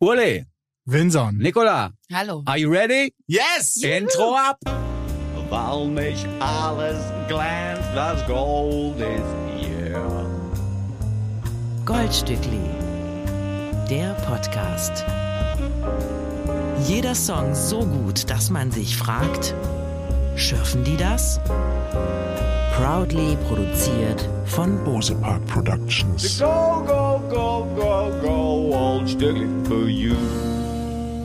Uli, Vinson. Nicola, Hallo. are you ready? Yes! Intro ab! Weil mich alles glänzt, das Gold ist hier. Goldstückli. Der Podcast. Jeder Song so gut, dass man sich fragt, schürfen die das? Proudly produziert von Bose Park Productions. Go, go, go, go, go, old Stückli for you.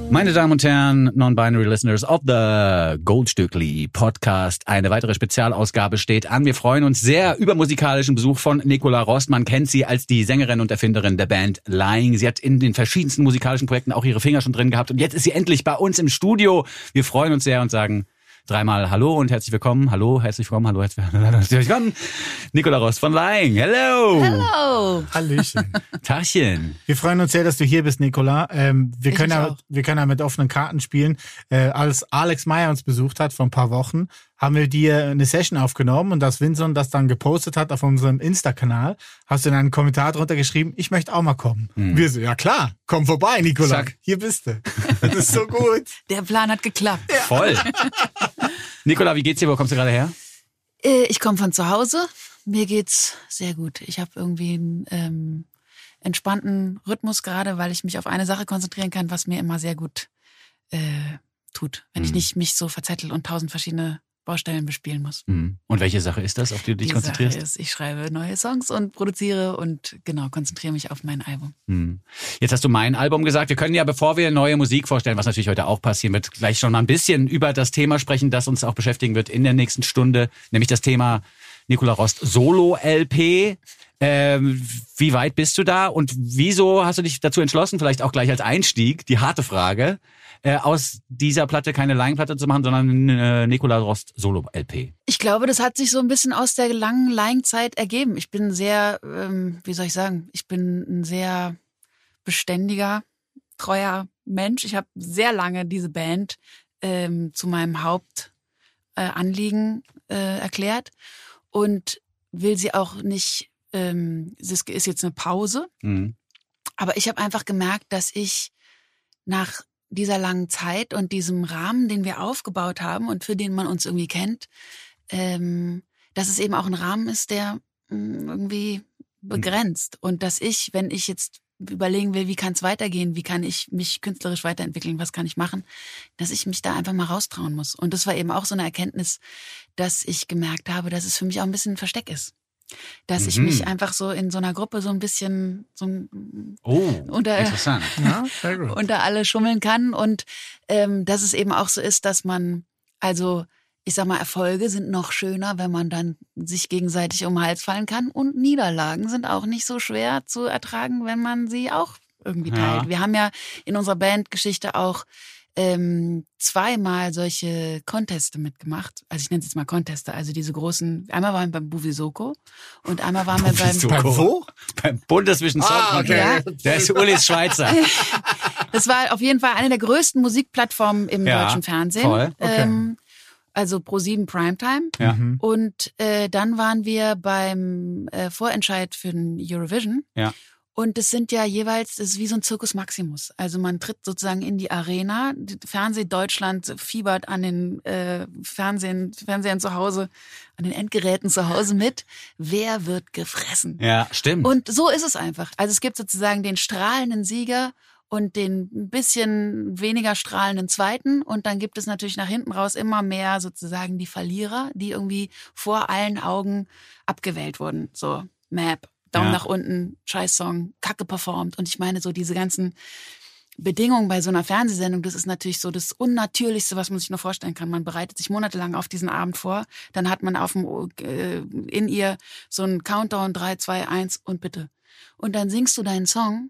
Meine Damen und Herren, Non-Binary Listeners of the Goldstückli Podcast. Eine weitere Spezialausgabe steht an. Wir freuen uns sehr über musikalischen Besuch von Nicola Rost. Man kennt sie als die Sängerin und Erfinderin der Band Lying. Sie hat in den verschiedensten musikalischen Projekten auch ihre Finger schon drin gehabt. Und jetzt ist sie endlich bei uns im Studio. Wir freuen uns sehr und sagen dreimal Hallo und herzlich willkommen. Hallo, herzlich willkommen. Hallo, herzlich herzlich willkommen. Nicola Rost von Lying. Hello. Hallo. Hallöchen. Tachchen. Wir freuen uns sehr, dass du hier bist, Nicola. Ähm, wir, Ich können ja, auch. wir können ja mit offenen Karten spielen. Äh, als Alex Meyer uns besucht hat vor ein paar Wochen, haben wir dir eine Session aufgenommen und als Vincent das dann gepostet hat auf unserem Insta-Kanal, hast du in einen Kommentar drunter geschrieben, ich möchte auch mal kommen. Wir so, ja klar, komm vorbei, Nicola. Zack. Hier bist du. Das ist so gut. Der Plan hat geklappt. Voll. Nicola, wie geht's dir? Wo kommst du gerade her? Äh, Ich komme von zu Hause. Mir geht's sehr gut. Ich habe irgendwie einen ähm, entspannten Rhythmus gerade, weil ich mich auf eine Sache konzentrieren kann, was mir immer sehr gut äh, tut. Wenn ich Mhm. nicht mich so verzettel und tausend verschiedene Baustellen bespielen muss. Hm. Und welche Sache ist das, auf die du dich Die konzentrierst? Sache ist, ich schreibe neue Songs und produziere und genau, konzentriere mich auf mein Album. Hm. Jetzt hast du mein Album gesagt. Wir können ja, bevor wir neue Musik vorstellen, was natürlich heute auch passieren wird, gleich schon mal ein bisschen über das Thema sprechen, das uns auch beschäftigen wird in der nächsten Stunde, nämlich das Thema Nicola Rost Solo-LP. Ähm, wie weit bist du da und wieso hast du dich dazu entschlossen, vielleicht auch gleich als Einstieg, die harte Frage, äh, aus dieser Platte keine Laienplatte zu machen, sondern äh, Nicola Rost Solo-LP? Ich glaube, das hat sich so ein bisschen aus der langen Leihenzeit ergeben. Ich bin sehr, ähm, wie soll ich sagen, ich bin ein sehr beständiger, treuer Mensch. Ich habe sehr lange diese Band ähm, zu meinem Hauptanliegen äh, äh, erklärt und will sie auch nicht, ähm, es ist jetzt eine Pause, Hm. aber ich habe einfach gemerkt, dass ich nach dieser langen Zeit und diesem Rahmen, den wir aufgebaut haben und für den man uns irgendwie kennt, ähm, dass es eben auch ein Rahmen ist, der mh, irgendwie begrenzt. Und dass ich, wenn ich jetzt überlegen will, wie kann es weitergehen, wie kann ich mich künstlerisch weiterentwickeln, was kann ich machen, dass ich mich da einfach mal raustrauen muss. Und das war eben auch so eine Erkenntnis, dass ich gemerkt habe, dass es für mich auch ein bisschen ein Versteck ist. Dass ich Mhm. mich einfach so in so einer Gruppe so ein bisschen so ein Oh, Unter- interessant. Ja, sehr gut. unter alle schummeln kann und ähm, dass es eben auch so ist, dass man, also ich sag mal, Erfolge sind noch schöner, wenn man dann sich gegenseitig um den Hals fallen kann und Niederlagen sind auch nicht so schwer zu ertragen, wenn man sie auch irgendwie Ja. teilt. Wir haben ja in unserer Bandgeschichte auch ähm, zweimal solche Conteste mitgemacht. Also ich nenne es jetzt mal Conteste, also diese großen, einmal waren wir beim Buvisoko und einmal waren wir beim. Beim wo? Beim Bundeswischen Song Ah, okay. Contest. Der ist Ulis Schweizer. Das war auf jeden Fall eine der größten Musikplattformen im Ja, deutschen Fernsehen. voll. Okay. Ähm, also Pro7 Primetime. Ja. Mhm. Und äh, dann waren wir beim äh, Vorentscheid für den Eurovision. Ja. Und das sind ja jeweils, das ist wie so ein Zirkus Maximus. Also man tritt sozusagen in die Arena. Fernseh Deutschland fiebert an den äh, Fernsehen, Fernsehern zu Hause, an den Endgeräten zu Hause mit. Wer wird gefressen? Ja, stimmt. Und so ist es einfach. Also es gibt sozusagen den strahlenden Sieger und den ein bisschen weniger strahlenden zweiten. Und dann gibt es natürlich nach hinten raus immer mehr sozusagen die Verlierer, die irgendwie vor allen Augen abgewählt wurden. So, Map, Daumen Ja. nach unten, Scheiß-Song, Kacke performt. Und ich meine, so diese ganzen Bedingungen bei so einer Fernsehsendung, das ist natürlich so das Unnatürlichste, was man sich nur vorstellen kann. Man bereitet sich monatelang auf diesen Abend vor, dann hat man auf dem, äh, in ihr so einen Countdown 3, 2, 1 und bitte. Und dann singst du deinen Song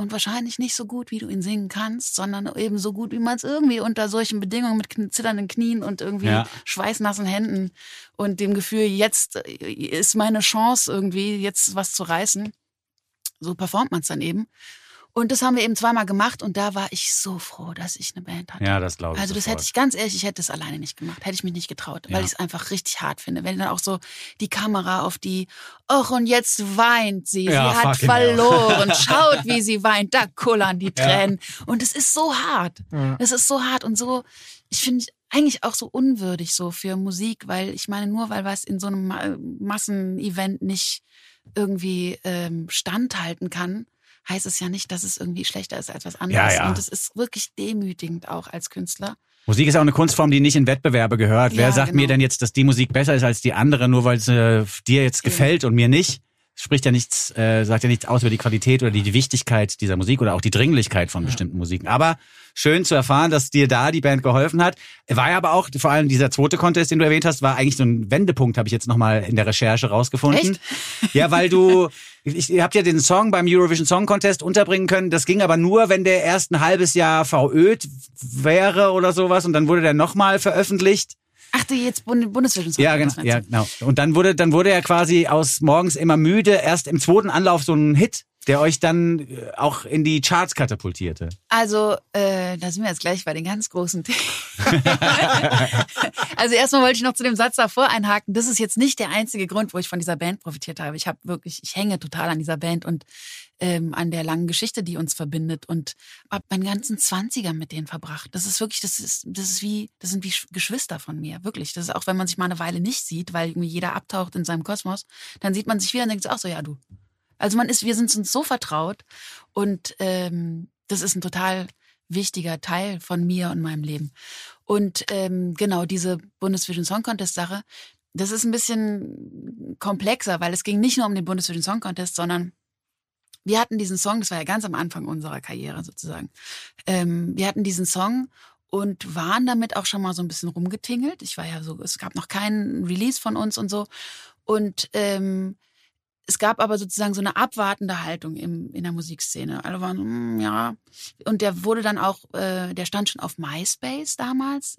und wahrscheinlich nicht so gut, wie du ihn singen kannst, sondern eben so gut, wie man es irgendwie unter solchen Bedingungen mit zitternden Knien und irgendwie Ja. schweißnassen Händen und dem Gefühl, jetzt äh, ist meine Chance irgendwie, jetzt was zu reißen. So performt man es dann eben. Und das haben wir eben zweimal gemacht und da war ich so froh, dass ich eine Band hatte. Ja, das glaube ich. Also das sofort. hätte ich ganz ehrlich, ich hätte es alleine nicht gemacht, hätte ich mich nicht getraut, weil Ja. ich es einfach richtig hart finde. Wenn dann auch so die Kamera auf die, och und jetzt weint sie, Ja, sie hat verloren, schaut wie sie weint, da kullern die Tränen. Und es ist so hart, Ja. es ist so hart und so, ich finde eigentlich auch so unwürdig so für Musik, weil ich meine nur, weil was in so einem Ma- Massenevent nicht irgendwie ähm, standhalten kann, heißt es ja nicht, dass es irgendwie schlechter ist als was anderes. Ja, ja. Und es ist wirklich demütigend auch als Künstler. Musik ist auch eine Kunstform, die nicht in Wettbewerbe gehört. Wer Ja, sagt genau. mir denn jetzt, dass die Musik besser ist als die andere, nur weil es äh, dir jetzt gefällt und mir nicht? Spricht ja nichts, äh, sagt ja nichts aus über die Qualität oder die, die Wichtigkeit dieser Musik oder auch die Dringlichkeit von bestimmten Musiken. Aber schön zu erfahren, dass dir da die Band geholfen hat. War ja aber auch, vor allem dieser zweite Contest, den du erwähnt hast, war eigentlich so ein Wendepunkt, habe ich jetzt nochmal in der Recherche rausgefunden. Ja, weil du, ich, ihr habt ja den Song beim Eurovision Song Contest unterbringen können. Das ging aber nur, wenn der erst ein halbes Jahr veröd wäre oder sowas und dann wurde der nochmal veröffentlicht. Ach du jetzt Bund Bundesvision Ja, genau, ja, genau. Und dann wurde, dann wurde er quasi aus morgens immer müde erst im zweiten Anlauf so ein Hit, der euch dann äh, auch in die Charts katapultierte. Also, äh, da sind wir jetzt gleich bei den ganz großen Themen. also erstmal wollte ich noch zu dem Satz davor einhaken. Das ist jetzt nicht der einzige Grund, wo ich von dieser Band profitiert habe. Ich habe wirklich, ich hänge total an dieser Band und ähm, an der langen Geschichte, die uns verbindet und habe meinen ganzen Zwanziger mit denen verbracht. Das ist wirklich, das ist, das ist wie, das sind wie Sch- Geschwister von mir, wirklich. Das ist auch, wenn man sich mal eine Weile nicht sieht, weil irgendwie jeder abtaucht in seinem Kosmos, dann sieht man sich wieder und denkt ach so, ja, du. Also man ist, wir sind uns so vertraut und ähm, das ist ein total wichtiger Teil von mir und meinem Leben. Und ähm, genau diese Bundesvision Song Contest Sache, das ist ein bisschen komplexer, weil es ging nicht nur um den Bundesvision Song Contest, sondern wir hatten diesen Song, das war ja ganz am Anfang unserer Karriere sozusagen. Ähm, wir hatten diesen Song und waren damit auch schon mal so ein bisschen rumgetingelt. Ich war ja so, es gab noch keinen Release von uns und so. Und ähm, es gab aber sozusagen so eine abwartende Haltung im, in der Musikszene. Alle waren, hm, ja. Und der wurde dann auch, äh, der stand schon auf MySpace damals.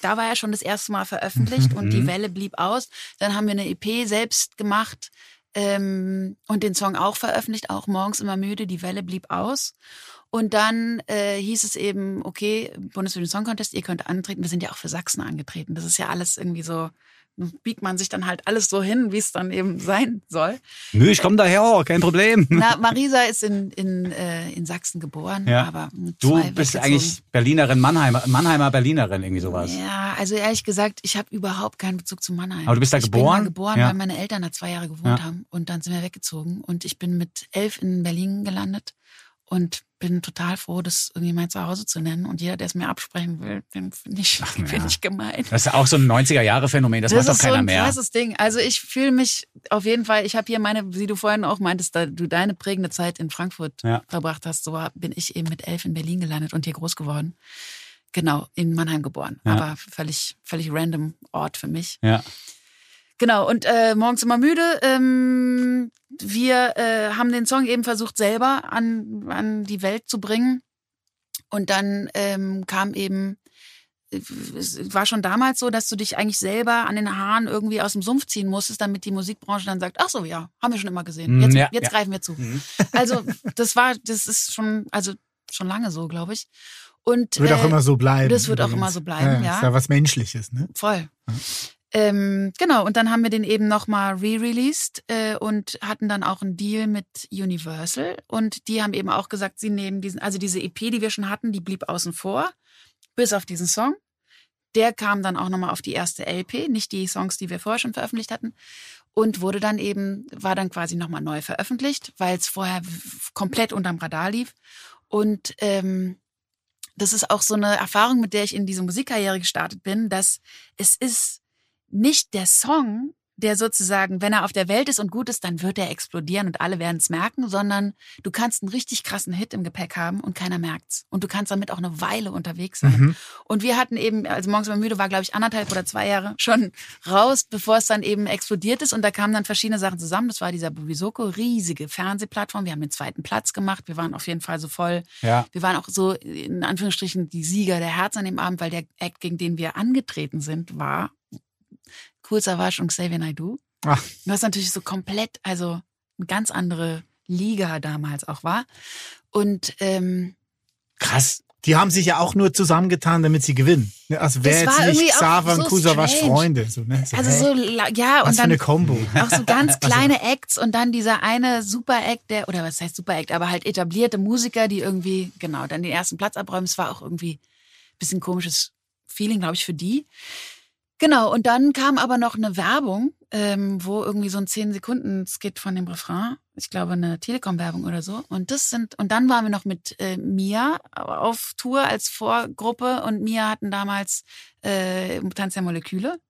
Da war er schon das erste Mal veröffentlicht und die Welle blieb aus. Dann haben wir eine EP selbst gemacht ähm, und den Song auch veröffentlicht, auch morgens immer müde, die Welle blieb aus. Und dann äh, hieß es eben, okay, Bundesvision Song Contest, ihr könnt antreten. Wir sind ja auch für Sachsen angetreten. Das ist ja alles irgendwie so, biegt man sich dann halt alles so hin, wie es dann eben sein soll. Nö, ich komm daher, kein Problem. Na, Marisa ist in, in, äh, in Sachsen geboren, Ja. aber Du bist weggezogen. eigentlich Berlinerin, Mannheimer, Mannheimer Berlinerin, irgendwie sowas. Ja, also ehrlich gesagt, ich habe überhaupt keinen Bezug zu Mannheim. Aber du bist da ich geboren? bin da geboren, Ja. weil meine Eltern da zwei Jahre gewohnt Ja. haben und dann sind wir weggezogen und ich bin mit elf in Berlin gelandet und bin total froh, das irgendwie mein Zuhause zu nennen und jeder, der es mir absprechen will, den finde ich, ja. find ich gemein. Das ist auch so ein 90er-Jahre-Phänomen, das, macht doch ist keiner so ein mehr. krasses Ding. Also ich fühle mich auf jeden Fall, ich habe hier meine, wie du vorhin auch meintest, da du deine prägende Zeit in Frankfurt Ja. verbracht hast, so bin ich eben mit elf in Berlin gelandet und hier groß geworden. Genau, in Mannheim geboren. Ja. Aber völlig, völlig random Ort für mich. Ja. Genau, und äh, morgens immer müde. Ähm, wir äh, haben den Song eben versucht, selber an, an die Welt zu bringen. Und dann ähm, kam eben, es war schon damals so, dass du dich eigentlich selber an den Haaren irgendwie aus dem Sumpf ziehen musstest, damit die Musikbranche dann sagt, ach so, ja, haben wir schon immer gesehen. Jetzt, Mm, ja, jetzt ja. greifen wir zu. Also das war, das ist schon, also schon lange so, glaube ich. Und Wird auch äh, immer so bleiben. das wird auch übrigens. immer so bleiben, ja. Ist ja was Menschliches, ne? Voll. Ähm, genau, und dann haben wir den eben nochmal re-released äh, und hatten dann auch einen Deal mit Universal. Und die haben eben auch gesagt, sie nehmen diesen, also diese EP, die wir schon hatten, die blieb außen vor, bis auf diesen Song. Der kam dann auch nochmal auf die erste LP, nicht die Songs, die wir vorher schon veröffentlicht hatten. Und wurde dann eben, war dann quasi nochmal neu veröffentlicht, weil es vorher komplett unterm Radar lief. Und ähm, das ist auch so eine Erfahrung, mit der ich in diese Musikkarriere gestartet bin, dass es ist nicht der Song, der sozusagen, wenn er auf der Welt ist und gut ist, dann wird er explodieren und alle werden es merken, sondern du kannst einen richtig krassen Hit im Gepäck haben und keiner merkt's. Und du kannst damit auch eine Weile unterwegs sein. Mhm. Und wir hatten eben, also morgens immer müde war, glaube ich, anderthalb oder zwei Jahre schon raus, bevor es dann eben explodiert ist. Und da kamen dann verschiedene Sachen zusammen. Das war dieser Burisoko, riesige Fernsehplattform. Wir haben den zweiten Platz gemacht. Wir waren auf jeden Fall so voll. Ja. Wir waren auch so, in Anführungsstrichen, die Sieger der Herzen an dem Abend, weil der Act, gegen den wir angetreten sind, war Cool Savage und Xavier Naidoo. Ach, Was natürlich so komplett, also eine ganz andere Liga damals auch war. Und ähm, Krass. Die haben sich ja auch nur zusammengetan, damit sie gewinnen. Ne, Also wer jetzt nicht Xaver und so Kusawasch strange. Freunde. So, ne? so, also so, ja, Was und für eine dann Combo. auch so ganz kleine Acts und dann dieser eine Super-Act, der, oder was heißt Super-Act, aber halt etablierte Musiker, die irgendwie, genau, dann den ersten Platz abräumen. Es war auch irgendwie ein bisschen komisches Feeling, glaube ich, für die. Genau, und dann kam aber noch eine Werbung, ähm, wo irgendwie so ein 10-Sekunden-Skit von dem Refrain, ich glaube eine Telekom-Werbung oder so. Und das sind, und dann waren wir noch mit äh, Mia auf Tour als Vorgruppe und Mia hatten damals äh, Tanz der Moleküle.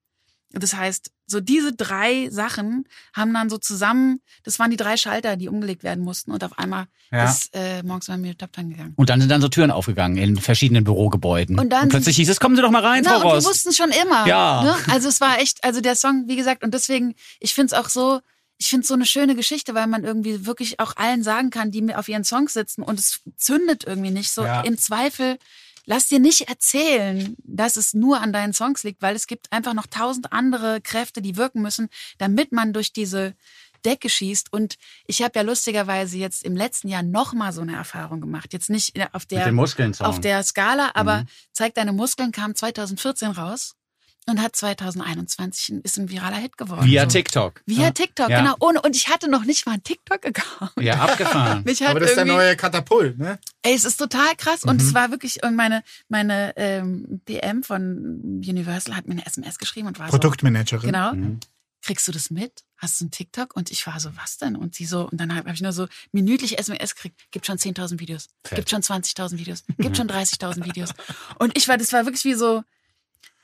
Das heißt, so diese drei Sachen haben dann so zusammen, das waren die drei Schalter, die umgelegt werden mussten und auf einmal Ja. ist äh, morgens bei mir Top Ten gegangen. Und dann sind dann so Türen aufgegangen in verschiedenen Bürogebäuden. Und dann- plötzlich hieß es, kommen Sie doch mal rein, Na, Frau und Rost. wir wussten es schon immer. Ja. Ne? Also es war echt, also der Song, wie gesagt, und deswegen, ich finde es auch so, ich finde es so eine schöne Geschichte, weil man irgendwie wirklich auch allen sagen kann, die mir auf ihren Songs sitzen und es zündet irgendwie nicht. So Ja. im Zweifel, lass dir nicht erzählen, dass es nur an deinen Songs liegt, weil es gibt einfach noch tausend andere Kräfte, die wirken müssen, damit man durch diese Decke schießt. Und ich habe ja lustigerweise jetzt im letzten Jahr noch mal so eine Erfahrung gemacht. Jetzt nicht auf der auf der Skala, aber Mhm. Zeig deine Muskeln kam 2014 raus und hat 2021 ein, ist ein viraler Hit geworden. Via so. TikTok. Via TikTok, Ja. genau. Ohne, und ich hatte noch nicht mal einen TikTok-Account. Ja, abgefahren. Mich hat Aber das ist der neue Katapult, ne? Ey, es ist total krass. Und Mhm. es war wirklich, und meine, meine ähm, PM von Universal hat mir eine SMS geschrieben und war Produktmanagerin. so, genau, Mhm. kriegst du das mit? Hast du einen TikTok? Und ich war so, was denn? Und sie so, und dann habe hab ich nur so minütlich SMS gekriegt, gibt schon 10.000 Videos, Fett. gibt schon 20.000 Videos, gibt schon 30.000 Videos. Und ich war, das war wirklich wie so,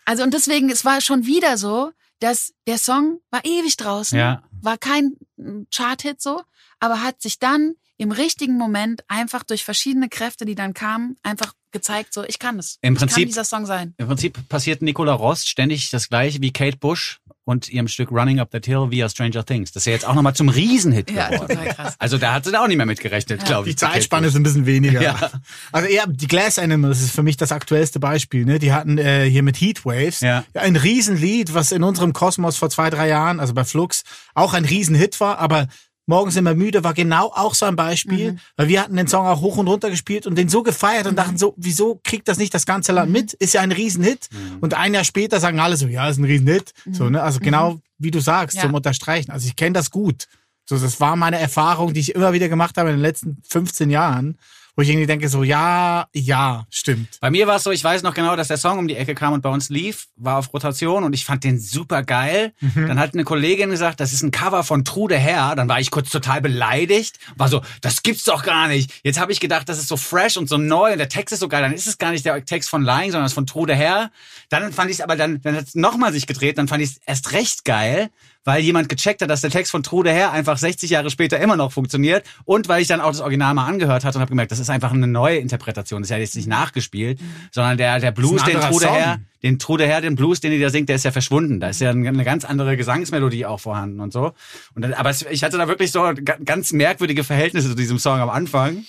also und deswegen, es war schon wieder so, dass der Song war ewig draußen, Ja. war kein mm, Chart-Hit so, aber hat sich dann im richtigen Moment einfach durch verschiedene Kräfte, die dann kamen, einfach gezeigt, so, ich kann es. Im ich kann Prinzip- dieser Song sein. Im Prinzip passiert Nicola Rost ständig das gleiche wie Kate Bush und ihrem Stück Running Up That Hill via Stranger Things. Das ist ja jetzt auch nochmal zum Riesenhit Ja, geworden. total krass. Also da hat sie da auch nicht mehr mitgerechnet, Ja. glaube ich. Die Zeitspanne ist ein bisschen weniger. Ja. Also eher die Glass Animals ist für mich das aktuellste Beispiel. Ne? Die hatten äh, hier mit Heatwaves Ja. ein Riesenlied, was in unserem Kosmos vor zwei, drei Jahren, also bei Flux, auch ein Riesenhit war, aber Morgen sind wir müde war genau auch so ein Beispiel, Mhm. weil wir hatten den Song auch hoch und runter gespielt und den so gefeiert und dachten so, wieso kriegt das nicht das ganze Mhm. Land mit? Ist ja ein Riesenhit. Und ein Jahr später sagen alle so, ja, ist ein Riesenhit. So, ne? Also genau wie du sagst, Mhm. Ja. zum Unterstreichen. Also ich kenne das gut. So, das war meine Erfahrung, die ich immer wieder gemacht habe in den letzten 15 Jahren, wo ich irgendwie denke so, ja, ja, stimmt. Bei mir war es so, ich weiß noch genau, dass der Song um die Ecke kam und bei uns lief, war auf Rotation und ich fand den super geil. Mhm. Dann hat eine Kollegin gesagt, das ist ein Cover von Trude Herr. Dann war ich kurz total beleidigt. War so, das gibt's doch gar nicht. Jetzt habe ich gedacht, das ist so fresh und so neu und der Text ist so geil. Dann ist es gar nicht der Text von Lying, sondern es ist von Trude Herr. Dann fand ich es aber, dann, dann hat es nochmal sich gedreht, dann fand ich es erst recht geil, weil jemand gecheckt hat, dass der Text von Trude Herr einfach 60 Jahre später immer noch funktioniert und weil ich dann auch das Original mal angehört hatte und habe gemerkt, das ist einfach eine neue Interpretation. Das ist ja jetzt nicht nachgespielt, sondern der, der Blues, den Trude Song. Herr, den Trude Herr, den Blues, den die da singt, der ist ja verschwunden. Da ist ja eine ganz andere Gesangsmelodie auch vorhanden und so. Und dann, aber ich hatte da wirklich so ga- ganz merkwürdige Verhältnisse zu diesem Song am Anfang.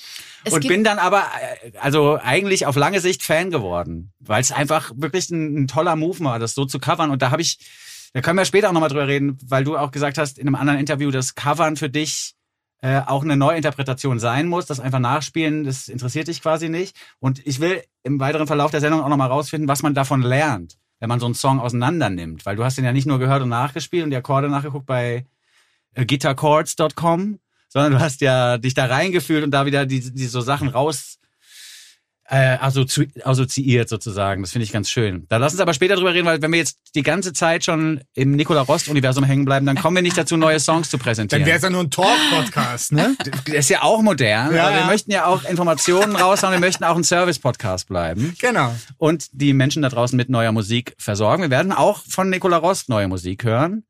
Es und bin dann aber, äh, also eigentlich auf lange Sicht Fan geworden, weil es einfach wirklich ein, ein toller Move war, das so zu covern. Und da habe ich, da können wir später auch nochmal drüber reden, weil du auch gesagt hast in einem anderen Interview, dass Covern für dich äh, auch eine Neuinterpretation sein muss. Das einfach nachspielen, das interessiert dich quasi nicht. Und ich will im weiteren Verlauf der Sendung auch nochmal rausfinden, was man davon lernt, wenn man so einen Song auseinander nimmt. Weil du hast den ja nicht nur gehört und nachgespielt und die Akkorde nachgeguckt bei äh, guitarchords.com, sondern du hast ja dich da reingefühlt und da wieder die, die so Sachen raus äh, assozi assoziiert sozusagen. Das finde ich ganz schön. Da lass uns aber später drüber reden, weil wenn wir jetzt die ganze Zeit schon im Nicola Rost-Universum hängen bleiben, dann kommen wir nicht dazu, neue Songs zu präsentieren. Dann wäre es ja nur ein Talk-Podcast, ne? Das ist ja auch modern, Ja, wir ja. möchten ja auch Informationen raushauen, wir möchten auch ein Service-Podcast bleiben genau. und die Menschen da draußen mit neuer Musik versorgen. Wir werden auch von Nicola Rost neue Musik hören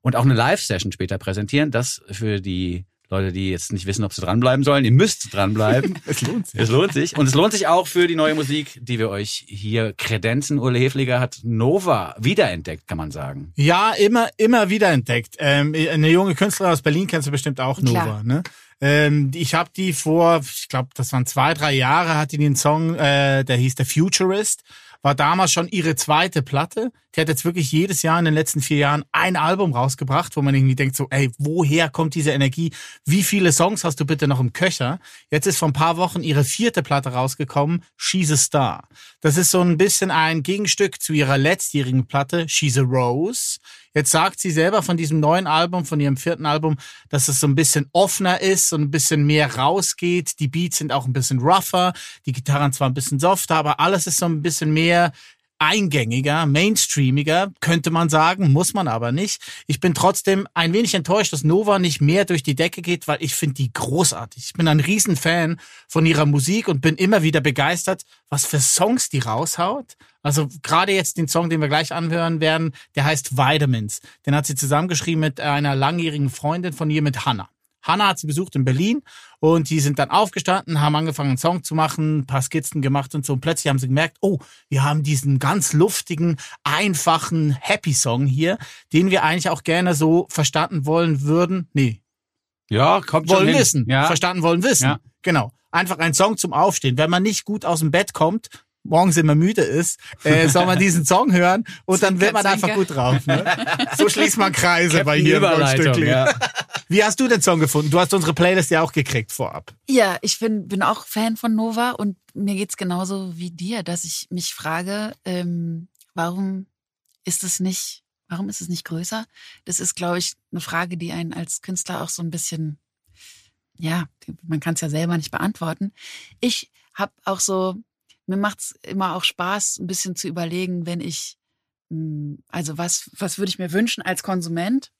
und auch eine Live-Session später präsentieren. Das für die Leute, die jetzt nicht wissen, ob sie dranbleiben sollen. Ihr müsst dranbleiben. Es lohnt sich. Es lohnt sich. Und es lohnt sich auch für die neue Musik, die wir euch hier kredenzen. Ulle Hefliger hat Nova wiederentdeckt, kann man sagen. Ja, immer, immer wieder entdeckt. Ähm, eine junge Künstlerin aus Berlin kennst du bestimmt auch, Klar. Nova. Ne? Ähm, ich habe die vor, ich glaube, das waren zwei, drei Jahre, hat die den Song, äh, der hieß The Futurist, war damals schon ihre zweite Platte. Die hat jetzt wirklich jedes Jahr in den letzten vier Jahren ein Album rausgebracht, wo man irgendwie denkt so, ey, woher kommt diese Energie? Wie viele Songs hast du bitte noch im Köcher? Jetzt ist vor ein paar Wochen ihre vierte Platte rausgekommen, She's a Star. Das ist so ein bisschen ein Gegenstück zu ihrer letztjährigen Platte, She's a Rose. Jetzt sagt sie selber von diesem neuen Album, von ihrem vierten Album, dass es so ein bisschen offener ist und ein bisschen mehr rausgeht. Die Beats sind auch ein bisschen rougher, die Gitarren zwar ein bisschen softer, aber alles ist so ein bisschen mehr eingängiger, mainstreamiger, könnte man sagen, muss man aber nicht. Ich bin trotzdem ein wenig enttäuscht, dass Nova nicht mehr durch die Decke geht, weil ich finde die großartig. Ich bin ein Riesenfan von ihrer Musik und bin immer wieder begeistert, was für Songs die raushaut. Also gerade jetzt den Song, den wir gleich anhören werden, der heißt Vitamins. Den hat sie zusammengeschrieben mit einer langjährigen Freundin von ihr, mit Hannah. Hannah hat sie besucht in Berlin und die sind dann aufgestanden, haben angefangen, einen Song zu machen, ein paar Skizzen gemacht und so. Und plötzlich haben sie gemerkt, oh, wir haben diesen ganz luftigen, einfachen Happy-Song hier, den wir eigentlich auch gerne so verstanden wollen würden. Nee, Ja, kommt schon wollen wissen. Ja. Verstanden wollen wissen. Ja. Genau. Einfach ein Song zum Aufstehen. Wenn man nicht gut aus dem Bett kommt, morgens immer müde ist, äh, soll man diesen Song hören und dann wird man einfach gut drauf. Ne? So schließt man Kreise bei hier Goldstückli. ja. Wie hast du den Song gefunden? Du hast unsere Playlist ja auch gekriegt vorab. Ja, ich bin, bin auch Fan von Nova und mir geht's genauso wie dir, dass ich mich frage, ähm, warum ist es nicht, warum ist es nicht größer? Das ist, glaube ich, eine Frage, die einen als Künstler auch so ein bisschen, ja, man kann es ja selber nicht beantworten. Ich habe auch so, mir macht's immer auch Spaß, ein bisschen zu überlegen, wenn ich, mh, also was, was würde ich mir wünschen als Konsument?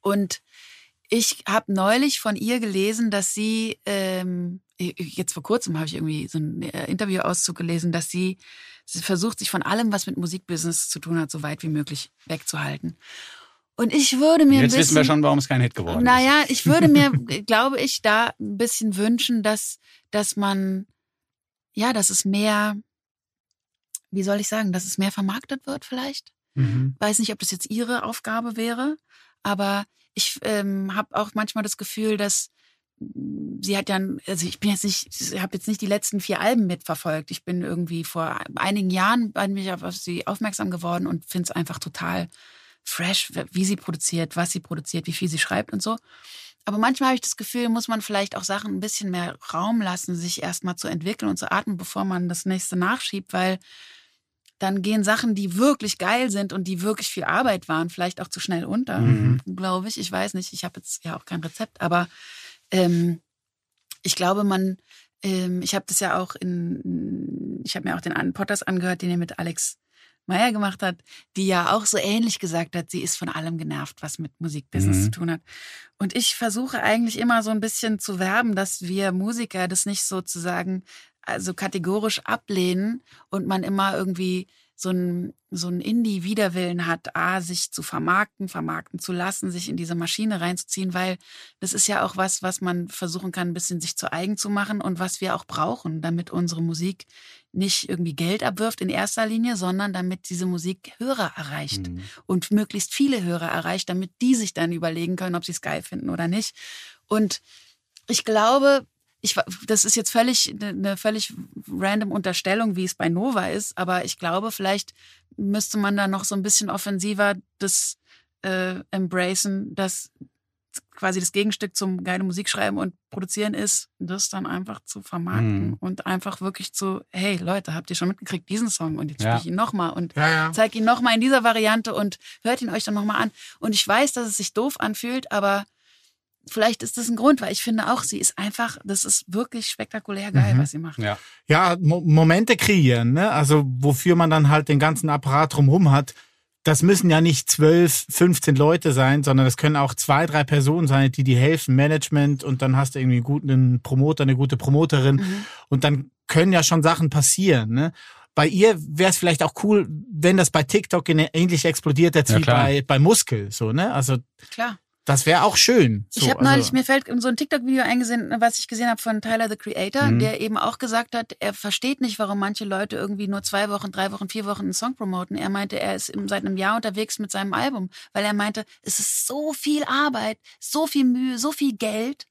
Und ich habe neulich von ihr gelesen, dass sie, ähm, jetzt vor kurzem habe ich irgendwie so ein äh, Interviewauszug gelesen, dass sie, sie versucht, sich von allem, was mit Musikbusiness zu tun hat, so weit wie möglich wegzuhalten. Und ich würde mir Jetzt bisschen, wissen wir schon, warum es kein Hit geworden ist. naja, ich würde mir, glaube ich, da ein bisschen wünschen, dass, dass man, ja, dass es mehr, wie soll ich sagen, dass es mehr vermarktet wird vielleicht weiß nicht, ob das jetzt ihre Aufgabe wäre, aber ich ähm, habe auch manchmal das Gefühl, dass mh, sie hat ja, also ich bin jetzt nicht, ich habe jetzt nicht die letzten vier Alben mitverfolgt. Ich bin irgendwie vor einigen Jahren bei mir auf sie aufmerksam geworden und finde es einfach total fresh, wie sie produziert, was sie produziert, wie viel sie schreibt und so. Aber manchmal habe ich das Gefühl, muss man vielleicht auch Sachen ein bisschen mehr Raum lassen, sich erstmal zu entwickeln und zu atmen, bevor man das nächste nachschiebt, weil dann gehen Sachen, die wirklich geil sind und die wirklich viel Arbeit waren, vielleicht auch zu schnell unter, Mhm. glaube ich. Ich weiß nicht, ich habe jetzt ja auch kein Rezept, aber ähm, ich glaube, man, ähm, ich habe das ja auch in, ich habe mir auch den Potters angehört, den er mit Alex Meyer gemacht hat, die ja auch so ähnlich gesagt hat, sie ist von allem genervt, was mit Musikbusiness Mhm. zu tun hat. Und ich versuche eigentlich immer so ein bisschen zu werben, dass wir Musiker das nicht sozusagen also kategorisch ablehnen und man immer irgendwie so ein, so ein Indie-Widerwillen hat, A, sich zu vermarkten, vermarkten zu lassen, sich in diese Maschine reinzuziehen, weil das ist ja auch was, was man versuchen kann, ein bisschen sich zu eigen zu machen und was wir auch brauchen, damit unsere Musik nicht irgendwie Geld abwirft in erster Linie, sondern damit diese Musik Hörer erreicht Mhm. und möglichst viele Hörer erreicht, damit die sich dann überlegen können, ob sie es geil finden oder nicht. Und ich glaube, ich, das ist jetzt völlig eine völlig random Unterstellung, wie es bei Nova ist, aber ich glaube, vielleicht müsste man da noch so ein bisschen offensiver das äh, embracen, dass quasi das Gegenstück zum geile Musik schreiben und produzieren ist, das dann einfach zu vermarkten Mhm. und einfach wirklich zu, hey Leute, habt ihr schon mitgekriegt diesen Song und jetzt Ja. spiele ich ihn nochmal und Ja, ja. zeig ihn nochmal in dieser Variante und hört ihn euch dann nochmal an. Und ich weiß, dass es sich doof anfühlt, aber vielleicht ist das ein Grund, weil ich finde auch, sie ist einfach, das ist wirklich spektakulär geil, Mhm. was sie macht. Ja. Ja, Mo Momente kreieren, ne? Also wofür man dann halt den ganzen Apparat drumherum hat. Das müssen ja nicht zwölf, 15 Leute sein, sondern das können auch zwei, drei Personen sein, die dir helfen, Management und dann hast du irgendwie einen guten Promoter, eine gute Promoterin und dann können ja schon Sachen passieren, ne? Bei ihr wäre es vielleicht auch cool, wenn das bei TikTok in- ähnlich explodiert jetzt Ja, wie klar. bei, bei Muskel, so, ne? Also Klar. Das wäre auch schön. So, ich habe also, neulich, mir fällt so ein TikTok-Video eingesehen, was ich gesehen habe von Tyler, the Creator, Mhm. der eben auch gesagt hat, er versteht nicht, warum manche Leute irgendwie nur zwei Wochen, drei Wochen, vier Wochen einen Song promoten. Er meinte, er ist seit einem Jahr unterwegs mit seinem Album, weil er meinte, es ist so viel Arbeit, so viel Mühe, so viel Geld.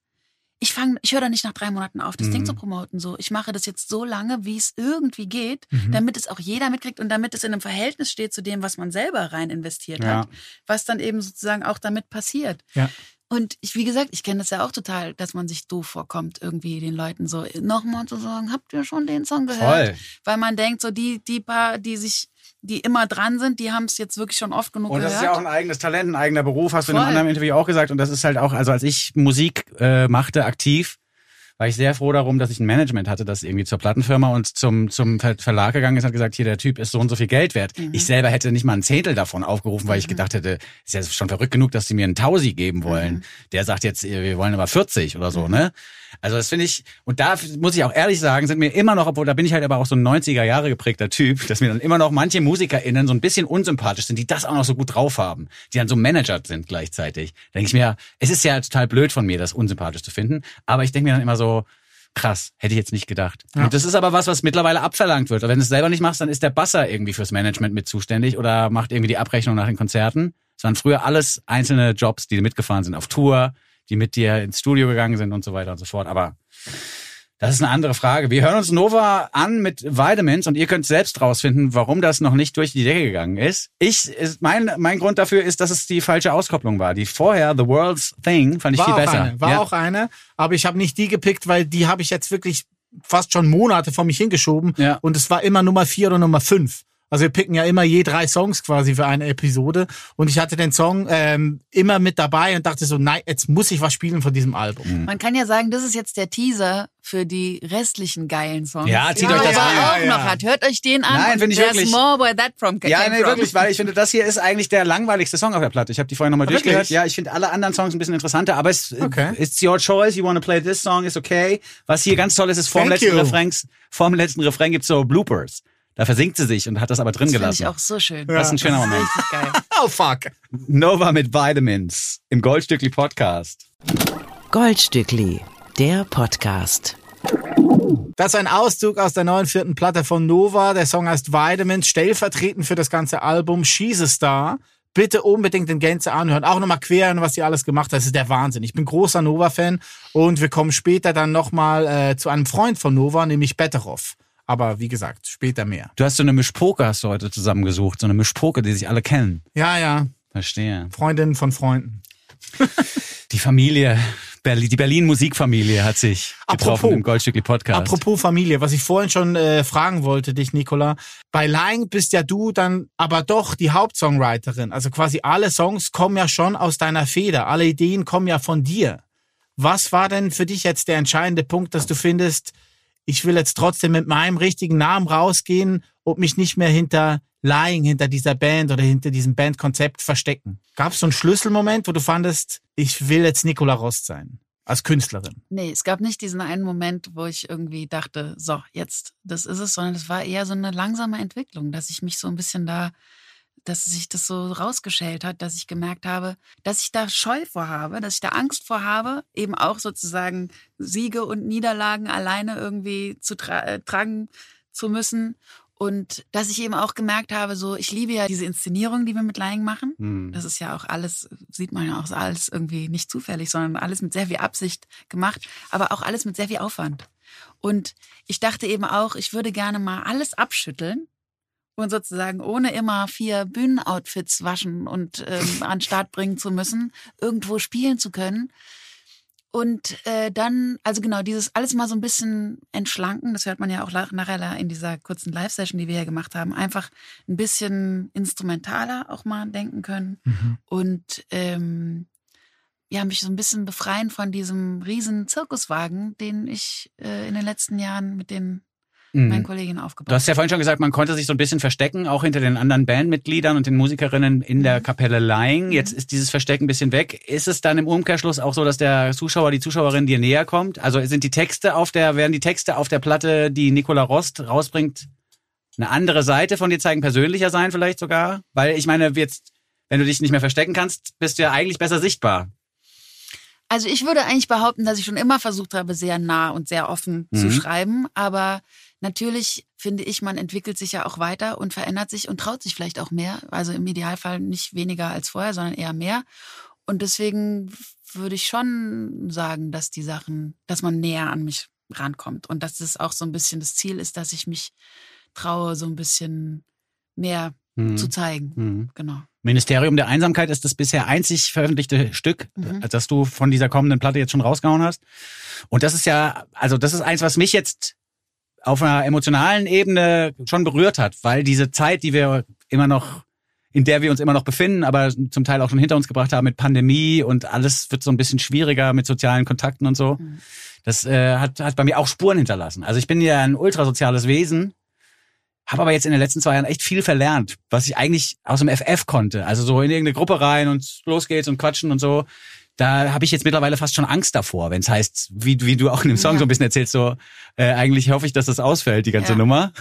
Ich fange, ich höre da nicht nach drei Monaten auf, das Ding Mhm. zu promoten. So, ich mache das jetzt so lange, wie es irgendwie geht, Mhm. damit es auch jeder mitkriegt und damit es in einem Verhältnis steht zu dem, was man selber rein investiert Ja. hat, was dann eben sozusagen auch damit passiert. Ja. Und ich, wie gesagt, ich kenne das ja auch total, dass man sich doof vorkommt, irgendwie den Leuten so nochmal zu sagen, habt ihr schon den Song gehört? Voll. Weil man denkt, so die, die paar, die sich, die immer dran sind, die haben es jetzt wirklich schon oft genug Und das gehört. ist ja auch ein eigenes Talent, ein eigener Beruf, hast du in einem Voll. anderen Interview auch gesagt. Und das ist halt auch, also als ich Musik äh, machte, aktiv, war ich sehr froh darum, dass ich ein Management hatte, das irgendwie zur Plattenfirma und zum, zum Ver Verlag gegangen ist und hat gesagt, hier, der Typ ist so und so viel Geld wert. Mhm. Ich selber hätte nicht mal ein Zehntel davon aufgerufen, weil ich gedacht hätte, ist ja schon verrückt genug, dass die mir einen Tausi geben wollen. Mhm. Der sagt jetzt, äh, wir wollen aber 40 oder so, ne? Also das finde ich, und da muss ich auch ehrlich sagen, sind mir immer noch, obwohl da bin ich halt aber auch so ein 90er Jahre geprägter Typ, dass mir dann immer noch manche MusikerInnen so ein bisschen unsympathisch sind, die das auch noch so gut drauf haben, die dann so managert sind gleichzeitig. Da denke ich mir, es ist ja total blöd von mir, das unsympathisch zu finden, aber ich denke mir dann immer so, krass, hätte ich jetzt nicht gedacht. Ja. Und das ist aber was, was mittlerweile abverlangt wird. Und wenn du es selber nicht machst, dann ist der Basser irgendwie fürs Management mit zuständig oder macht irgendwie die Abrechnung nach den Konzerten. Es waren früher alles einzelne Jobs, die mitgefahren sind auf Tour, die mit dir ins Studio gegangen sind und so weiter und so fort. Aber das ist eine andere Frage. Wir hören uns Nova an mit Vitamins und ihr könnt selbst rausfinden, warum das noch nicht durch die Decke gegangen ist. Ich, ist mein, mein Grund dafür ist, dass es die falsche Auskopplung war. Die vorher, The World's Thing, fand ich war viel besser. Eine, war ja. auch eine, aber ich habe nicht die gepickt, weil die habe ich jetzt wirklich fast schon Monate vor mich hingeschoben Ja. und es war immer Nummer vier oder Nummer fünf. Also wir picken ja immer je drei Songs quasi für eine Episode und ich hatte den Song ähm, immer mit dabei und dachte so, nein, jetzt muss ich was spielen von diesem Album. Man kann ja sagen, das ist jetzt der Teaser für die restlichen geilen Songs. Ja, zieht die euch das Nova an. auch Ja, ja. noch hat. Hört euch den an. Nein, finde ich wirklich. more where that from Ja, came nee, from. wirklich, weil ich finde, das hier ist eigentlich der langweiligste Song auf der Platte. Ich habe die vorhin nochmal durchgehört. wirklich? Ja, ich finde alle anderen Songs ein bisschen interessanter, aber es Okay. it's your choice. You want to play this song, is okay. Was hier ganz toll ist, ist vorm Thank letzten you. Refrains, vorm letzten Refrain gibt's so Bloopers. Da versinkt sie sich und hat das aber drin Das finde gelassen. ich auch so schön. Das ist ein schöner Moment. Geil. Oh fuck. Nova mit Vitamins im Goldstückli Podcast. Goldstückli, der Podcast. Das ist ein Auszug aus der neuen vierten Platte von Nova. Der Song heißt Vitamins, stellvertretend für das ganze Album She's a Star. Bitte unbedingt in Gänze anhören. Auch nochmal queren, was sie alles gemacht hat. Das ist der Wahnsinn. Ich bin großer Nova-Fan und wir kommen später dann nochmal äh, zu einem Freund von Nova, nämlich Betteroff. Aber wie gesagt, später mehr. Du hast so eine Mischpoke hast du heute zusammengesucht, so eine Mischpoke, die sich alle kennen. Ja, ja. Verstehe. Freundinnen von Freunden. Die Familie, Berlin, die Berlin Musikfamilie hat sich getroffen Apropos- im Goldstückli Podcast. Apropos Familie, was ich vorhin schon äh, fragen wollte, dich, Nicola. Bei Lying bist ja du dann aber doch die Hauptsongwriterin. Also quasi alle Songs kommen ja schon aus deiner Feder. Alle Ideen kommen ja von dir. Was war denn für dich jetzt der entscheidende Punkt, dass du findest, ich will jetzt trotzdem mit meinem richtigen Namen rausgehen und mich nicht mehr hinter Lying, hinter dieser Band oder hinter diesem Bandkonzept verstecken? Gab es so einen Schlüsselmoment, wo du fandest, ich will jetzt Nicola Rost sein? Als Künstlerin. Nee, es gab nicht diesen einen Moment, wo ich irgendwie dachte, so, jetzt, das ist es, sondern es war eher so eine langsame Entwicklung, dass ich mich so ein bisschen da, dass sich das so rausgeschält hat, dass ich gemerkt habe, dass ich da Scheu vor habe, dass ich da Angst vor habe, eben auch sozusagen Siege und Niederlagen alleine irgendwie zu tra äh, tragen zu müssen. Und dass ich eben auch gemerkt habe, so, ich liebe ja diese Inszenierung, die wir mit Lying machen. Hm. Das ist ja auch alles, sieht man ja auch, alles irgendwie nicht zufällig, sondern alles mit sehr viel Absicht gemacht, aber auch alles mit sehr viel Aufwand. Und ich dachte eben auch, ich würde gerne mal alles abschütteln und sozusagen ohne immer vier Bühnenoutfits waschen und ähm, an Start bringen zu müssen, irgendwo spielen zu können. Und äh, dann, also genau, dieses alles mal so ein bisschen entschlanken, das hört man ja auch nachher in dieser kurzen Live-Session, die wir hier gemacht haben, einfach ein bisschen instrumentaler auch mal denken können und ähm, ja, mich so ein bisschen befreien von diesem riesen Zirkuswagen, den ich äh, in den letzten Jahren mit den Mhm. meinen Kolleginnen aufgebaut Du hast ja vorhin schon gesagt, man konnte sich so ein bisschen verstecken, auch hinter den anderen Bandmitgliedern und den Musikerinnen in der Kapelle Lying. Jetzt ist dieses Verstecken ein bisschen weg. Ist es dann im Umkehrschluss auch so, dass der Zuschauer, die Zuschauerin dir näher kommt? Also sind die Texte auf der, werden die Texte auf der Platte, die Nicola Rost rausbringt, eine andere Seite von dir zeigen, persönlicher sein vielleicht sogar? Weil ich meine, jetzt, wenn du dich nicht mehr verstecken kannst, bist du ja eigentlich besser sichtbar. Also ich würde eigentlich behaupten, dass ich schon immer versucht habe, sehr nah und sehr offen zu Mhm. schreiben. Aber natürlich finde ich, man entwickelt sich ja auch weiter und verändert sich und traut sich vielleicht auch mehr. Also im Idealfall nicht weniger als vorher, sondern eher mehr. Und deswegen würde ich schon sagen, dass die Sachen, dass man näher an mich rankommt und dass es auch so ein bisschen das Ziel ist, dass ich mich traue, so ein bisschen mehr Mhm. zu zeigen. Mhm. Genau. Ministerium der Einsamkeit ist das bisher einzig veröffentlichte Stück, Mhm. das du von dieser kommenden Platte jetzt schon rausgehauen hast. Und das ist ja, also das ist eins, was mich jetzt auf einer emotionalen Ebene schon berührt hat, weil diese Zeit, die wir immer noch, in der wir uns immer noch befinden, aber zum Teil auch schon hinter uns gebracht haben mit Pandemie und alles wird so ein bisschen schwieriger mit sozialen Kontakten und so. Mhm. Das äh, hat, hat bei mir auch Spuren hinterlassen. Also ich bin ja ein ultrasoziales Wesen, habe aber jetzt in den letzten zwei Jahren echt viel verlernt, was ich eigentlich aus dem FF konnte. Also so in irgendeine Gruppe rein und los geht's und quatschen und so. Da habe ich jetzt mittlerweile fast schon Angst davor, wenn es heißt, wie, wie du auch in dem Song Ja. so ein bisschen erzählst, so äh, eigentlich hoffe ich, dass das ausfällt, die ganze Ja. Nummer.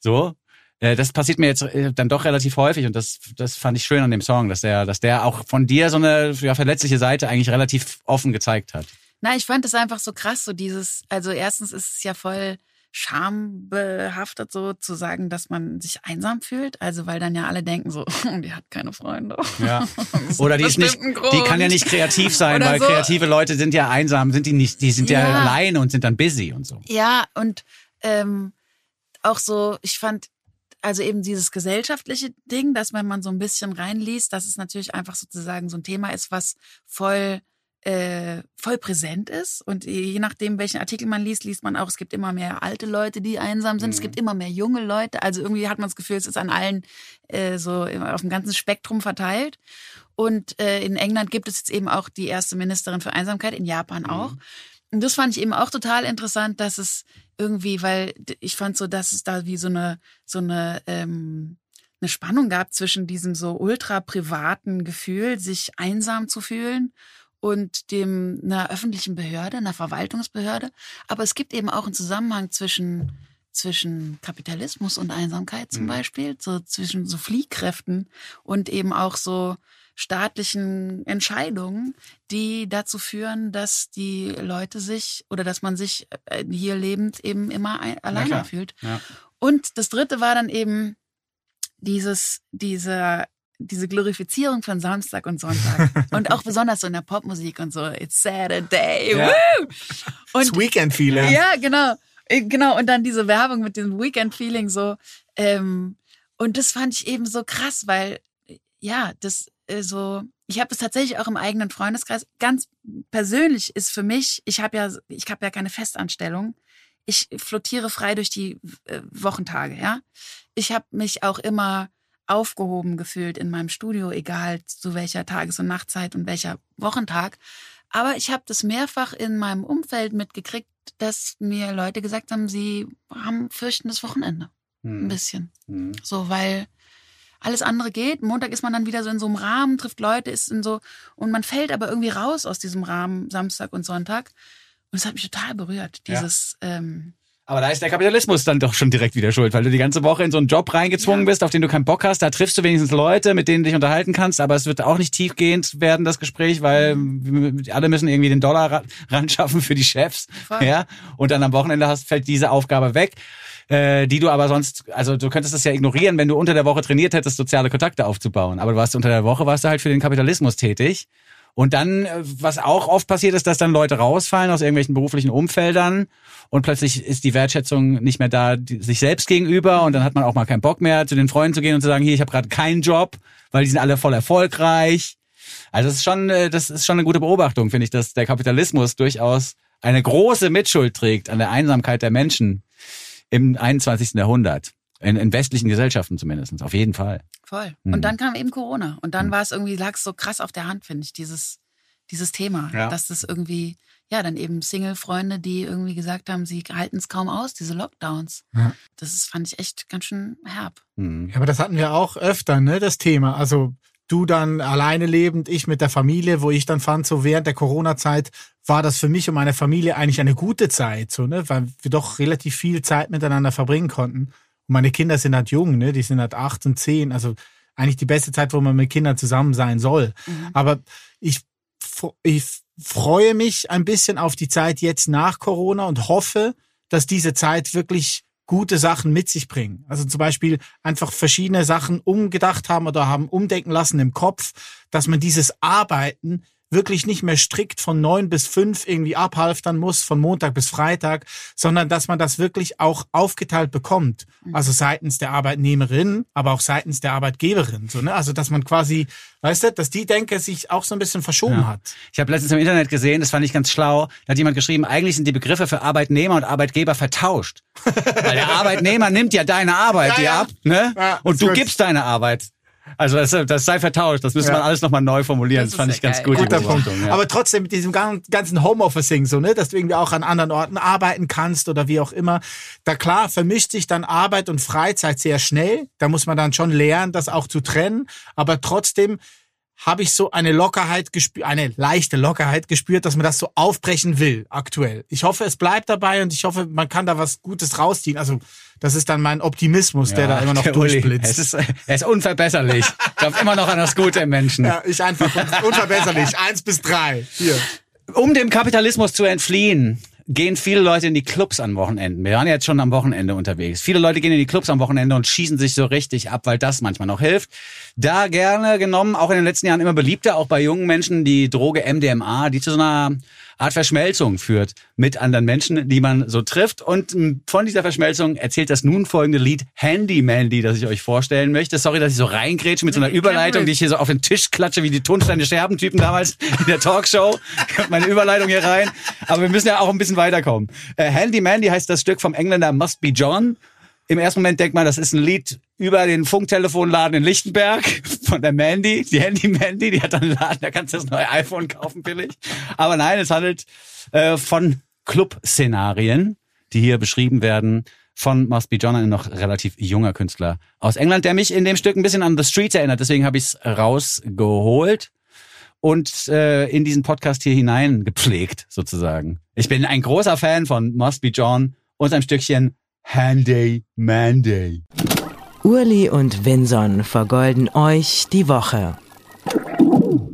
So. Äh, das passiert mir jetzt äh, dann doch relativ häufig und das, das fand ich schön an dem Song, dass der, dass der auch von dir so eine ja, verletzliche Seite eigentlich relativ offen gezeigt hat. Na, ich fand es einfach so krass, so dieses, also erstens ist es ja voll schambehaftet, so zu sagen, dass man sich einsam fühlt. Also weil dann ja alle denken so, die hat keine Freunde. Ja. Oder die ist nicht, die kann ja nicht kreativ sein, Oder weil so. kreative Leute sind ja einsam, sind die nicht, die sind ja, Ja. alleine und sind dann busy und so. Ja, und ähm, auch so, ich fand, also eben dieses gesellschaftliche Ding, dass wenn man so ein bisschen reinliest, dass es natürlich einfach sozusagen so ein Thema ist, was voll äh, voll präsent ist. Und je nachdem, welchen Artikel man liest, liest man auch, es gibt immer mehr alte Leute, die einsam sind, es gibt immer mehr junge Leute, also irgendwie hat man das Gefühl, es ist an allen äh, so auf dem ganzen Spektrum verteilt. Und äh, in England gibt es jetzt eben auch die erste Ministerin für Einsamkeit, in Japan auch. Und das fand ich eben auch total interessant, dass es irgendwie, weil ich fand so, dass es da wie so eine, so eine, ähm, eine Spannung gab zwischen diesem so ultra privaten Gefühl, sich einsam zu fühlen und dem einer öffentlichen Behörde, einer Verwaltungsbehörde. Aber es gibt eben auch einen Zusammenhang zwischen zwischen Kapitalismus und Einsamkeit zum Beispiel, so zwischen so Fliehkräften und eben auch so staatlichen Entscheidungen, die dazu führen, dass die Leute sich oder dass man sich äh, hier lebend eben immer ein, alleine fühlt. Ja. Und das dritte war dann eben dieses, diese, diese Glorifizierung von Samstag und Sonntag. und auch besonders so in der Popmusik und so, it's Saturday, Ja. woo! Das Und Weekend-Feeling. ja, genau. Äh, Genau, und dann diese Werbung mit dem Weekend-Feeling so. Ähm, und das fand ich eben so krass, weil, äh, ja, das äh, so, ich habe das tatsächlich auch im eigenen Freundeskreis. Ganz persönlich ist für mich, ich habe ja, ich habe ja keine Festanstellung. Ich flottiere frei durch die äh, Wochentage, ja. Ich habe mich auch immer aufgehoben gefühlt in meinem Studio, egal zu welcher Tages- und Nachtzeit und welcher Wochentag. Aber ich habe das mehrfach in meinem Umfeld mitgekriegt, dass mir Leute gesagt haben, sie haben fürchten das Wochenende. Ein Hm. bisschen. Hm. So, weil alles andere geht. Montag ist man dann wieder so in so einem Rahmen, trifft Leute, ist in so, und man fällt aber irgendwie raus aus diesem Rahmen Samstag und Sonntag. Und es hat mich total berührt, Ja. dieses, ähm, Aber da ist der Kapitalismus dann doch schon direkt wieder schuld, weil du die ganze Woche in so einen Job reingezwungen Ja. bist, auf den du keinen Bock hast. Da triffst du wenigstens Leute, mit denen du dich unterhalten kannst, aber es wird auch nicht tiefgehend werden, das Gespräch, weil Mhm. alle müssen irgendwie den Dollar ra- ran schaffen für die Chefs. Voll. Ja? Und dann am Wochenende hast, fällt diese Aufgabe weg. Äh, die du aber sonst, also du könntest das ja ignorieren, wenn du unter der Woche trainiert hättest, soziale Kontakte aufzubauen. Aber du warst unter der Woche, warst du halt für den Kapitalismus tätig. Und dann, äh, was auch oft passiert ist, dass dann Leute rausfallen aus irgendwelchen beruflichen Umfeldern und plötzlich ist die Wertschätzung nicht mehr da die, sich selbst gegenüber und dann hat man auch mal keinen Bock mehr, zu den Freunden zu gehen und zu sagen, hier, ich habe gerade keinen Job, weil die sind alle voll erfolgreich. Also das ist schon, äh, das ist schon eine gute Beobachtung, finde ich, dass der Kapitalismus durchaus eine große Mitschuld trägt an der Einsamkeit der Menschen im 21. Jahrhundert. In, in westlichen Gesellschaften zumindest, auf jeden Fall. voll. Mhm. Und dann kam eben Corona. Und dann Mhm. war es irgendwie, lag es so krass auf der Hand, finde ich, dieses, dieses Thema. Ja. Dass das irgendwie, ja, dann eben Single-Freunde, die irgendwie gesagt haben, sie halten es kaum aus, diese Lockdowns. Ja. Das ist, fand ich echt ganz schön herb. Mhm. Ja, aber das hatten wir auch öfter, ne, das Thema. Also du dann alleine lebend, ich mit der Familie, wo ich dann fand, so während der Corona-Zeit war das für mich und meine Familie eigentlich eine gute Zeit, so, ne, weil wir doch relativ viel Zeit miteinander verbringen konnten. Und meine Kinder sind halt jung, ne, die sind halt acht und zehn, also eigentlich die beste Zeit, wo man mit Kindern zusammen sein soll. Mhm. Aber ich, ich freue mich ein bisschen auf die Zeit jetzt nach Corona und hoffe, dass diese Zeit wirklich gute Sachen mit sich bringen. Also zum Beispiel einfach verschiedene Sachen umgedacht haben oder haben umdenken lassen im Kopf, dass man dieses Arbeiten wirklich nicht mehr strikt von neun bis fünf irgendwie abhalftern muss, von Montag bis Freitag, sondern dass man das wirklich auch aufgeteilt bekommt. Also seitens der Arbeitnehmerin, aber auch seitens der Arbeitgeberin. So, ne? Also dass man quasi, weißt du, dass die Denke sich auch so ein bisschen verschoben Ja. hat. Ich habe letztens im Internet gesehen, das fand ich ganz schlau, da hat jemand geschrieben, eigentlich sind die Begriffe für Arbeitnehmer und Arbeitgeber vertauscht. Weil der Arbeitnehmer nimmt ja deine Arbeit Ja, dir ja. ab, ne? Und du gibst deine Arbeit. Also das, das sei vertauscht, das müsste Ja. man alles nochmal neu formulieren. Das, Das fand ich ganz geil. gut. Guter Punkt. Ja. Aber trotzdem mit diesem gan- ganzen Homeofficing so, ne, dass du irgendwie auch an anderen Orten arbeiten kannst oder wie auch immer. Da klar vermischt sich dann Arbeit und Freizeit sehr schnell. Da muss man dann schon lernen, das auch zu trennen. Aber trotzdem habe ich so eine Lockerheit gespürt, eine leichte Lockerheit gespürt, dass man das so aufbrechen will aktuell. Ich hoffe, es bleibt dabei und ich hoffe, man kann da was Gutes rausziehen. Also das ist dann mein Optimismus, der da immer noch durchblitzt. Es ist, er ist unverbesserlich. Glaubt immer noch an das Gute im Menschen. ja, ich einfach un- unverbesserlich. Eins bis drei. Hier. Um dem Kapitalismus zu entfliehen, gehen viele Leute in die Clubs am Wochenende. Wir waren jetzt schon am Wochenende unterwegs. Viele Leute gehen in die Clubs am Wochenende und schießen sich so richtig ab, weil das manchmal noch hilft. Da gerne genommen, auch in den letzten Jahren immer beliebter, auch bei jungen Menschen, die Droge MDMA, die zu so einer Art Verschmelzung führt mit anderen Menschen, die man so trifft. Und von dieser Verschmelzung erzählt das nun folgende Lied Handy Mandy, das ich euch vorstellen möchte. Sorry, dass ich so reingrätsche mit so einer Überleitung, die ich hier so auf den Tisch klatsche, wie die Tonsteine Scherben-Typen damals in der Talkshow. Kommt Meine Überleitung hier rein. Aber wir müssen ja auch ein bisschen weiterkommen. Äh, Handy Mandy heißt das Stück vom Engländer Must Be John. Im ersten Moment denkt man, das ist ein Lied über den Funktelefonladen in Lichtenberg von der Mandy, die Handy Mandy, die hat einen Laden, da kannst du das neue iPhone kaufen billig. Aber nein, es handelt äh, von Club-Szenarien, die hier beschrieben werden von Must Be John, ein noch relativ junger Künstler aus England, der mich in dem Stück ein bisschen an The Streets erinnert. Deswegen habe ich es rausgeholt und äh, in diesen Podcast hier hinein gepflegt, sozusagen. Ich bin ein großer Fan von Must Be John und sein Stückchen Handy Mandy. Urli und Vinson vergolden euch die Woche.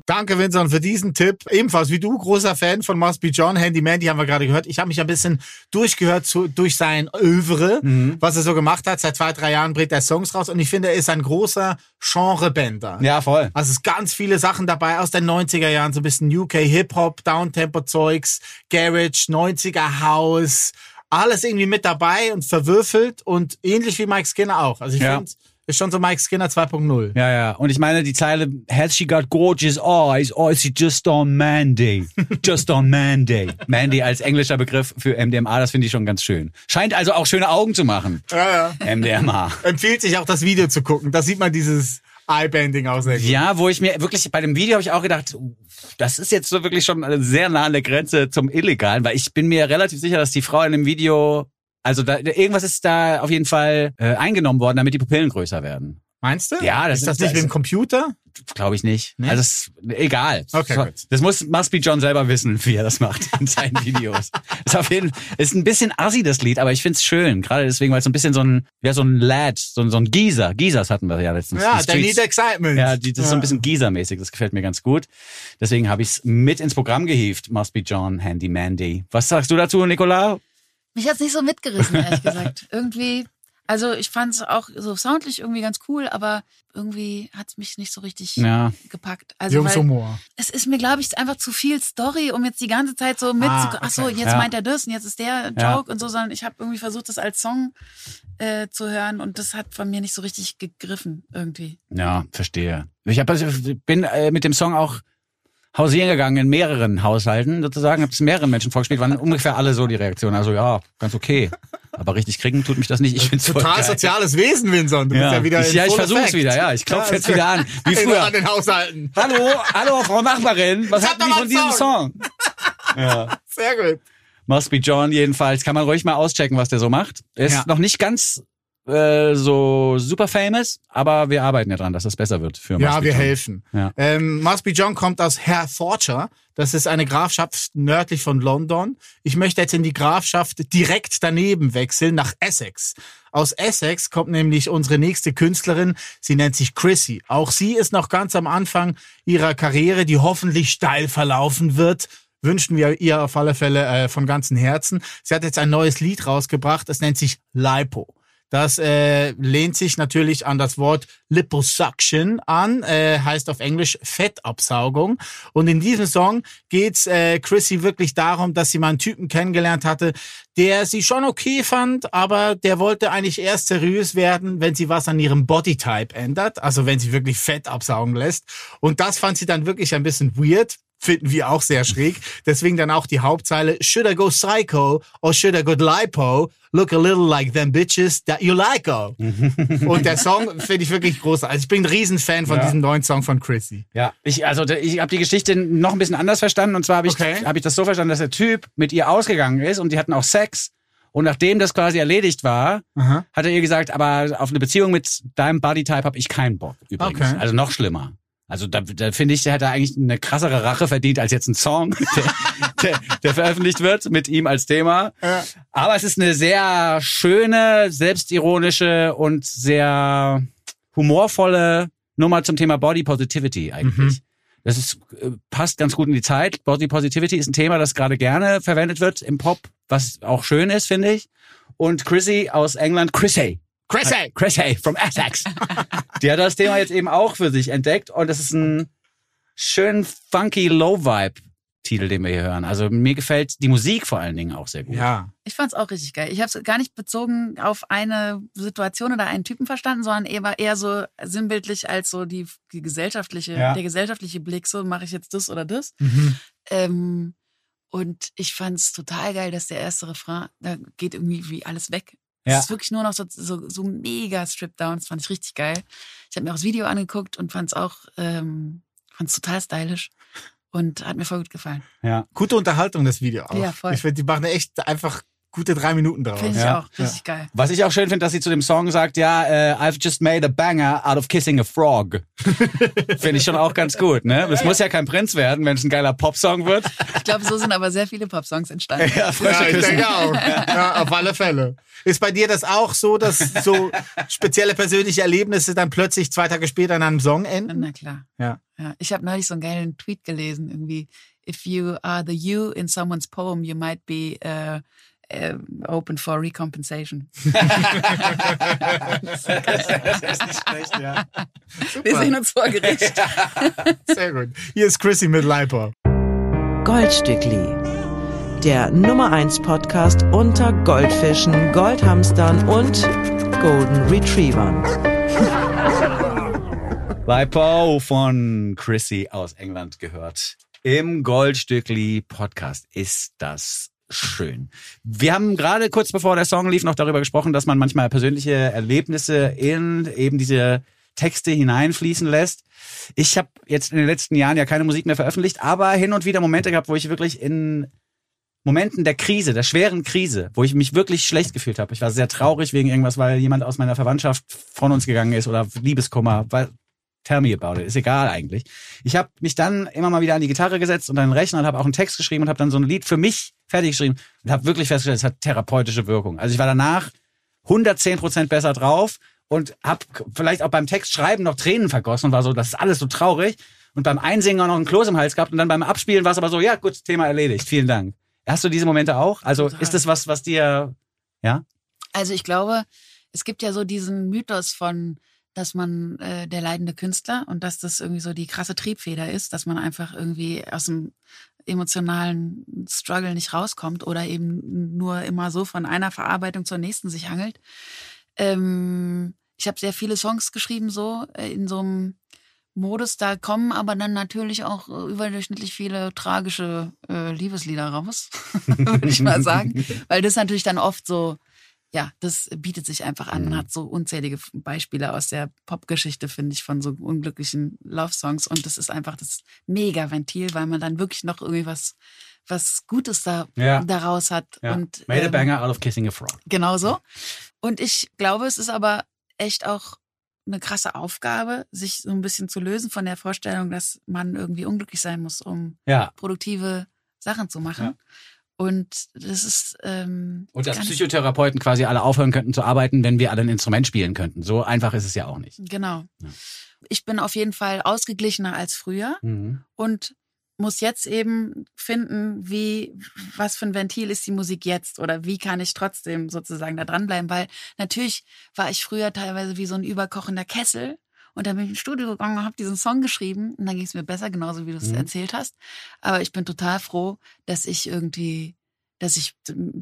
Danke, Vincent, für diesen Tipp. Ebenfalls wie du, großer Fan von Must Be John, Handy Mandy haben wir gerade gehört. Ich habe mich ein bisschen durchgehört zu, durch sein Övre, Mhm. was er so gemacht hat. Seit zwei, drei Jahren bringt er Songs raus und ich finde, er ist ein großer Genrebänder. Ja, voll. Also es ist ganz viele Sachen dabei aus den 90er Jahren, so ein bisschen UK Hip-Hop, Downtempo-Zeugs, Garage, 90er House, alles irgendwie mit dabei und verwürfelt und ähnlich wie Mike Skinner auch. Also ich Ja. finde, ist schon so Mike Skinner 2.0. Ja, ja. Und ich meine, die Zeile, has she got gorgeous eyes or is she just on Mandy? Just on Mandy. Mandy als englischer Begriff für MDMA, das finde ich schon ganz schön. Scheint also auch schöne Augen zu machen. Ja, ja. MDMA. Empfiehlt sich auch das Video zu gucken. Da sieht man dieses Eye-Banding auch sehr. Ja, wo ich mir wirklich, bei dem Video habe ich auch gedacht, das ist jetzt so wirklich schon sehr nah an der Grenze zum Illegalen, weil ich bin mir relativ sicher, dass die Frau in dem Video, also da, irgendwas ist da auf jeden Fall äh, eingenommen worden, damit die Pupillen größer werden. Meinst du? Ja, das ist das ist- nicht das- mit dem Computer? Glaube ich nicht. Nee? Also es, egal. Okay, So, gut. Das muss Must Be John selber wissen, wie er das macht in seinen Videos. ist auf jeden ist ein bisschen assi das Lied, aber ich find's schön, gerade deswegen, weil es so ein bisschen so ein ja so ein Lad, so, ein- so ein Geezer, Geezers hatten wir ja letztens. Ja, Die der Need Excitement. Ja, die, das ist so ein bisschen Geezer-mäßig, das gefällt mir ganz gut. Deswegen habe ich's mit ins Programm gehievt, Must Be John, Handy Mandy. Was sagst du dazu, Nicola? Mich hat's nicht so mitgerissen, ehrlich gesagt. Irgendwie, also ich fand es auch so soundlich irgendwie ganz cool, aber irgendwie hat's mich nicht so richtig Ja. gepackt. Also Jungs weil Humor. es ist mir, glaube ich, einfach zu viel Story, um jetzt die ganze Zeit so mit Ah, zu, ach so, okay. jetzt Ja. meint er das und jetzt ist der Joke Ja. und so, sondern ich habe irgendwie versucht, das als Song äh, zu hören und das hat von mir nicht so richtig gegriffen irgendwie. Ja, verstehe. Ich hab, also, bin äh, mit dem Song auch hausieren gegangen in mehreren Haushalten sozusagen, habe es mehreren Menschen vorgespielt, waren ungefähr alle so die Reaktionen. Also ja, ganz okay. Aber richtig kriegen tut mich das nicht. Ich find's Total geil. soziales Wesen, Vincent. Du bist Ja, ja wieder ich, ja, ich versuch's wieder, ja. Ich klopfe Ja, jetzt wieder an. Wie früher. an den Haushalten. Hallo, hallo, Frau Nachbarin. Was Sie mal von diesem Song. Song? Ja. Sehr gut. Must be John jedenfalls. Kann man ruhig mal auschecken, was der so macht. Er ist Ja. noch nicht ganz äh, so super famous, aber wir arbeiten ja dran, dass es besser wird für Must Ja, Be wir John. helfen. Ja. Ähm, Must Be John kommt aus Hertfordshire. Das ist eine Grafschaft nördlich von London. Ich möchte jetzt in die Grafschaft direkt daneben wechseln, nach Essex. Aus Essex kommt nämlich unsere nächste Künstlerin. Sie nennt sich Chrissy. Auch sie ist noch ganz am Anfang ihrer Karriere, die hoffentlich steil verlaufen wird. Wünschen wir ihr auf alle Fälle äh, von ganzem Herzen. Sie hat jetzt ein neues Lied rausgebracht. Es nennt sich Lipo. Das äh, lehnt sich natürlich an das Wort Liposuction an, äh, heißt auf Englisch Fettabsaugung. Und in diesem Song geht's äh, Chrissy wirklich darum, dass sie mal einen Typen kennengelernt hatte, der sie schon okay fand, aber der wollte eigentlich erst seriös werden, wenn sie was an ihrem Bodytype ändert, also wenn sie wirklich Fett absaugen lässt. Und das fand sie dann wirklich ein bisschen weird, finden wir auch sehr schräg. Deswegen dann auch die Hauptzeile, should I go psycho or should I go lipo? Look a little like them bitches that you like. -o. Und der Song finde ich wirklich großartig. Also ich bin ein Riesenfan von Ja. diesem neuen Song von Chrissy. Ja, ich, also ich habe die Geschichte noch ein bisschen anders verstanden. Und zwar habe ich, Okay. hab ich das so verstanden, dass der Typ mit ihr ausgegangen ist und die hatten auch Sex. Und nachdem das quasi erledigt war, Aha. hat er ihr gesagt, aber auf eine Beziehung mit deinem Bodytype habe ich keinen Bock übrigens. Okay. Also noch schlimmer. Also da, da finde ich, der hat da eigentlich eine krassere Rache verdient als jetzt ein Song, der, der, der veröffentlicht wird mit ihm als Thema. Ja. Aber es ist eine sehr schöne, selbstironische und sehr humorvolle Nummer zum Thema Body Positivity eigentlich. Das ist, äh, passt ganz gut in die Zeit. Body Positivity ist ein Thema, das gerade gerne verwendet wird im Pop, was auch schön ist, finde ich. Und Chrissy aus England, Chrissy, Chrissy! Chrissy from Essex. Die hat das Thema jetzt eben auch für sich entdeckt und es ist ein schön funky Low-Vibe-Titel, den wir hier hören. Also mir gefällt die Musik vor allen Dingen auch sehr gut. Ja. Ich fand's auch richtig geil. Ich habe es gar nicht bezogen auf eine Situation oder einen Typen verstanden, sondern eher, eher so sinnbildlich als so die, die gesellschaftliche, Ja. der gesellschaftliche Blick, so mache ich jetzt das oder das. Mhm. Ähm, und ich fand's total geil, dass der erste Refrain, da geht irgendwie wie alles weg. Ja. Es ist wirklich nur noch so, so, so mega stripped down. Das fand ich richtig geil. Ich habe mir auch das Video angeguckt und fand's auch, ähm, fand's total stylisch und hat mir voll gut gefallen. Ja. Gute Unterhaltung, das Video auch. Ja, voll. Ich finde, die machen echt einfach gute drei Minuten draus. Finde ich Ja. auch richtig geil. Was ich auch schön finde, dass sie zu dem Song sagt, ja, äh, I've just made a banger out of kissing a frog. finde ich schon auch ganz gut, ne? Es muss ja kein Prinz werden, wenn es ein geiler Popsong wird. Ich glaube, so sind aber sehr viele Popsongs entstanden. ja, Ja, frische ich Küsse. denke auch. Ja, auf alle Fälle. Ist bei dir das auch so, dass so spezielle persönliche Erlebnisse dann plötzlich zwei Tage später in einem Song enden? Na klar. Ja. Ja, ich habe neulich so einen geilen Tweet gelesen, irgendwie, if you are the you in someone's poem, you might be uh, uh, open for recompensation. Das ist nicht schlecht, ja. Wir sehen uns vor Gericht. Sehr gut. Hier ist Chrissy mit Lipo. Goldstückli. Der Nummer 1 Podcast unter Goldfischen, Goldhamstern und Golden Retrievern. Lipo von Chrissy aus England gehört. Im Goldstückli Podcast ist das schön. Wir haben gerade kurz bevor der Song lief noch darüber gesprochen, dass man manchmal persönliche Erlebnisse in eben diese Texte hineinfließen lässt. Ich habe jetzt in den letzten Jahren ja keine Musik mehr veröffentlicht, aber hin und wieder Momente gehabt, wo ich wirklich in Momenten der Krise, der schweren Krise, wo ich mich wirklich schlecht gefühlt habe. Ich war sehr traurig wegen irgendwas, weil jemand aus meiner Verwandtschaft von uns gegangen ist oder Liebeskummer, tell me about it, ist egal eigentlich. Ich habe mich dann immer mal wieder an die Gitarre gesetzt und an den Rechner und habe auch einen Text geschrieben und habe dann so ein Lied für mich fertig geschrieben und habe wirklich festgestellt, es hat therapeutische Wirkung. Also ich war danach 110 Prozent besser drauf und habe vielleicht auch beim Textschreiben noch Tränen vergossen und war so, das ist alles so traurig. Und beim Einsingen auch noch einen Kloß im Hals gehabt und dann beim Abspielen war es aber so, ja gut, Thema erledigt, vielen Dank. Hast du diese Momente auch? Also Total. ist das was, was dir, ja? Also ich glaube, es gibt ja so diesen Mythos von, dass man äh, der leidende Künstler und dass das irgendwie so die krasse Triebfeder ist, dass man einfach irgendwie aus dem emotionalen Struggle nicht rauskommt oder eben nur immer so von einer Verarbeitung zur nächsten sich hangelt. Ähm, ich habe sehr viele Songs geschrieben so äh, in so einem Modus, da kommen aber dann natürlich auch äh, überdurchschnittlich viele tragische äh, Liebeslieder raus, würde ich mal sagen. Weil das natürlich dann oft so, ja, das bietet sich einfach an. Man hat so unzählige Beispiele aus der Popgeschichte, finde ich, von so unglücklichen Love-Songs. Und das ist einfach das Mega-Ventil, weil man dann wirklich noch irgendwie was, was Gutes da, Ja. daraus hat. ja. Und, Made a ähm, banger out of kissing a frog. Genau so. Und ich glaube, es ist aber echt auch eine krasse Aufgabe, sich so ein bisschen zu lösen von der Vorstellung, dass man irgendwie unglücklich sein muss, um Ja. produktive Sachen zu machen. Ja. Und das ist ähm, Und dass Psychotherapeuten quasi alle aufhören könnten zu arbeiten, wenn wir alle ein Instrument spielen könnten. So einfach ist es ja auch nicht. Genau. Ja. Ich bin auf jeden Fall ausgeglichener als früher Mhm. und muss jetzt eben finden, wie, was für ein Ventil ist die Musik jetzt oder wie kann ich trotzdem sozusagen da dranbleiben, weil natürlich war ich früher teilweise wie so ein überkochender Kessel und dann bin ich ins Studio gegangen und habe diesen Song geschrieben und dann ging es mir besser, genauso wie du es Mhm. erzählt hast. Aber ich bin total froh, dass ich irgendwie, dass ich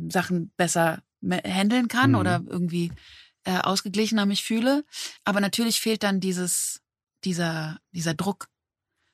Sachen besser handeln kann Mhm. oder irgendwie äh, ausgeglichener mich fühle. Aber natürlich fehlt dann dieses, dieser, dieser Druck.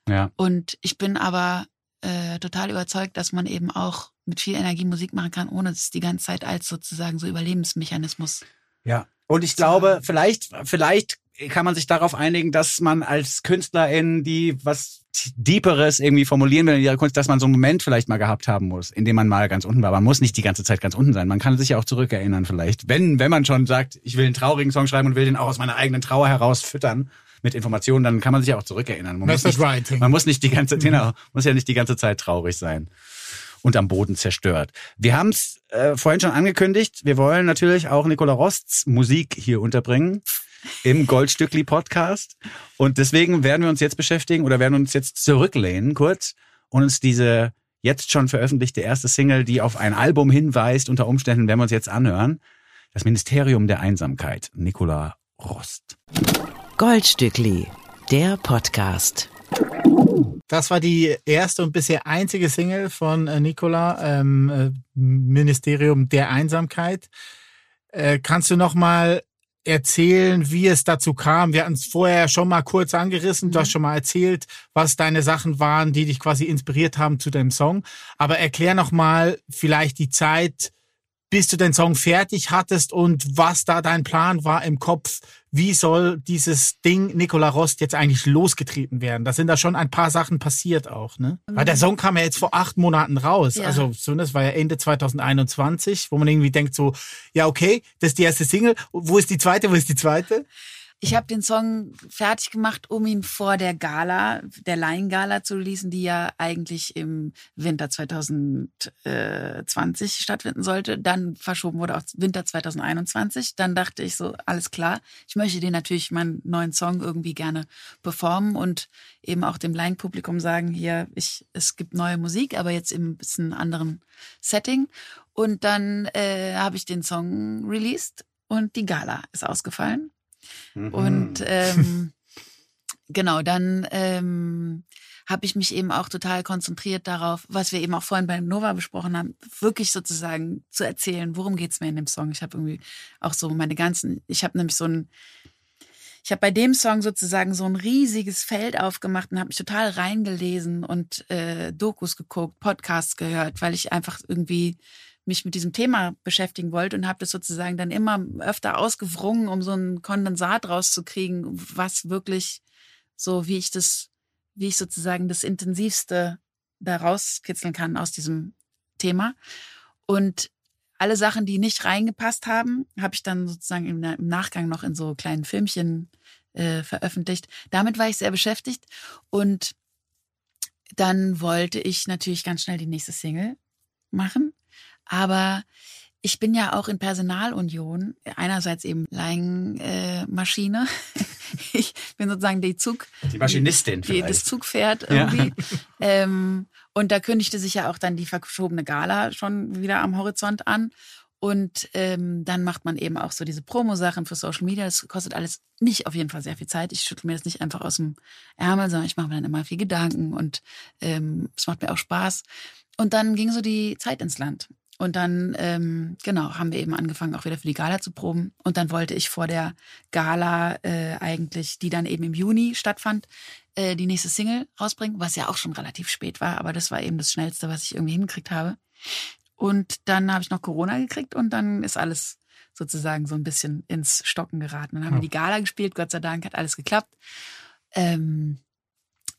Ja. Und ich bin aber äh, total überzeugt, dass man eben auch mit viel Energie Musik machen kann, ohne es die ganze Zeit als sozusagen so Überlebensmechanismus. Ja. Und ich glaube, vielleicht, vielleicht kann man sich darauf einigen, dass man als Künstlerin, die was Deeperes irgendwie formulieren will in ihrer Kunst, dass man so einen Moment vielleicht mal gehabt haben muss, in dem man mal ganz unten war. Man muss nicht die ganze Zeit ganz unten sein. Man kann sich ja auch zurückerinnern vielleicht. Wenn, wenn man schon sagt, ich will einen traurigen Song schreiben und will den auch aus meiner eigenen Trauer heraus füttern mit Informationen, dann kann man sich ja auch zurückerinnern. Man muss nicht, Writing. man muss nicht die ganze, genau, muss ja nicht die ganze Zeit traurig sein und am Boden zerstört. Wir haben es äh, vorhin schon angekündigt. Wir wollen natürlich auch Nicola Rosts Musik hier unterbringen im Goldstückli Podcast. Und deswegen werden wir uns jetzt beschäftigen oder werden uns jetzt zurücklehnen kurz und uns diese jetzt schon veröffentlichte erste Single, die auf ein Album hinweist, unter Umständen werden wir uns jetzt anhören. Das Ministerium der Einsamkeit, Nicola Rost. Goldstückli, der Podcast. Das war die erste und bisher einzige Single von äh, Nicola, ähm, äh, Ministerium der Einsamkeit. Äh, kannst du noch mal erzählen, wie es dazu kam? Wir hatten es vorher schon mal kurz angerissen. Du hast schon mal erzählt, was deine Sachen waren, die dich quasi inspiriert haben zu deinem Song. Aber erklär noch mal vielleicht die Zeit, bis du den Song fertig hattest und was da dein Plan war im Kopf. Wie soll dieses Ding Nicola Rost jetzt eigentlich losgetreten werden? Da sind da schon ein paar Sachen passiert auch, ne? Weil der Song kam ja jetzt vor acht Monaten raus. Ja. Also so, das war ja Ende 2021, wo man irgendwie denkt so, ja okay, das ist die erste Single. Wo ist die zweite? Wo ist die zweite? Ich habe den Song fertig gemacht, um ihn vor der Gala, der Lion-Gala zu releasen, die ja eigentlich im Winter 2020 stattfinden sollte. Dann verschoben wurde auf Winter 2021. Dann dachte ich so, alles klar, ich möchte den natürlich meinen neuen Song irgendwie gerne performen und eben auch dem Lion-Publikum sagen, hier, ich, es gibt neue Musik, aber jetzt im bisschen anderen Setting. Und dann äh, habe ich den Song released und die Gala ist ausgefallen. Und ähm, genau, dann ähm, habe ich mich eben auch total konzentriert darauf, was wir eben auch vorhin bei Nova besprochen haben, wirklich sozusagen zu erzählen, worum geht's mir in dem Song. Ich habe irgendwie auch so meine ganzen, ich habe nämlich so ein, ich habe bei dem Song sozusagen so ein riesiges Feld aufgemacht und habe mich total reingelesen und äh, Dokus geguckt, Podcasts gehört, weil ich einfach irgendwie mich mit diesem Thema beschäftigen wollte und habe das sozusagen dann immer öfter ausgewrungen, um so ein Kondensat rauszukriegen, was wirklich so, wie ich das, wie ich sozusagen das Intensivste da rauskitzeln kann aus diesem Thema. Und alle Sachen, die nicht reingepasst haben, habe ich dann sozusagen im, Na- im Nachgang noch in so kleinen Filmchen äh, veröffentlicht. Damit war ich sehr beschäftigt und dann wollte ich natürlich ganz schnell die nächste Single machen. Aber ich bin ja auch in Personalunion, einerseits eben Leihmaschine. Äh, ich bin sozusagen die Zug, Die Maschinistin die, das. Zugpferd Ja. irgendwie. ähm, und da kündigte sich ja auch dann die verschobene Gala schon wieder am Horizont an. Und ähm, dann macht man eben auch so diese Promo-Sachen für Social Media. Das kostet alles mich auf jeden Fall sehr viel Zeit. Ich schüttle mir das nicht einfach aus dem Ärmel, sondern ich mache mir dann immer viel Gedanken und ähm, es macht mir auch Spaß. Und dann ging so die Zeit ins Land. Und dann, ähm, genau, haben wir eben angefangen, auch wieder für die Gala zu proben. Und dann wollte ich vor der Gala äh, eigentlich, die dann eben im Juni stattfand, äh, die nächste Single rausbringen, was ja auch schon relativ spät war, aber das war eben das Schnellste, was ich irgendwie hingekriegt habe. Und dann habe ich noch Corona gekriegt und dann ist alles sozusagen so ein bisschen ins Stocken geraten. Dann haben wir die Gala gespielt, Gott sei Dank hat alles geklappt. Ähm,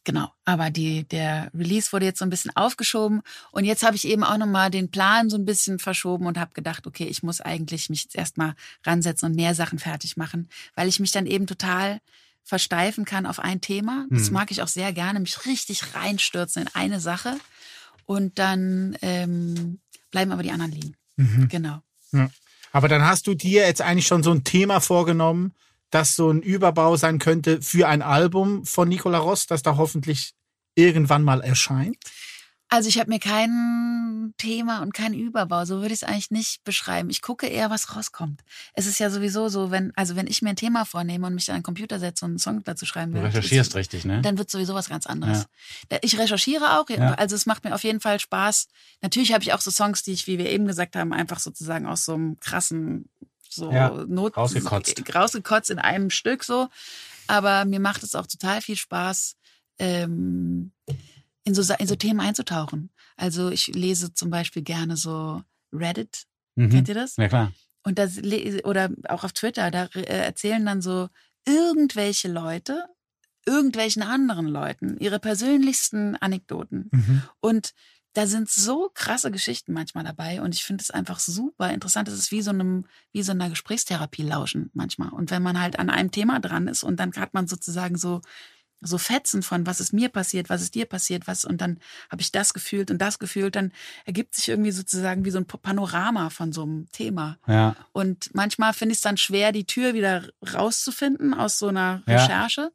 genau, aber die, der Release wurde jetzt so ein bisschen aufgeschoben und jetzt habe ich eben auch nochmal den Plan so ein bisschen verschoben und habe gedacht, okay, ich muss eigentlich mich jetzt erstmal ransetzen und mehr Sachen fertig machen, weil ich mich dann eben total versteifen kann auf ein Thema. Das Hm. mag ich auch sehr gerne, mich richtig reinstürzen in eine Sache und dann ähm, bleiben aber die anderen liegen. Mhm. Genau. Ja. Aber dann hast du dir jetzt eigentlich schon so ein Thema vorgenommen, das so ein Überbau sein könnte für ein Album von Nicola Ross, das da hoffentlich irgendwann mal erscheint? Also ich habe mir kein Thema und keinen Überbau, so würde ich es eigentlich nicht beschreiben. Ich gucke eher, was rauskommt. Es ist ja sowieso so, wenn, also wenn ich mir ein Thema vornehme und mich an den Computer setze und einen Song dazu schreiben Du will, recherchierst richtig, ne? dann wird sowieso was ganz anderes. Ich recherchiere auch, Ja. also es macht mir auf jeden Fall Spaß. Natürlich habe ich auch so Songs, die ich, wie wir eben gesagt haben, einfach sozusagen aus so einem krassen so Ja, Not rausgekotzt. rausgekotzt in einem Stück so. Aber mir macht es auch total viel Spaß, ähm, in so, in so Themen einzutauchen. Also ich lese zum Beispiel gerne so Reddit. Mhm. Kennt ihr das? Ja, klar. Und das oder auch auf Twitter, da äh, erzählen dann so irgendwelche Leute irgendwelchen anderen Leuten ihre persönlichsten Anekdoten. Mhm. Und da sind so krasse Geschichten manchmal dabei und ich finde es einfach super interessant. Es ist wie so einem, wie so einer Gesprächstherapie lauschen manchmal. Und wenn man halt an einem Thema dran ist und dann hat man sozusagen so so Fetzen von, was ist mir passiert, was ist dir passiert, was und dann habe ich das gefühlt und das gefühlt, dann ergibt sich irgendwie sozusagen wie so ein Panorama von so einem Thema. Ja. Und manchmal finde ich es dann schwer, die Tür wieder rauszufinden aus so einer Ja.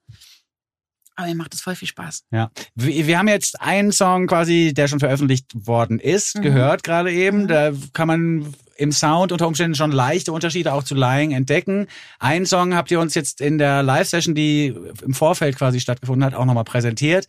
Aber mir macht es voll viel Spaß. Ja. Wir, wir haben jetzt einen Song quasi, der schon veröffentlicht worden ist, Mhm. gehört gerade eben. Mhm. Da kann man im Sound unter Umständen schon leichte Unterschiede auch zu Lying entdecken. Einen Song habt ihr uns jetzt in der Live-Session, die im Vorfeld quasi stattgefunden hat, auch nochmal präsentiert.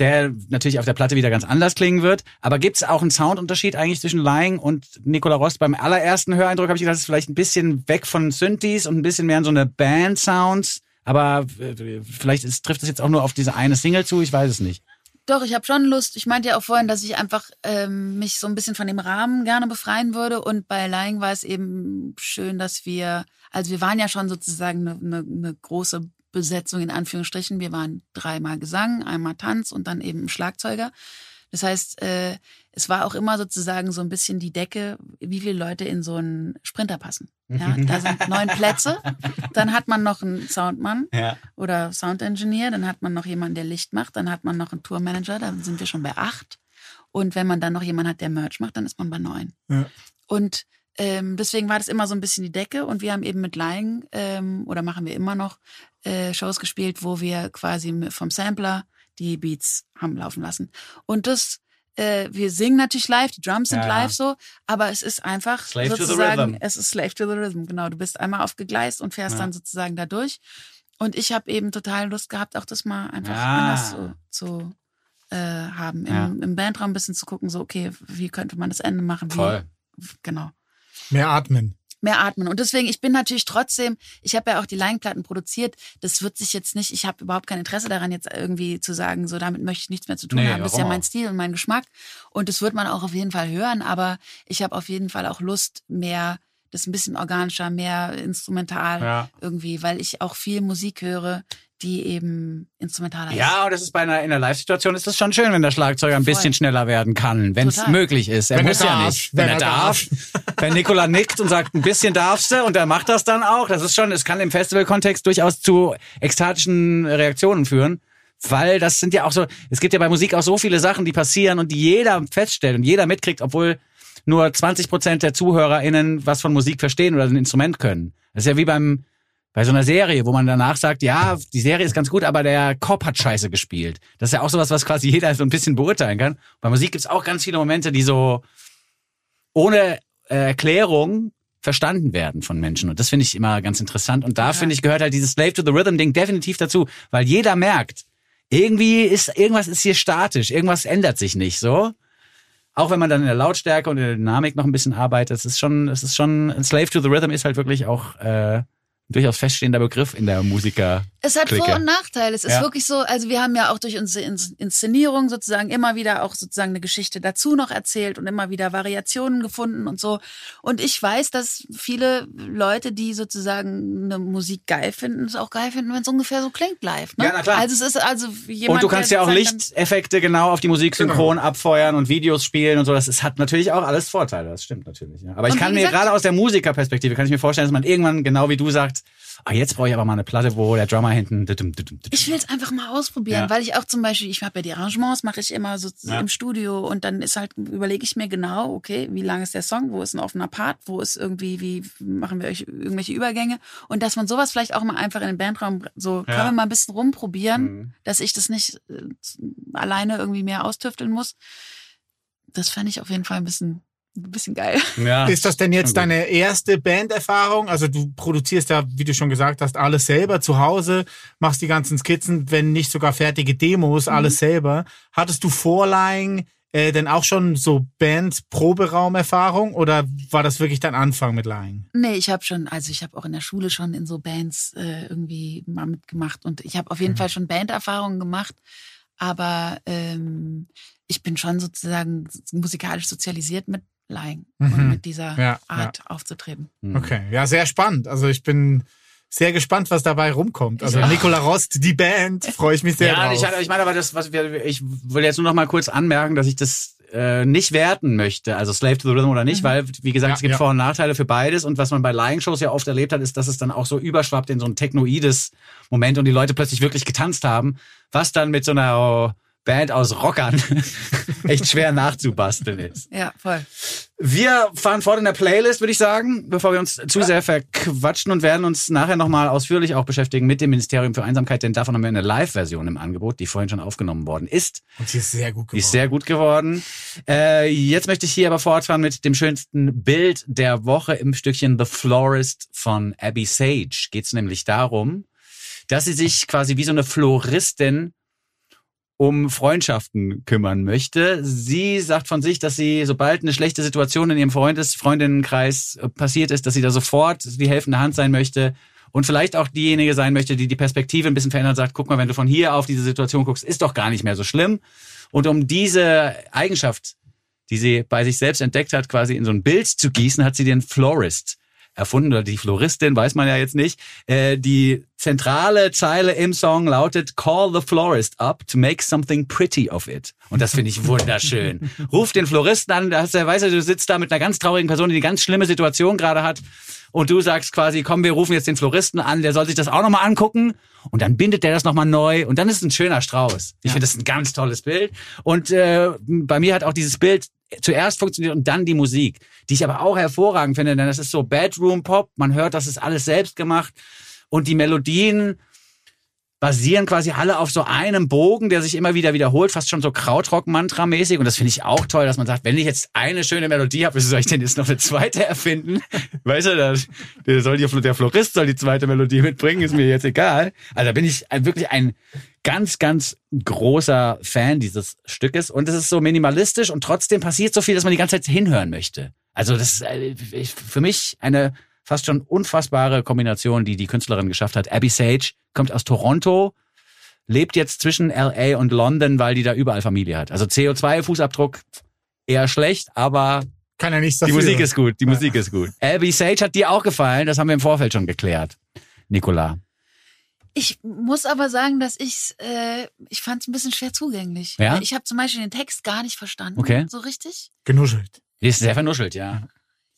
Der natürlich auf der Platte wieder ganz anders klingen wird. Aber gibt es auch einen Soundunterschied eigentlich zwischen Lying und Nicola Rost? Beim allerersten Höreindruck habe ich gedacht, es ist vielleicht ein bisschen weg von Synthes und ein bisschen mehr in so eine Band-Sounds. Aber äh, vielleicht ist, trifft es jetzt auch nur auf diese eine Single zu, ich weiß es nicht. Doch, ich habe schon Lust. Ich meinte ja auch vorhin, dass ich einfach ähm, mich so ein bisschen von dem Rahmen gerne befreien würde. Und bei Lying war es eben schön, dass wir, also wir waren ja schon sozusagen eine, eine, eine große Besetzung in Anführungsstrichen. Wir waren dreimal Gesang, einmal Tanz und dann eben Schlagzeuger. Das heißt, äh, es war auch immer sozusagen so ein bisschen die Decke, wie viele Leute in so einen Sprinter passen. Ja, da sind neun Plätze. Dann hat man noch einen Soundmann Ja. oder Sound Engineer, dann hat man noch jemanden, der Licht macht, dann hat man noch einen Tourmanager, dann sind wir schon bei acht. Und wenn man dann noch jemanden hat, der Merch macht, dann ist man bei neun. Ja. Und ähm, deswegen war das immer so ein bisschen die Decke und wir haben eben mit Lying ähm, oder machen wir immer noch äh, Shows gespielt, wo wir quasi vom Sampler die Beats haben laufen lassen. Und das, äh, wir singen natürlich live, die Drums sind Ja, ja. live so, aber es ist einfach Slave to the sozusagen, es ist Slave to the Rhythm, genau. Du bist einmal aufgegleist und fährst Ja. dann sozusagen da durch. Und ich habe eben total Lust gehabt, auch das mal einfach Ah. anders zu, zu äh, haben. Im, Ja. Im Bandraum ein bisschen zu gucken, so, okay, wie könnte man das Ende machen? Wie, Voll. Genau. Mehr atmen. Mehr atmen. Und deswegen, ich bin natürlich trotzdem, ich habe ja auch die Line-Platten produziert. Das wird sich jetzt nicht, ich habe überhaupt kein Interesse daran, jetzt irgendwie zu sagen, so damit möchte ich nichts mehr zu tun Nee, haben. Das ist ja mein? Stil und mein Geschmack. Und das wird man auch auf jeden Fall hören. Aber ich habe auf jeden Fall auch Lust, mehr, das ein bisschen organischer, mehr instrumental Ja. irgendwie, weil ich auch viel Musik höre, die eben instrumentaler ist. Ja, und das ist bei einer in einer Live-Situation ist das schon schön, wenn der Schlagzeuger ein Voll. bisschen schneller werden kann, wenn es möglich ist. Er Wenn er muss ja darf. nicht. Wenn, Wenn er er darf. wenn Nikola nickt und sagt, ein bisschen darfst du und er macht das dann auch. Das ist schon, es kann im Festival-Kontext durchaus zu ekstatischen Reaktionen führen. Weil das sind ja auch so, es gibt ja bei Musik auch so viele Sachen, die passieren und die jeder feststellt und jeder mitkriegt, obwohl nur 20 Prozent der ZuhörerInnen was von Musik verstehen oder ein Instrument können. Das ist ja wie beim, bei so einer Serie, wo man danach sagt, ja, die Serie ist ganz gut, aber der Cop hat scheiße gespielt. Das ist ja auch sowas, was quasi jeder so ein bisschen beurteilen kann. Bei Musik gibt's auch ganz viele Momente, die so ohne äh, Erklärung verstanden werden von Menschen. Und das finde ich immer ganz interessant. Und da finde ich, gehört halt dieses Slave to the Rhythm Ding definitiv dazu, weil jeder merkt, irgendwie ist, irgendwas ist hier statisch, irgendwas ändert sich nicht, so. Auch wenn man dann in der Lautstärke und in der Dynamik noch ein bisschen arbeitet, es ist schon, es ist schon, Slave to the Rhythm ist halt wirklich auch, äh, durchaus feststehender Begriff in der Musiker. Es hat. Vor- und Nachteile. Es ist Ja. wirklich so, also wir haben ja auch durch unsere Ins- Inszenierung sozusagen immer wieder auch sozusagen eine Geschichte dazu noch erzählt und immer wieder Variationen gefunden und so. Und ich weiß, dass viele Leute, die sozusagen eine Musik geil finden, es auch geil finden, wenn es ungefähr so klingt live. Ne? Ja, na klar. Also es ist also jemand, und du kannst ja auch Lichteffekte genau auf die Musik Genau. synchron abfeuern und Videos spielen und so. Das ist, hat natürlich auch alles Vorteile. Das stimmt natürlich. Ja. Aber ich Und kann mir gerade aus der Musikerperspektive kann ich mir vorstellen, dass man irgendwann genau wie du sagst, Ah, jetzt brauche ich aber mal eine Platte, wo der Drummer hinten. Ich will es einfach mal ausprobieren, Ja. weil ich auch zum Beispiel, ich habe ja die Arrangements, mache ich immer so Ja. im Studio und dann ist halt, überlege ich mir genau, okay, wie lang ist der Song, wo ist ein offener Part, wo ist irgendwie, wie machen wir euch irgendwelche Übergänge und dass man sowas vielleicht auch mal einfach in den Bandraum, so Ja. können wir mal ein bisschen rumprobieren, Mhm. dass ich das nicht äh, alleine irgendwie mehr austüfteln muss. Das fände ich auf jeden Fall ein bisschen, ein bisschen geil. Ja. Ist das denn jetzt deine erste Banderfahrung? Also du produzierst ja, wie du schon gesagt hast, alles selber zu Hause, machst die ganzen Skizzen, wenn nicht sogar fertige Demos, Mhm. alles selber. Hattest du Vorlaing äh, denn auch schon so Band-Proberaumerfahrung oder war das wirklich dein Anfang mit Lying? Nee, ich habe schon, also ich habe auch in der Schule schon in so Bands äh, irgendwie mal mitgemacht und ich habe auf jeden Mhm. Fall schon Banderfahrungen gemacht, aber ähm, ich bin schon sozusagen musikalisch sozialisiert mit Lying Mhm. und mit dieser Ja, Art aufzutreten. Mhm. Okay, ja, sehr spannend. Also ich bin sehr gespannt, was dabei rumkommt. Also Ja. Nicola Rost, die Band, freue ich mich sehr Ja, drauf. ich, ich meine aber das, was wir, ich will jetzt nur noch mal kurz anmerken, dass ich das äh, nicht werten möchte, also Slave to the Rhythm oder nicht, weil, wie gesagt, Ja, es gibt ja. Vor- und Nachteile für beides und was man bei Lying-Shows ja oft erlebt hat, ist, dass es dann auch so überschwappt in so ein technoides Moment und die Leute plötzlich wirklich getanzt haben, was dann mit so einer Band aus Rockern echt schwer nachzubasteln ist. Ja, voll. Wir fahren fort in der Playlist, würde ich sagen, bevor wir uns zu sehr verquatschen und werden uns nachher nochmal ausführlich auch beschäftigen mit dem Ministerium für Einsamkeit, denn davon haben wir eine Live-Version im Angebot, die vorhin schon aufgenommen worden ist. Und sie ist sehr gut Die geworden. ist sehr gut geworden. Äh, jetzt möchte ich hier aber fortfahren mit dem schönsten Bild der Woche im Stückchen The Florist von Abby Sage. Geht es nämlich darum, dass sie sich quasi wie so eine Floristin um Freundschaften kümmern möchte. Sie sagt von sich, dass sie, sobald eine schlechte Situation in ihrem Freundes Freundinnenkreis äh, passiert ist, dass sie da sofort die helfende Hand sein möchte und vielleicht auch diejenige sein möchte, die die Perspektive ein bisschen verändert sagt, guck mal, wenn du von hier auf diese Situation guckst, ist doch gar nicht mehr so schlimm. Und um diese Eigenschaft, die sie bei sich selbst entdeckt hat, quasi in so ein Bild zu gießen, hat sie den Florist erfunden oder die Floristin, weiß man ja jetzt nicht. Äh, die zentrale Zeile im Song lautet Call the florist up to make something pretty of it. Und das finde ich wunderschön. Ruf den Floristen an, da hast du, weißt du, du sitzt da mit einer ganz traurigen Person, die eine ganz schlimme Situation gerade hat. Und du sagst quasi, komm, wir rufen jetzt den Floristen an, der soll sich das auch nochmal angucken. Und dann bindet der das nochmal neu. Und dann ist es ein schöner Strauß. Ich finde das ein ganz tolles Bild. Und äh, bei mir hat auch dieses Bild zuerst funktioniert und dann die Musik, die ich aber auch hervorragend finde, denn das ist so Bedroom Pop, man hört, das ist alles selbst gemacht und die Melodien basieren quasi alle auf so einem Bogen, der sich immer wieder wiederholt, fast schon so Krautrock-Mantra-mäßig und das finde ich auch toll, dass man sagt, wenn ich jetzt eine schöne Melodie habe, wieso soll ich denn jetzt noch eine zweite erfinden? Weißt du, der, soll die, der Florist soll die zweite Melodie mitbringen, ist mir jetzt egal. Also da bin ich wirklich ein ganz, ganz großer Fan dieses Stückes und es ist so minimalistisch und trotzdem passiert so viel, dass man die ganze Zeit hinhören möchte. Also das ist äh, für mich eine fast schon unfassbare Kombination, die die Künstlerin geschafft hat. Abby Sage kommt aus Toronto, lebt jetzt zwischen LA und London, weil die da überall Familie hat. Also CO2-Fußabdruck eher schlecht, aber Kann ja nichts die dafür. Musik ist gut, die Musik ist gut. Abby Sage hat dir auch gefallen, das haben wir im Vorfeld schon geklärt. Nicola. Ich muss aber sagen, dass ich äh, ich fand es ein bisschen schwer zugänglich. Ja? Ich habe zum Beispiel den Text gar nicht verstanden. Okay. So richtig. Genuschelt. Die ist sehr vernuschelt, ja.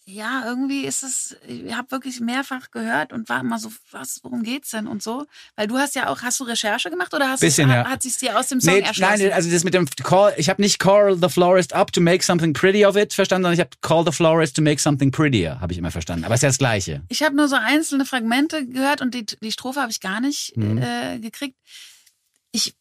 Ja, irgendwie ist es, ich habe wirklich mehrfach gehört und war immer so, was, worum geht's denn und so? Weil du hast ja auch, hast du Recherche gemacht oder hast Bisschen, du's, ja. hat sich's dir aus dem Song Nee, erschlossen? nein, also das mit dem Call, ich habe nicht Call the Florist up to make something pretty of it verstanden, sondern ich habe Call the Florist to make something prettier, habe ich immer verstanden. Aber es ist ja das Gleiche. Ich habe nur so einzelne Fragmente gehört und die, die Strophe habe ich gar nicht Mhm. äh, gekriegt. Ich,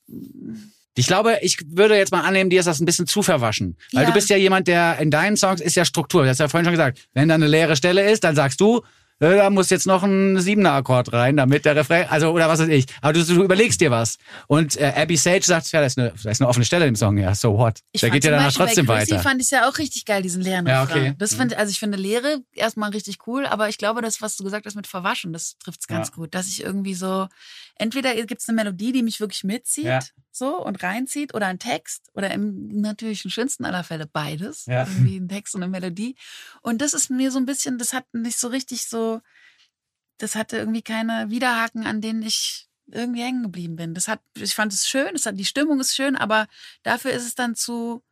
Ich glaube, ich würde jetzt mal annehmen, dir ist das ein bisschen zu verwaschen. Weil Ja. du bist ja jemand, der in deinen Songs ist ja Struktur. Du hast ja vorhin schon gesagt, wenn da eine leere Stelle ist, dann sagst du, äh, da muss jetzt noch ein siebener Akkord rein, damit der Refrain, also oder was weiß ich. Aber du, du überlegst dir was. Und äh, Abby Sage sagt, ja, da ist, eine, da ist eine offene Stelle im Song, ja, so what. ich Der fand geht ja danach Beispiel trotzdem bei Chrissy weiter. fand ich ja auch richtig geil, diesen leeren Ja, Refrain. okay. Mhm. Das fand, also ich finde Leere erstmal richtig cool, aber ich glaube, das, was du gesagt hast mit Verwaschen, das trifft's ganz Ja. gut. Dass ich irgendwie so, entweder gibt's eine Melodie, die mich wirklich mitzieht, Ja. so, und reinzieht, oder ein Text, oder im natürlich im schönsten aller Fälle beides. Ja. Irgendwie ein Text und eine Melodie. Und das ist mir so ein bisschen, das hat nicht so richtig so, das hatte irgendwie keine Widerhaken, an denen ich irgendwie hängen geblieben bin. Das hat, ich fand es schön, es hat, die Stimmung ist schön, aber dafür ist es dann zu,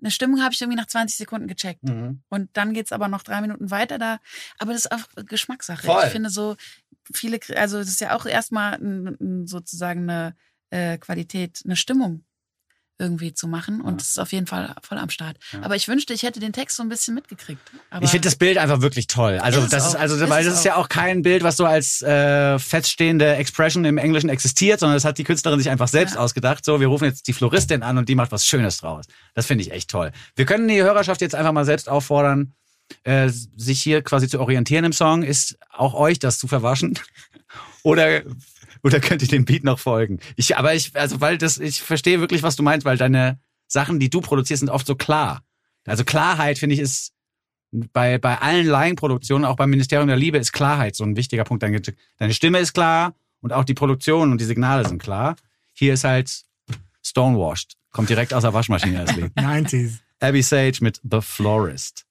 eine Stimmung habe ich irgendwie nach 20 Sekunden gecheckt. Mhm. Und dann geht's aber noch drei Minuten weiter da. Aber das ist auch Geschmackssache. Voll. Ich finde so, viele, also es ist ja auch erstmal sozusagen eine äh, Qualität, eine Stimmung irgendwie zu machen und es ist auf jeden Fall voll am Start. Aber ich wünschte, ich hätte den Text so ein bisschen mitgekriegt. Aber Ich finde das Bild einfach wirklich toll. Also Ist das ist auch. also Ist weil das ist ja auch kein Bild, was so als äh, feststehende Expression im Englischen existiert, sondern das hat die Künstlerin sich einfach selbst Ja. ausgedacht. So, wir rufen jetzt die Floristin an und die macht was Schönes draus. Das finde ich echt toll. Wir können die Hörerschaft jetzt einfach mal selbst auffordern, äh, sich hier quasi zu orientieren im Song. Ist auch euch das zu verwaschen? Oder oder könnt ihr dem Beat noch folgen? Ich, aber ich, also weil das, ich verstehe wirklich, was du meinst, weil deine Sachen, die du produzierst, sind oft so klar. Also Klarheit, finde ich, ist bei, bei allen Laienproduktionen, auch beim Ministerium der Liebe, ist Klarheit so ein wichtiger Punkt. Deine, deine Stimme ist klar und auch die Produktion und die Signale sind klar. Hier ist halt Stonewashed. Kommt direkt aus der Waschmaschine, das Lied. 90s. Abby Sage mit The Florist.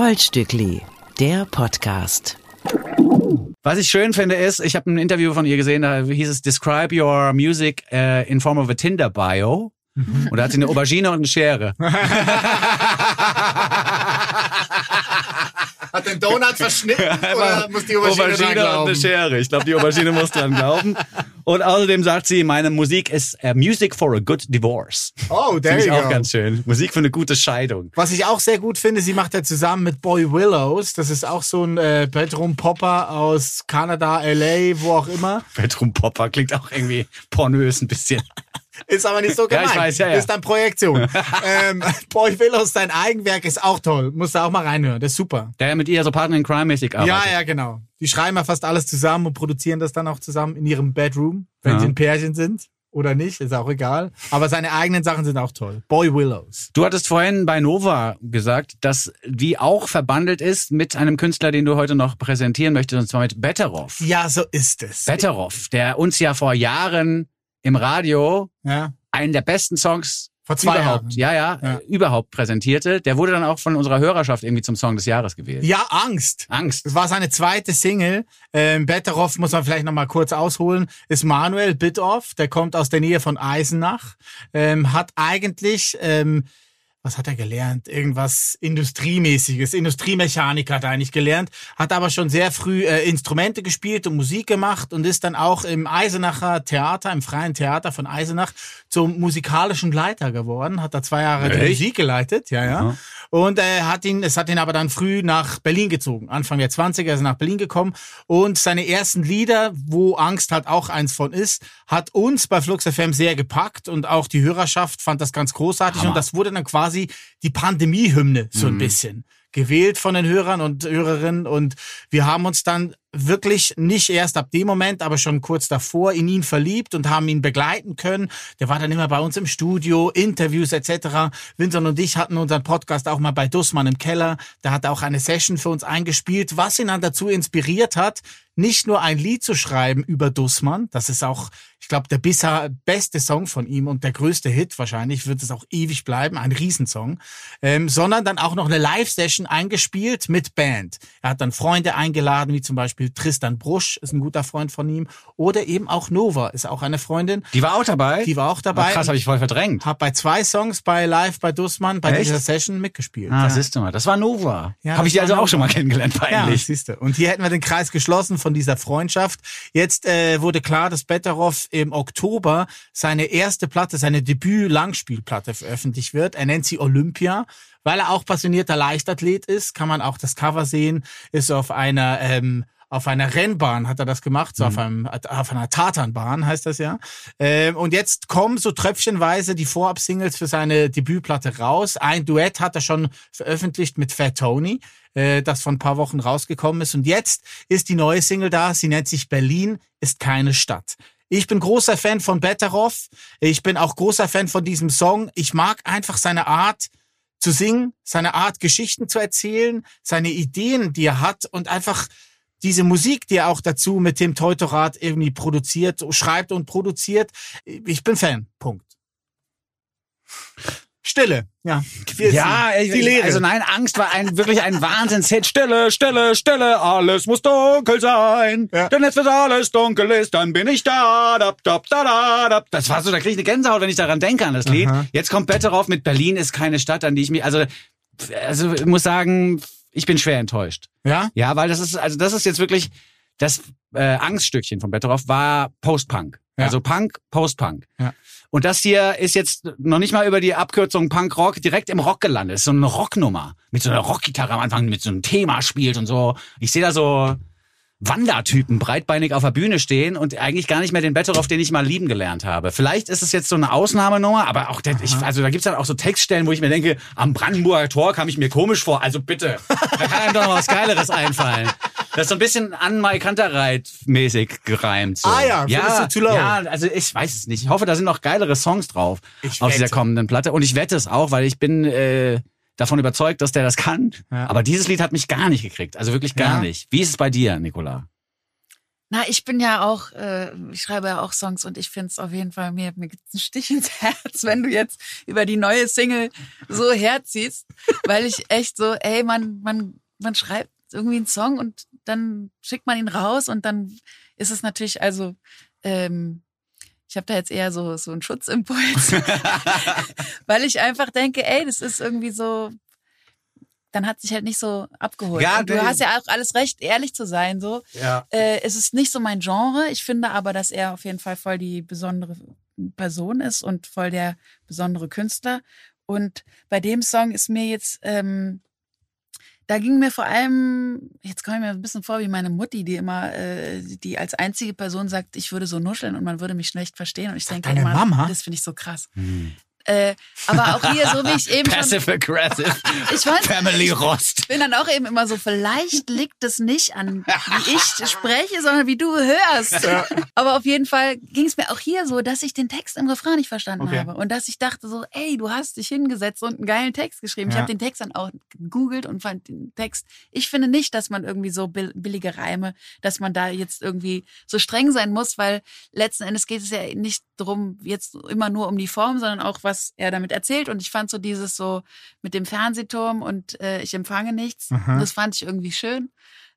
Goldstückli, der Podcast. Was ich schön finde ist, ich habe ein Interview von ihr gesehen, da hieß es Describe your music äh, in form of a Tinder Bio. Und da hat sie eine Aubergine und eine Schere. Hat den Donut verschnitten oder muss die Aubergine, dran und eine glauben? Schere. Ich glaube, die Aubergine muss dran glauben. Und außerdem sagt sie, meine Musik ist äh, Music for a good divorce. Oh, ich you auch go. ganz schön. Musik für eine gute Scheidung. Was ich auch sehr gut finde, sie macht ja zusammen mit Boy Willows. Das ist auch so ein äh, Bedroom-Popper aus Kanada, L.A., wo auch immer. Bedroom Popper klingt auch irgendwie pornös ein bisschen. Ist aber nicht so Ja, gemeint. ich weiß, ja, ja. Ist dann Projektion. ähm, Boy Willows, sein Eigenwerk ist auch toll. Musst du auch mal reinhören. Das ist super. Der mit ihr so Partner in Crime mäßig arbeitet. Ja, ja, genau. Die schreiben ja fast alles zusammen und produzieren das dann auch zusammen in ihrem Bedroom, wenn Ja. sie ein Pärchen sind. Oder nicht, ist auch egal. Aber seine eigenen Sachen sind auch toll. Boy Willows. Du hattest vorhin bei Nova gesagt, dass die auch verbandelt ist mit einem Künstler, den du heute noch präsentieren möchtest, und zwar mit Betteroff. Ja, so ist es. Betteroff, der uns ja vor Jahren im Radio Ja, einen der besten Songs vor zwei überhaupt, Jahren. ja, ja, Ja. Äh, überhaupt präsentierte. Der wurde dann auch von unserer Hörerschaft irgendwie zum Song des Jahres gewählt. Ja, Angst. Angst. Das war seine zweite Single. Ähm, Betteroff muss man vielleicht noch mal kurz ausholen. Ist Manuel Bitoff, der kommt aus der Nähe von Eisenach. Ähm, hat eigentlich, ähm, was hat er gelernt? Irgendwas Industriemäßiges. Industriemechaniker hat er eigentlich gelernt. Hat aber schon sehr früh äh, Instrumente gespielt und Musik gemacht und ist dann auch im Eisenacher Theater, im freien Theater von Eisenach zum musikalischen Leiter geworden. Hat da zwei Jahre? Musik geleitet, ja, ja. Aha. Und äh, hat ihn, es hat ihn aber dann früh nach Berlin gezogen. Anfang der 20er ist er nach Berlin gekommen. Und seine ersten Lieder, wo Angst halt auch eins von ist, hat uns bei Flux FM sehr gepackt und auch die Hörerschaft fand das ganz großartig. Hammer. Und das wurde dann quasi die Pandemie-Hymne, so ein Mhm. bisschen. Gewählt von den Hörern und Hörerinnen. Und wir haben uns dann wirklich nicht erst ab dem Moment, aber schon kurz davor in ihn verliebt und haben ihn begleiten können. Der war dann immer bei uns im Studio, Interviews etc. Vincent und ich hatten unseren Podcast auch mal bei Dussmann im Keller. Da hat er auch eine Session für uns eingespielt, was ihn dann dazu inspiriert hat, nicht nur ein Lied zu schreiben über Dussmann, das ist auch, ich glaube, der bisher beste Song von ihm und der größte Hit wahrscheinlich, wird es auch ewig bleiben, ein Riesensong, ähm, sondern dann auch noch eine Live-Session eingespielt mit Band. Er hat dann Freunde eingeladen, wie zum Beispiel Tristan Brusch, ist ein guter Freund von ihm, oder eben auch Nova, ist auch eine Freundin, Die war auch dabei? die war auch dabei. Ah, krass, habe ich voll verdrängt. Hab bei zwei Songs bei Live bei Dussmann bei Echt? dieser Session mitgespielt. Ah, ja. siehst du mal. Das war Nova. Ja, habe ich die also auch Nova. schon mal kennengelernt, Ja, peinlich. siehst du. Und hier hätten wir den Kreis geschlossen von dieser Freundschaft. Jetzt äh, wurde klar, dass Betteroff im Oktober seine erste Platte, seine Debüt-Langspielplatte veröffentlicht wird. Er nennt sie Olympia. Weil er auch passionierter Leichtathlet ist, kann man auch das Cover sehen, ist auf einer ähm, auf einer Rennbahn hat er das gemacht, so auf, einem, auf einer Tatanbahn heißt das ja. Ähm, und jetzt kommen so tröpfchenweise die Vorab-Singles für seine Debütplatte raus. Ein Duett hat er schon veröffentlicht mit Fat Tony, äh, das vor ein paar Wochen rausgekommen ist. Und jetzt ist die neue Single da. Sie nennt sich Berlin ist keine Stadt. Ich bin großer Fan von Betteroff. Ich bin auch großer Fan von diesem Song. Ich mag einfach seine Art zu singen, seine Art Geschichten zu erzählen, seine Ideen, die er hat und einfach diese Musik, die er auch dazu mit dem Teutorat irgendwie produziert, schreibt und produziert. Ich bin Fan. Punkt. Stille. Ja. Wir Ja, ich, die Lehre. also nein, Angst war ein wirklich ein Wahnsinnshit. Stille, Stille, Stille, alles muss dunkel sein. Ja. Denn jetzt, wenn alles dunkel ist, dann bin ich da. da, da, da, da, da. Das war so, da kriege ich eine Gänsehaut, wenn ich daran denke an das Lied. Aha. Jetzt kommt Betteroff mit Berlin ist keine Stadt, an die ich mich, also, also ich muss sagen, ich bin schwer enttäuscht. ja? Ja, weil das ist, also das ist jetzt wirklich, das äh, Angststückchen von Betteroff war Post-Punk. Ja. Also Punk, Post-Punk. Ja. Und das hier ist jetzt noch nicht mal über die Abkürzung Punk-Rock direkt im Rock gelandet. Das ist so eine Rocknummer. Mit so einer Rockgitarre am Anfang, mit so einem Thema spielt und so. Ich sehe da so Wandertypen breitbeinig auf der Bühne stehen und eigentlich gar nicht mehr den Betteroff, den ich mal lieben gelernt habe. Vielleicht ist es jetzt so eine Ausnahmenummer, aber auch der, ich, also da gibt's dann auch so Textstellen, wo ich mir denke, am Brandenburger Tor kam ich mir komisch vor. Also bitte, da kann einem doch noch was Geileres einfallen. Das ist so ein bisschen an Mai Kantereit mäßig gereimt. So. Ah ja, findest du zu low? Ja, also ich weiß es nicht. Ich hoffe, da sind noch geilere Songs drauf Ich auf dieser wette. kommenden Platte. Und ich wette es auch, weil ich bin äh, davon überzeugt, dass der das kann. Ja. Aber dieses Lied hat mich gar nicht gekriegt. Also wirklich gar Ja. nicht. Wie ist es bei dir, Nicola? Na, ich bin ja auch, äh, ich schreibe ja auch Songs und ich finde es auf jeden Fall, mir, mir gibt's einen Stich ins Herz, wenn du jetzt über die neue Single so herziehst, weil ich echt so, ey, man, man, man schreibt irgendwie einen Song und dann schickt man ihn raus und dann ist es natürlich, also, ähm, ich habe da jetzt eher so, so einen Schutzimpuls, weil ich einfach denke, ey, das ist irgendwie so, dann hat sich halt nicht so abgeholt. Ja, du hast ja auch alles recht, ehrlich zu sein, so. Ja. Äh, es ist nicht so mein Genre. Ich finde aber, dass er auf jeden Fall voll die besondere Person ist und voll der besondere Künstler. Und bei dem Song ist mir jetzt, ähm, da ging mir vor allem, jetzt komme ich mir ein bisschen vor wie meine Mutti, die immer, äh, die als einzige Person sagt, ich würde so nuscheln und man würde mich schlecht verstehen. Und ich denke deine immer, Mama? das finde ich so krass. Äh, aber auch hier, so wie ich eben schon, Passive Aggressive. ich weiß, Family Rost. bin dann auch eben immer so, vielleicht liegt es nicht an, wie ich spreche, sondern wie du hörst. Aber auf jeden Fall ging es mir auch hier so, dass ich den Text im Refrain nicht verstanden Okay. habe. Und dass ich dachte so, ey, du hast dich hingesetzt und einen geilen Text geschrieben. Ich Ja. habe den Text dann auch gegoogelt und fand den Text. Ich finde nicht, dass man irgendwie so bill- billige Reime, dass man da jetzt irgendwie so streng sein muss, weil letzten Endes geht es ja nicht drum, jetzt immer nur um die Form, sondern auch, was er damit erzählt. Und ich fand so dieses so mit dem Fernsehturm und äh, ich empfange nichts, Aha. das fand ich irgendwie schön.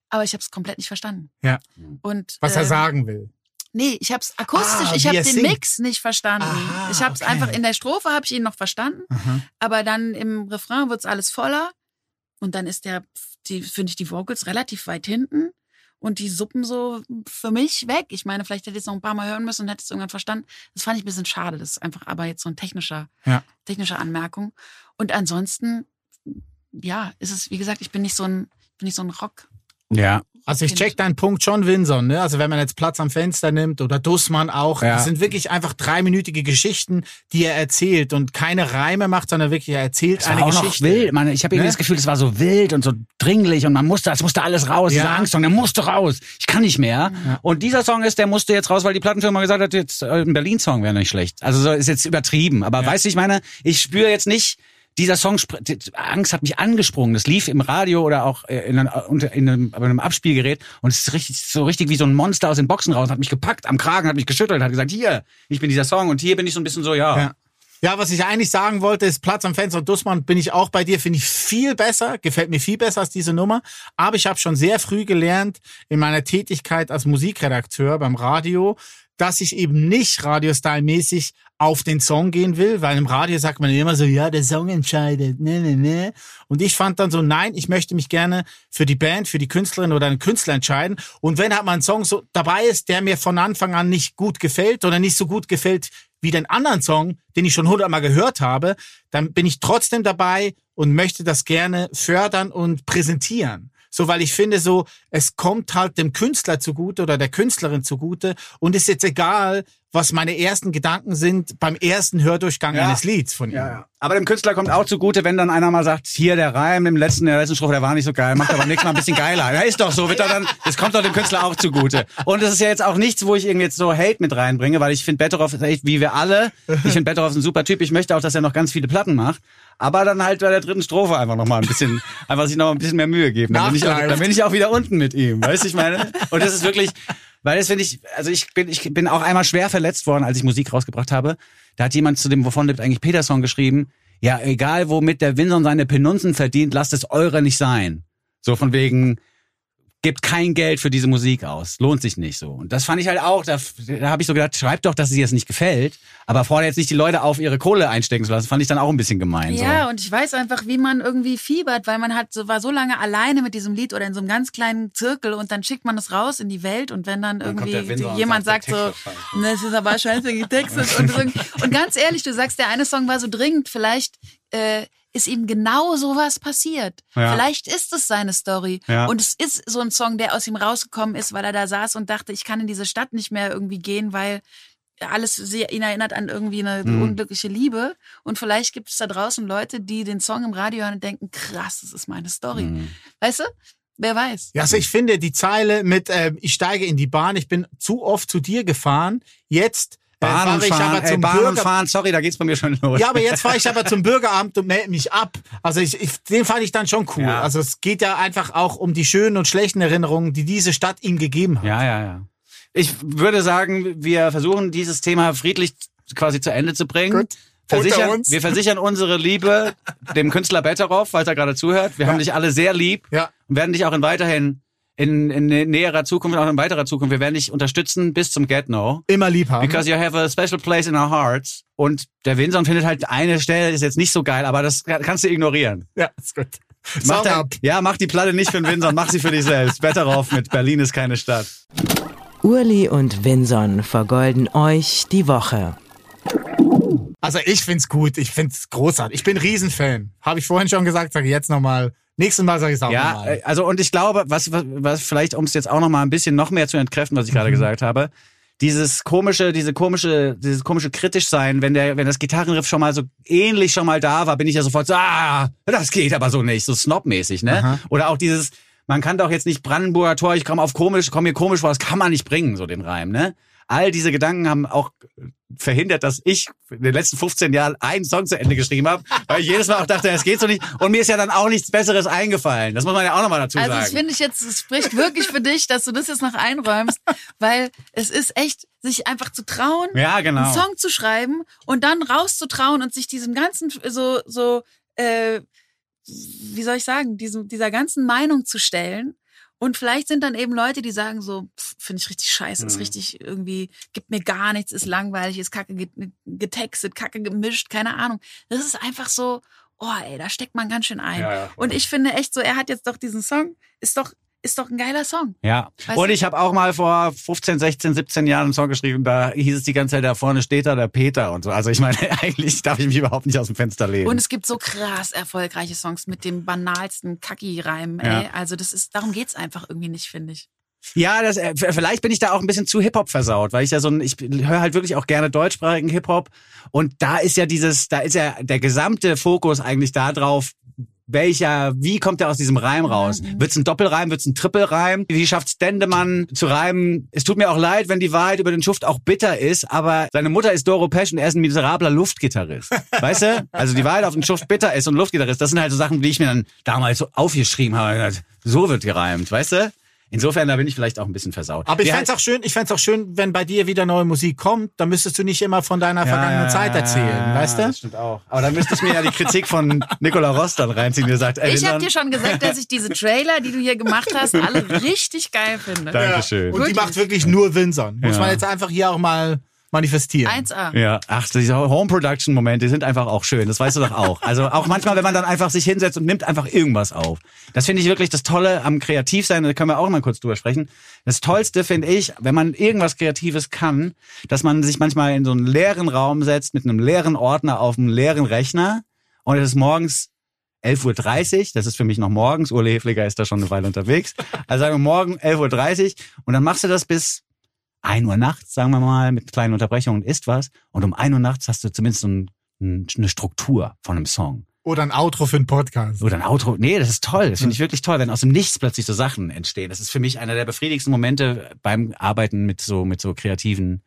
Aber ich habe es komplett nicht verstanden. Ja. Und, Was er ähm, sagen will. Nee, ich habe es akustisch, Ah, ich habe den singt. Mix nicht verstanden. Ah, ich habe es okay. einfach in der Strophe habe ich ihn noch verstanden, Aha. aber dann im Refrain wird's alles voller und dann ist der die finde ich die Vocals relativ weit hinten und die Suppen so für mich weg. Ich meine, vielleicht hätte ich es noch ein paar Mal hören müssen und hätte es irgendwann verstanden. Das fand ich ein bisschen schade. Das ist einfach aber jetzt so ein technischer Ja. technische Anmerkung und ansonsten ja, ist es wie gesagt, ich bin nicht so ein bin nicht so ein Rock Ja. Also ich check deinen Punkt schon, Winson. Ne? Also wenn man jetzt Platz am Fenster nimmt oder Dussmann auch, Ja. das sind wirklich einfach dreiminütige Geschichten, die er erzählt und keine Reime macht, sondern wirklich er erzählt Es war eine auch noch Geschichte. wild. Man, ich habe irgendwie Ne? das Gefühl, es war so wild und so dringlich und man musste, es musste alles raus. Ja. Dieser Angstsong, der musste raus. Ich kann nicht mehr. Und dieser Song ist, der musste jetzt raus, weil die Plattenfirma gesagt hat, jetzt äh, ein Berlin-Song wäre nicht schlecht. Also so ist jetzt übertrieben. Aber weißt du, ich meine, ich spüre jetzt nicht, dieser Song, Angst hat mich angesprungen. Das lief im Radio oder auch äh, in, einem- in einem, bei einem Abspielgerät und es ist richtig, so richtig wie so ein Monster aus den Boxen raus, hat mich gepackt am Kragen, hat mich geschüttelt, hat gesagt, hier, ich bin dieser Song und hier bin ich so ein bisschen so, ja. Ja. Ja, was ich eigentlich sagen wollte, ist Platz am Fenster und Dussmann bin ich auch bei dir, finde ich viel besser, gefällt mir viel besser als diese Nummer. Aber ich habe schon sehr früh gelernt in meiner Tätigkeit als Musikredakteur beim Radio, dass ich eben nicht Radiostyle-mäßig auf den Song gehen will, weil im Radio sagt man immer so, ja, der Song entscheidet, ne, ne, ne. Und ich fand dann so, nein, ich möchte mich gerne für die Band, für die Künstlerin oder den Künstler entscheiden. Und wenn halt mal ein Song so dabei ist, der mir von Anfang an nicht gut gefällt oder nicht so gut gefällt wie den anderen Song, den ich schon hundertmal gehört habe, dann bin ich trotzdem dabei und möchte das gerne fördern und präsentieren. So, weil ich finde so, es kommt halt dem Künstler zugute oder der Künstlerin zugute und ist jetzt egal, was meine ersten Gedanken sind beim ersten Hördurchgang Ja. eines Lieds von ihm. Ja, ja. Aber dem Künstler kommt auch zugute, wenn dann einer mal sagt, hier der Reim im letzten, der letzten Strophe, der war nicht so geil, macht aber nächstes Mal ein bisschen geiler. Ja, ist doch so, wird dann, das kommt doch dem Künstler auch zugute. Und das ist ja jetzt auch nichts, wo ich irgendwie jetzt so Hate mit reinbringe, weil ich finde Betteroff echt, wie wir alle, ich finde Betteroff ein super Typ, ich möchte auch, dass er noch ganz viele Platten macht. Aber dann halt bei der dritten Strophe einfach noch mal ein bisschen, einfach sich noch mal ein bisschen mehr Mühe geben. Dann bin, ich auch, dann bin ich auch wieder unten mit ihm, weißt du, ich meine? Und das ist wirklich, weil das finde ich, also ich bin, ich bin auch einmal schwer verletzt worden, als ich Musik rausgebracht habe. Da hat jemand zu dem Wovon lebt eigentlich Peterson geschrieben, ja, egal womit der Winson seine Penunzen verdient, lasst es eure nicht sein. So von wegen, gibt kein Geld für diese Musik aus. Lohnt sich nicht so. Und das fand ich halt auch, da, da habe ich so gedacht, schreibt doch, dass es dir jetzt nicht gefällt, aber fordert jetzt nicht die Leute auf, ihre Kohle einstecken zu lassen. Fand ich dann auch ein bisschen gemein. Ja, so. und ich weiß einfach, wie man irgendwie fiebert, weil man hat so, war so lange alleine mit diesem Lied oder in so einem ganz kleinen Zirkel und dann schickt man es raus in die Welt und wenn dann irgendwie und jemand sagt, sagt so, das ist aber scheiße getextet und, so, und ganz ehrlich, du sagst, der eine Song war so dringend, vielleicht äh, ist ihm genau sowas passiert. Ja. Vielleicht ist es seine Story. Ja. Und es ist so ein Song, der aus ihm rausgekommen ist, weil er da saß und dachte, ich kann in diese Stadt nicht mehr irgendwie gehen, weil alles sehr, ihn erinnert an irgendwie eine Mhm. unglückliche Liebe. Und vielleicht gibt es da draußen Leute, die den Song im Radio hören und denken, krass, das ist meine Story. Mhm. Weißt du? Wer weiß. Ja, also ich finde die Zeile mit ähm, ich steige in die Bahn, ich bin zu oft zu dir gefahren, jetzt äh, Bahn fahre und ich fahren, aber ey, zum Bahn und Bürger fahren, sorry, da geht's bei mir schon los. Ja, aber jetzt fahre ich aber zum Bürgeramt und melde mich ab. Also ich, ich, den fand ich dann schon cool. Ja. Also es geht ja einfach auch um die schönen und schlechten Erinnerungen, die diese Stadt ihm gegeben hat. Ja, ja, ja. Ich würde sagen, wir versuchen dieses Thema friedlich quasi zu Ende zu bringen. Gut. Versichern, Unter uns. wir versichern unsere Liebe dem Künstler Betteroff, falls er gerade zuhört. Wir haben dich alle sehr lieb Ja. und werden dich auch in weiterhin in, in näherer Zukunft, auch in weiterer Zukunft, wir werden dich unterstützen bis zum Get No. Immer lieb haben. Because you have a special place in our hearts. Und der Winson findet halt eine Stelle, ist jetzt nicht so geil, aber das kannst du ignorieren. ja, ist gut. Mach ab. Ja, mach die Platte nicht für den Winson, mach sie für dich selbst. Betteroff mit Berlin ist keine Stadt. Urli und Vinson vergolden euch die Woche. Also ich find's gut, ich find's großartig. Ich bin Riesenfan. Habe ich vorhin schon gesagt, sage ich jetzt nochmal. Nächstes Mal sage ich es auch Ja, nochmal. äh, also und ich glaube, was, was, was vielleicht, um es jetzt auch noch mal ein bisschen noch mehr zu entkräften, was ich Mhm. gerade gesagt habe, dieses komische, diese komische, dieses komische kritisch sein, wenn der, wenn das Gitarrenriff schon mal so ähnlich schon mal da war, bin ich ja sofort so, ah, das geht aber so nicht, so snobmäßig, ne? Aha. Oder auch dieses, man kann doch jetzt nicht Brandenburger Tor, ich komme auf komisch, komme mir komisch vor, das kann man nicht bringen, so den Reim, ne? All diese Gedanken haben auch verhindert, dass ich in den letzten 15 Jahren einen Song zu Ende geschrieben habe, weil ich jedes Mal auch dachte, es geht so nicht. Und mir ist ja dann auch nichts Besseres eingefallen. Das muss man ja auch nochmal dazu Also das sagen. finde ich jetzt, es spricht wirklich für dich, dass du das jetzt noch einräumst, weil es ist echt, sich einfach zu trauen, Ja, genau. einen Song zu schreiben und dann rauszutrauen und sich diesem ganzen so so äh, wie soll ich sagen, diesem dieser ganzen Meinung zu stellen. Und vielleicht sind dann eben Leute, die sagen so, finde ich richtig scheiße, ist Mhm. richtig irgendwie, gibt mir gar nichts, ist langweilig, ist kacke get- getextet, kacke gemischt, keine Ahnung. Das ist einfach so, oh ey, da steckt man ganz schön ein. Ja, ja. Und ich finde echt so, er hat jetzt doch diesen Song, ist doch, ist doch ein geiler Song. Ja. Weißt Und ich habe auch mal vor 15, 16, 17 Jahren einen Song geschrieben, da hieß es die ganze Zeit, da vorne steht da der Peter und so. Also ich meine, eigentlich darf ich mich überhaupt nicht aus dem Fenster lehnen. Und es gibt so krass erfolgreiche Songs mit dem banalsten Kacki-Reim. Ja. Also das ist, darum geht's einfach irgendwie nicht, finde ich. Ja, das, äh, vielleicht bin ich da auch ein bisschen zu Hip-Hop versaut, weil ich ja so ein, ich höre halt wirklich auch gerne deutschsprachigen Hip-Hop und da ist ja dieses, da ist ja der gesamte Fokus eigentlich da drauf, welcher, wie kommt er aus diesem Reim raus? Wird's ein Doppelreim, wird's ein Trippelreim? Wie schafft's Dendemann zu reimen? Es tut mir auch leid, wenn die Wahrheit über den Schuft auch bitter ist, aber seine Mutter ist Doro Pesch und er ist ein miserabler Luftgitarrist. Weißt du? Also die Wahrheit auf den Schuft bitter ist und Luftgitarrist, das sind halt so Sachen, die ich mir dann damals so aufgeschrieben habe. So wird gereimt, weißt du? Insofern, da bin ich vielleicht auch ein bisschen versaut. Aber ich Wir- fänd's auch schön, ich fänd's auch schön, wenn bei dir wieder neue Musik kommt, dann müsstest du nicht immer von deiner vergangenen Zeit erzählen, weißt du? Das stimmt auch. Aber dann müsste ich mir ja die Kritik von Nicola Ross dann reinziehen, der sagt, ey, Ich habe Lindern, dir schon gesagt, dass ich diese Trailer, die du hier gemacht hast, alle richtig geil finde. Dankeschön. Und die Wirklich? macht wirklich nur Windsor. Muss Ja. man jetzt einfach hier auch mal manifestieren. 1A. Ja, ach, diese Home-Production-Momente sind einfach auch schön. Das weißt du doch auch. Also auch manchmal, wenn man dann einfach sich hinsetzt und nimmt einfach irgendwas auf. Das finde ich wirklich das Tolle am Kreativsein. Da können wir auch mal kurz drüber sprechen. Das Tollste finde ich, wenn man irgendwas Kreatives kann, dass man sich manchmal in so einen leeren Raum setzt mit einem leeren Ordner auf einem leeren Rechner und es ist morgens 11.30 Uhr, das ist für mich noch morgens, Ule Hefliger ist da schon eine Weile unterwegs. Also sagen wir morgen 11.30 Uhr und dann machst du das bis 1 Uhr nachts, sagen wir mal, mit kleinen Unterbrechungen isst was und um 1 Uhr nachts hast du zumindest so ein, ein, eine Struktur von einem Song. Oder ein Outro für einen Podcast. Oder ein Outro. Nee, das ist toll. Das finde ich wirklich toll, wenn aus dem Nichts plötzlich so Sachen entstehen. Das ist für mich einer der befriedigendsten Momente beim Arbeiten mit so, mit so kreativen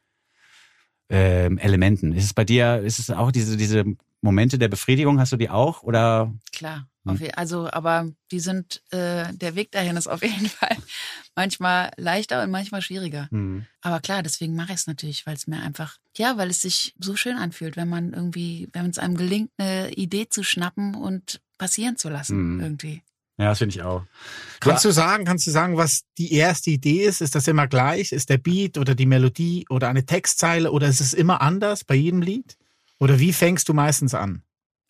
ähm, Elementen. Ist es bei dir, ist es auch diese, diese Momente der Befriedigung, hast du die auch? Oder Klar. Hm. Je, also, aber die sind, äh, der Weg dahin ist auf jeden Fall manchmal leichter und manchmal schwieriger. hm. Aber klar, deswegen mache ich es natürlich, weil es mir einfach, ja, weil es sich so schön anfühlt, wenn man irgendwie, wenn es einem gelingt, eine Idee zu schnappen und passieren zu lassen, Mhm. irgendwie. Ja, das finde ich auch. Kannst du sagen, kannst du sagen, was die erste Idee ist? Ist das immer gleich? Ist der Beat oder die Melodie oder eine Textzeile oder ist es immer anders bei jedem Lied? Oder wie fängst du meistens an?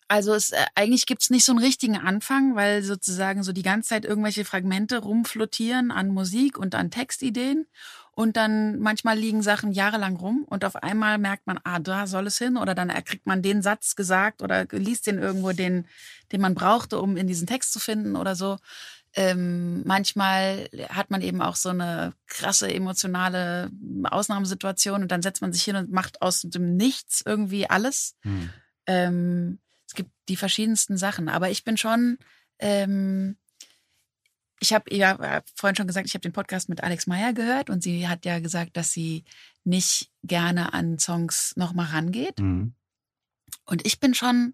Also es, äh, eigentlich gibt's nicht so einen richtigen Anfang, weil sozusagen so die ganze Zeit irgendwelche Fragmente rumflottieren an Musik und an Textideen. Und dann manchmal liegen Sachen jahrelang rum und auf einmal merkt man, ah, da soll es hin. Oder dann kriegt man den Satz gesagt oder liest den irgendwo, den, den man brauchte, um in diesen Text zu finden oder so. Ähm, manchmal hat man eben auch so eine krasse emotionale Ausnahmesituation und dann setzt man sich hin und macht aus dem Nichts irgendwie alles. Hm. Ähm, die verschiedensten Sachen, aber ich bin schon, ähm, ich habe ja vorhin schon gesagt, ich habe den Podcast mit Alex Meyer gehört und sie hat ja gesagt, dass sie nicht gerne an Songs nochmal rangeht. Mhm. Und ich bin schon,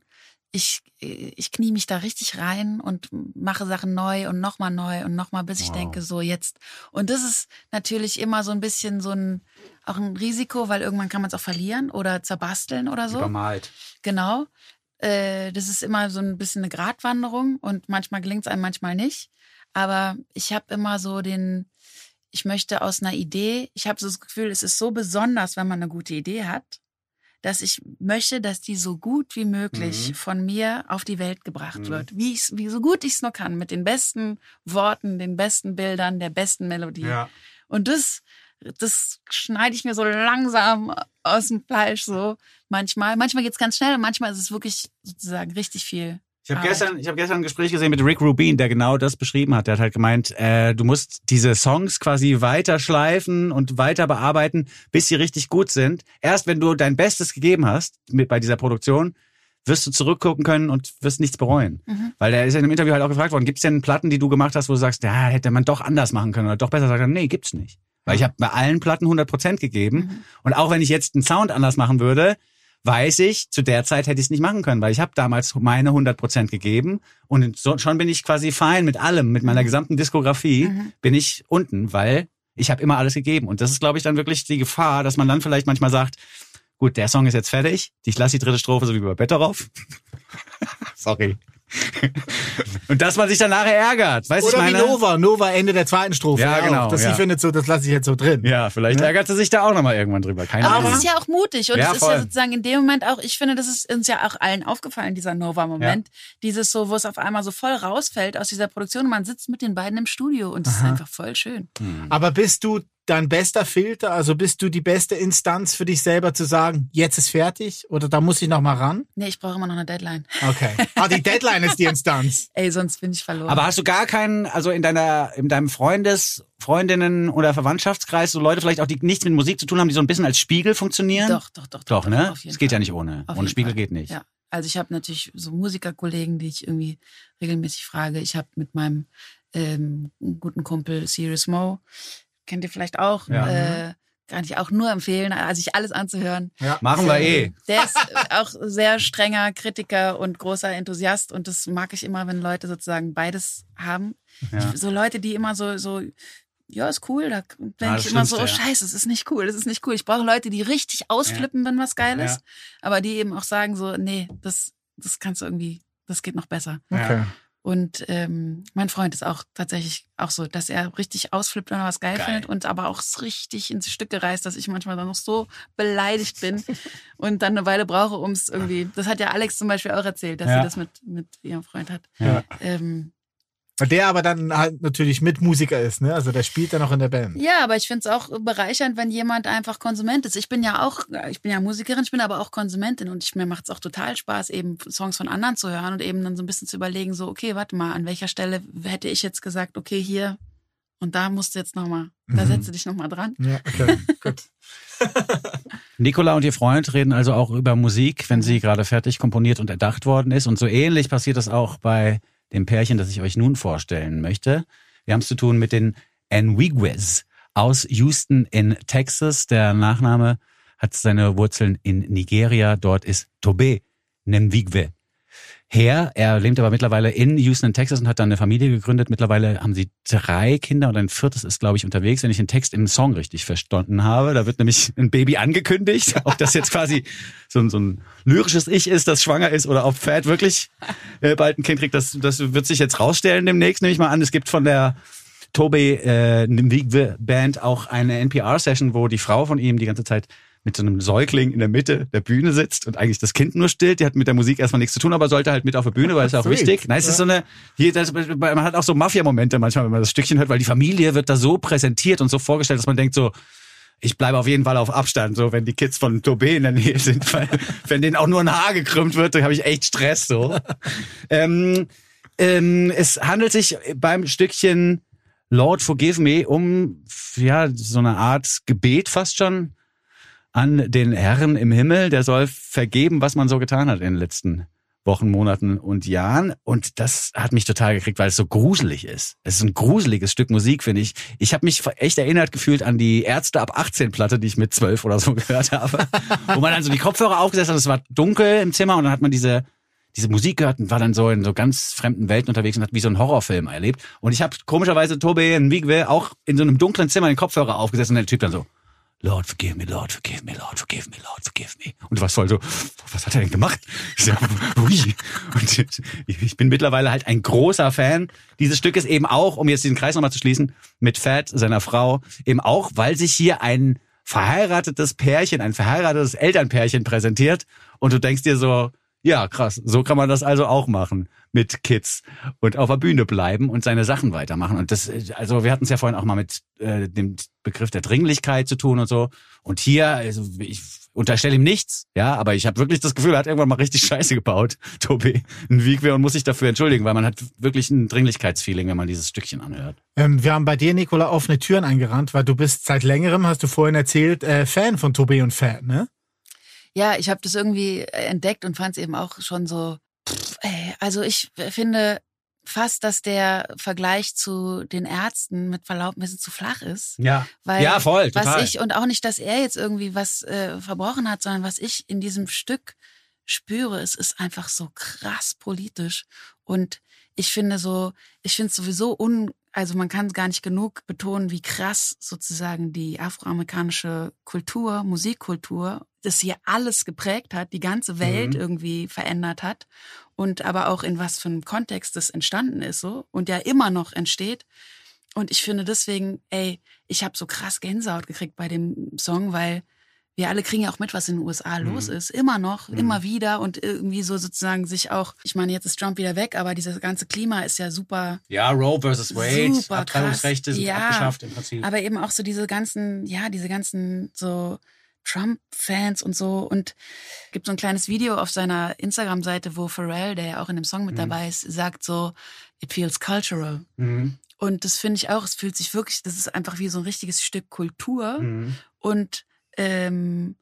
ich, ich knie mich da richtig rein und mache Sachen neu und nochmal neu und nochmal, bis ich Wow. denke, so jetzt. Und das ist natürlich immer so ein bisschen so ein, auch ein Risiko, weil irgendwann kann man es auch verlieren oder zerbasteln oder so. Übermalt. Genau. Äh, das ist immer so ein bisschen eine Gratwanderung und manchmal gelingt es einem, manchmal nicht. Aber ich habe immer so den, ich möchte aus einer Idee, ich habe so das Gefühl, es ist so besonders, wenn man eine gute Idee hat, dass ich möchte, dass die so gut wie möglich Mhm. von mir auf die Welt gebracht Mhm. wird. Wie, ich's, wie so gut ich es nur kann, mit den besten Worten, den besten Bildern, der besten Melodie. Und das, das schneide ich mir so langsam aus dem Fleisch so manchmal. Manchmal geht's ganz schnell und manchmal ist es wirklich sozusagen richtig viel. Ich habe gestern, ich habe gestern ein Gespräch gesehen mit Rick Rubin, der genau das beschrieben hat. Der hat halt gemeint, äh, du musst diese Songs quasi weiter schleifen und weiter bearbeiten, bis sie richtig gut sind. Erst wenn du dein Bestes gegeben hast mit bei dieser Produktion, wirst du zurückgucken können und wirst nichts bereuen. Mhm. Weil der ist ja in einem Interview halt auch gefragt worden, gibt es denn Platten, die du gemacht hast, wo du sagst, ja, hätte man doch anders machen können oder doch besser sagen, nee, gibt's nicht. Weil ich habe bei allen Platten 100% gegeben Mhm. und auch wenn ich jetzt einen Sound anders machen würde, weiß ich, zu der Zeit hätte ich es nicht machen können, weil ich habe damals meine 100% gegeben und so, schon bin ich quasi fein mit allem, mit meiner gesamten Diskografie Mhm. bin ich unten, weil ich habe immer alles gegeben. Und das ist, glaube ich, dann wirklich die Gefahr, dass man dann vielleicht manchmal sagt, gut, der Song ist jetzt fertig, ich lasse die dritte Strophe so wie bei Betteroff. Sorry. und dass man sich dann nachher ärgert, weißt du, ich Oder wie meine? Nova. Nova Ende der zweiten Strophe. Ja, auch. genau, Das ja. sie findet so, das lasse ich jetzt so drin. Ja, vielleicht Ne? ärgert sie sich da auch nochmal irgendwann drüber. Keine Aber Ahnung. das ist ja auch mutig und Ja, es ist voll. ja sozusagen in dem Moment auch, ich finde, das ist uns ja auch allen aufgefallen, dieser Nova-Moment. Dieses so, wo es auf einmal so voll rausfällt aus dieser Produktion und man sitzt mit den beiden im Studio und es ist einfach voll schön. Aber bist du dein bester Filter? Also bist du die beste Instanz für dich selber zu sagen, jetzt ist fertig oder da muss ich noch mal ran? Nee, ich brauche immer noch eine Deadline. Okay. Ah, die Deadline ist die Instanz. Ey, sonst bin ich verloren. Aber hast du gar keinen, also in deiner, in deinem Freundes, Freundinnen oder Verwandtschaftskreis, so Leute vielleicht auch, die nichts mit Musik zu tun haben, die so ein bisschen als Spiegel funktionieren? doch, doch, doch. Doch, ne? auf jeden Es geht Fall. ja nicht ohne. Auf ohne Spiegel Fall. geht nicht. Ja. Also ich habe natürlich so Musikerkollegen, die ich irgendwie regelmäßig frage. Ich habe mit meinem ähm, guten Kumpel Sirius Mo, kennt ihr vielleicht auch, Ja. äh, kann ich auch nur empfehlen, also sich alles anzuhören. Ja. Machen wir eh. Der ist auch sehr strenger Kritiker und großer Enthusiast und das mag ich immer, wenn Leute sozusagen beides haben. Ja. So Leute, die immer so, so ja, ist cool. Da denke das ich immer so, oh ja. scheiße, es ist nicht cool, es ist nicht cool. Ich brauche Leute, die richtig ausflippen, wenn was geil Ja. ist, aber die eben auch sagen so, nee, das, das kannst du irgendwie, das geht noch besser. Okay. Und ähm, mein Freund ist auch tatsächlich auch so, dass er richtig ausflippt, wenn er was geil, Geil. findet und aber auch richtig ins Stücke reißt, dass ich manchmal dann noch so beleidigt bin und dann eine Weile brauche, um es irgendwie. Das hat ja Alex zum Beispiel auch erzählt, dass Ja. sie das mit, mit ihrem Freund hat. Ja. Ähm, Der aber dann halt natürlich Mitmusiker ist, ne? Also der spielt dann noch in der Band. ja, aber ich finde es auch bereichernd, wenn jemand einfach Konsument ist. Ich bin ja auch, ich bin ja Musikerin, ich bin aber auch Konsumentin und ich, mir macht es auch total Spaß, eben Songs von anderen zu hören und eben dann so ein bisschen zu überlegen, so, okay, warte mal, an welcher Stelle hätte ich jetzt gesagt, okay, hier und da musst du jetzt nochmal, da Mhm. setzt du dich nochmal dran. Ja, okay. Gut. Nicola und ihr Freund reden also auch über Musik, wenn sie gerade fertig komponiert und erdacht worden ist. Und so ähnlich passiert das auch bei dem Pärchen, das ich euch nun vorstellen möchte. Wir haben es zu tun mit den Enwiguez aus Houston in Texas. Der Nachname hat seine Wurzeln in Nigeria. Dort ist Tobe Nenwigwe. Her. Er lebt aber mittlerweile in Houston, Texas und hat dann eine Familie gegründet. Mittlerweile haben sie drei Kinder und ein viertes ist, glaube ich, unterwegs, wenn ich den Text im Song richtig verstanden habe. Da wird nämlich ein Baby angekündigt. Ob das jetzt quasi so, ein- so ein lyrisches Ich ist, das schwanger ist oder ob Fat wirklich äh, bald ein Kind kriegt, das, das wird sich jetzt rausstellen demnächst, nehme ich mal an. Es gibt von der Toby äh, Band auch eine NPR-Session, wo die Frau von ihm die ganze Zeit mit so einem Säugling in der Mitte der Bühne sitzt und eigentlich das Kind nur stillt. Die hat mit der Musik erstmal nichts zu tun, aber sollte halt mit auf der Bühne, weil es ist auch wichtig. Nein, es ist so eine, hier, das, man hat auch so Mafia-Momente manchmal, wenn man das Stückchen hört, weil die Familie wird da so präsentiert und so vorgestellt, dass man denkt so, ich bleibe auf jeden Fall auf Abstand, so wenn die Kids von Tobé in der Nähe sind, weil wenn denen auch nur ein Haar gekrümmt wird, dann habe ich echt Stress so. ähm, ähm, es handelt sich beim Stückchen Lord Forgive Me um ja so eine Art Gebet fast schon an den Herrn im Himmel, der soll vergeben, was man so getan hat in den letzten Wochen, Monaten und Jahren. Und das hat mich total gekriegt, weil es so gruselig ist. Es ist ein gruseliges Stück Musik, finde ich. Ich habe mich echt erinnert gefühlt an die Ärzte ab 18 Platte, die ich mit 12 oder so gehört habe. Wo man dann so die Kopfhörer aufgesetzt hat, es war dunkel im Zimmer und dann hat man diese diese Musik gehört und war dann so in so ganz fremden Welten unterwegs und hat wie so einen Horrorfilm erlebt. Und ich habe komischerweise Tobi in Wigwe auch in so einem dunklen Zimmer den Kopfhörer aufgesetzt und der Typ dann so, Lord, forgive me, Lord, forgive me, Lord, forgive me, Lord, forgive me. Und du warst voll so, was hat er denn gemacht? Ich. Und ich bin mittlerweile halt ein großer Fan dieses Stückes eben auch, um jetzt diesen Kreis nochmal zu schließen, mit Fat, seiner Frau, eben auch, weil sich hier ein verheiratetes Pärchen, ein verheiratetes Elternpärchen präsentiert und du denkst dir so, ja, krass, so kann man das also auch machen mit Kids und auf der Bühne bleiben und seine Sachen weitermachen. Und das, also wir hatten es ja vorhin auch mal mit äh, dem Begriff der Dringlichkeit zu tun und so. Und hier, also ich unterstelle ihm nichts, ja, aber ich habe wirklich das Gefühl, er hat irgendwann mal richtig Scheiße gebaut, Tobi, ein Wiegwehr und muss sich dafür entschuldigen, weil man hat wirklich ein Dringlichkeitsfeeling, wenn man dieses Stückchen anhört. Ähm, wir haben bei dir, Nicola, offene Türen eingerannt, weil du bist seit längerem, hast du vorhin erzählt, äh, Fan von Tobé und Fat, ne? Ja, ich habe das irgendwie äh, entdeckt und fand es eben auch schon so. Pff, ey, also ich finde fast, dass der Vergleich zu den Ärzten mit Verlaub ein bisschen zu flach ist. Ja. Weil Ja, voll, total. was ich und auch nicht, dass er jetzt irgendwie was äh, verbrochen hat, sondern was ich in diesem Stück spüre, es ist einfach so krass politisch und ich finde so, ich finde es sowieso un, also man kann gar nicht genug betonen, wie krass sozusagen die afroamerikanische Kultur, Musikkultur, das hier alles geprägt hat, die ganze Welt Mhm. irgendwie verändert hat und aber auch in was für einem Kontext das entstanden ist so und ja immer noch entsteht. Und ich finde deswegen, ey, ich habe so krass Gänsehaut gekriegt bei dem Song, weil wir alle kriegen ja auch mit, was in den USA los ist. Immer noch, immer wieder und irgendwie so sozusagen sich auch, ich meine, jetzt ist Trump wieder weg, aber dieses ganze Klima ist ja super Ja, Roe versus Wade, Super Abtreibungsrechte sind Ja. abgeschafft im Prinzip. aber eben auch so diese ganzen, ja, diese ganzen so Trump-Fans und so. Und gibt so ein kleines Video auf seiner Instagram-Seite, wo Pharrell, der ja auch in dem Song mit dabei ist, sagt so, it feels cultural. Mhm. Und das finde ich auch, es fühlt sich wirklich, das ist einfach wie so ein richtiges Stück Kultur. Mhm. Und, ähm,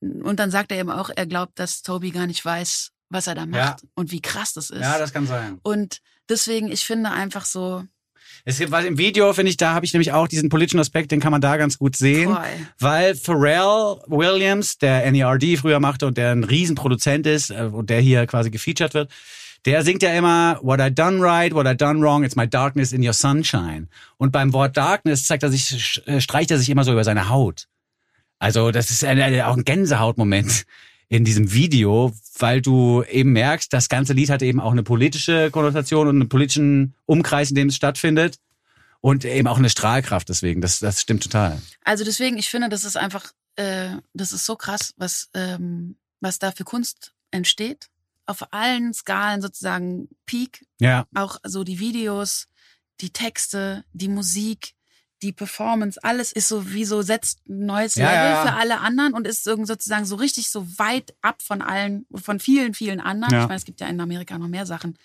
und dann sagt er eben auch, er glaubt, dass Toby gar nicht weiß, was er da macht und wie krass das ist. Ja, das kann sein. und deswegen, ich finde einfach so, Es gibt was im Video, finde ich, da habe ich nämlich auch diesen politischen Aspekt, den kann man da ganz gut sehen. voll. Weil Pharrell Williams, der NERD früher machte und der ein Riesenproduzent ist äh, und der hier quasi gefeatured wird, der singt ja immer What I done right, what I done wrong, it's my darkness in your sunshine. Und beim Wort Darkness zeigt er sich, äh, streicht er sich immer so über seine Haut. Also das ist ein, ein- auch ein Gänsehautmoment in diesem Video, weil du eben merkst, das ganze Lied hat eben auch eine politische Konnotation und einen politischen Umkreis, in dem es stattfindet. Und eben auch eine Strahlkraft deswegen. Das, das stimmt total. Also deswegen, ich finde, das ist einfach, äh, das ist so krass, was, ähm, was da für Kunst entsteht. Auf allen Skalen sozusagen Peak, Ja. auch so die Videos, die Texte, die Musik, die Performance, alles ist so wie so setzt ein neues Ja, Level ja, für alle anderen und ist sozusagen so richtig so weit ab von allen, von vielen, vielen anderen. Ja. Ich meine, es gibt ja in Amerika noch mehr Sachen.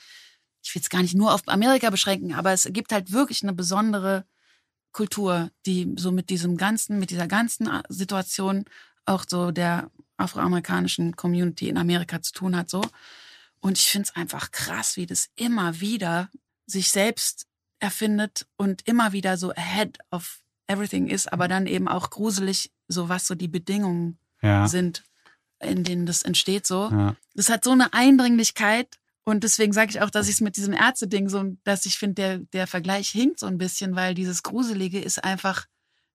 Ich will es gar nicht nur auf Amerika beschränken, aber es gibt halt wirklich eine besondere Kultur, die so mit diesem ganzen, mit dieser ganzen äh, Situation auch so der afroamerikanischen Community in Amerika zu tun hat, so. Und ich finde es einfach krass, wie das immer wieder sich selbst erfindet und immer wieder so ahead of everything ist, aber dann eben auch gruselig, so was so die Bedingungen Ja. sind, in denen das entsteht, so. ja. Das hat so eine Eindringlichkeit Und deswegen sage ich auch, dass ich es mit diesem Ärzte-Ding so, dass ich finde, der, der Vergleich hinkt so ein bisschen, weil dieses Gruselige ist einfach,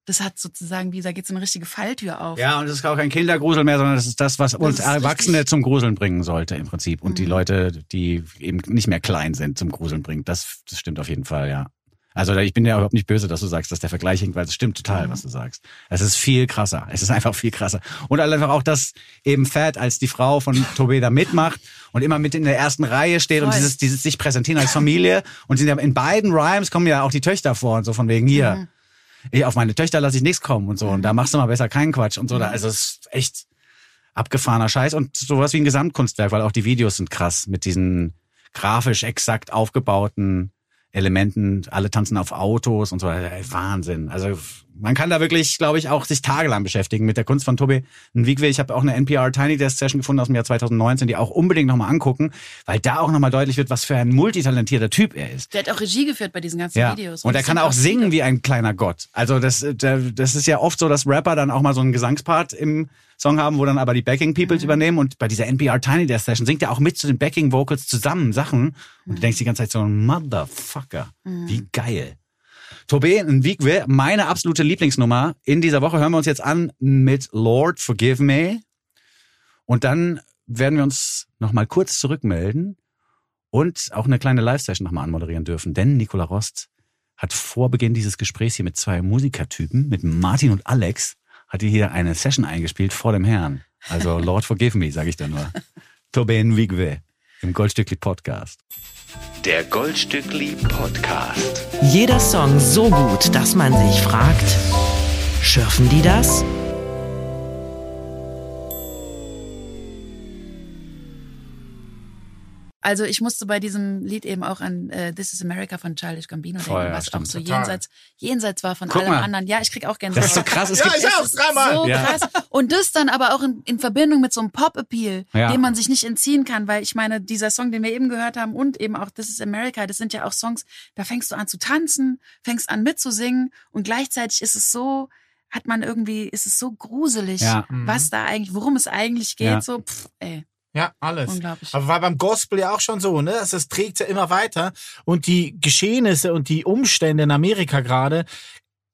das hat sozusagen, wie da geht so eine richtige Falltür auf. Ja, und es ist auch kein Kindergrusel mehr, sondern das ist das, was uns ist Erwachsene richtig- zum Gruseln bringen sollte im Prinzip. Und die Mhm. Leute, die eben nicht mehr klein sind, zum Gruseln bringt. Das, das stimmt auf jeden Fall, ja. Also ich bin ja überhaupt nicht böse, dass du sagst, dass der Vergleich hinkt, weil es stimmt total, was du sagst. Es ist viel krasser. Es ist einfach viel krasser. Und einfach auch, dass eben Fat als die Frau von Tobe da mitmacht und immer mit in der ersten Reihe steht und Voll. dieses, dieses sich präsentieren als Familie. Und sind ja in beiden Rhymes kommen ja auch die Töchter vor und so von wegen hier. Ich, auf meine Töchter lasse ich nichts kommen und so. Und da machst du mal besser keinen Quatsch und so. Da, also es ist echt abgefahrener Scheiß und sowas wie ein Gesamtkunstwerk, weil auch die Videos sind krass mit diesen grafisch exakt aufgebauten Elementen. Alle tanzen auf Autos und so. Ey, Wahnsinn. Also man kann da wirklich, glaube ich, auch sich tagelang beschäftigen mit der Kunst von Tobi Nwigwe. Ich habe auch eine NPR Tiny Desk Session gefunden aus dem Jahr 2019, die auch unbedingt nochmal angucken, weil da auch nochmal deutlich wird, was für ein multitalentierter Typ er ist. Der hat auch Regie geführt bei diesen ganzen Ja. Videos. Und er es kann auch singen wie ein kleiner Gott. Also das, das ist ja oft so, dass Rapper dann auch mal so einen Gesangspart im Song haben, wo dann aber die Backing Peoples Mhm. übernehmen. Und bei dieser NPR Tiny Desk Session singt er auch mit zu den Backing Vocals zusammen Sachen. Und du denkst die ganze Zeit so, Motherfucker, Mhm. wie geil. Tobe Nwigwe, meine absolute Lieblingsnummer. In dieser Woche hören wir uns jetzt an mit Lord Forgive Me. Und dann werden wir uns nochmal kurz zurückmelden und auch eine kleine Live-Session nochmal anmoderieren dürfen. Denn Nicola Rost hat vor Beginn dieses Gesprächs hier mit zwei Musikertypen, mit Martin und Alex, hat die hier eine Session eingespielt vor dem Herrn. Also Lord Forgive Me, sage ich da nur. Tobe Nwigwe im Goldstückli Podcast. Der Goldstückli Podcast. Jeder Song so gut, dass man sich fragt, schürfen die das? Also ich musste bei diesem Lied eben auch an äh, This is America von Childish Gambino Voll, denken, ja, was stimmt, auch so total. jenseits, jenseits war von Guck allem mal. anderen. Ja, ich krieg auch Gänsehaut. Das ist so krass. Es Ja, gibt, ich auch dreimal. So Ja. krass. Und das dann aber auch in, in Verbindung mit so einem Pop-Appeal, Ja. dem man sich nicht entziehen kann, weil ich meine, dieser Song, den wir eben gehört haben und eben auch This is America, das sind ja auch Songs, da fängst du an zu tanzen, fängst an mitzusingen und gleichzeitig ist es so, hat man irgendwie, ist es so gruselig, Ja. was da eigentlich, worum es eigentlich geht, Ja. so, pff, ey, Ja, alles. unglaublich. Aber war beim Gospel ja auch schon so, ne? Also es trägt ja immer weiter. Und die Geschehnisse und die Umstände in Amerika gerade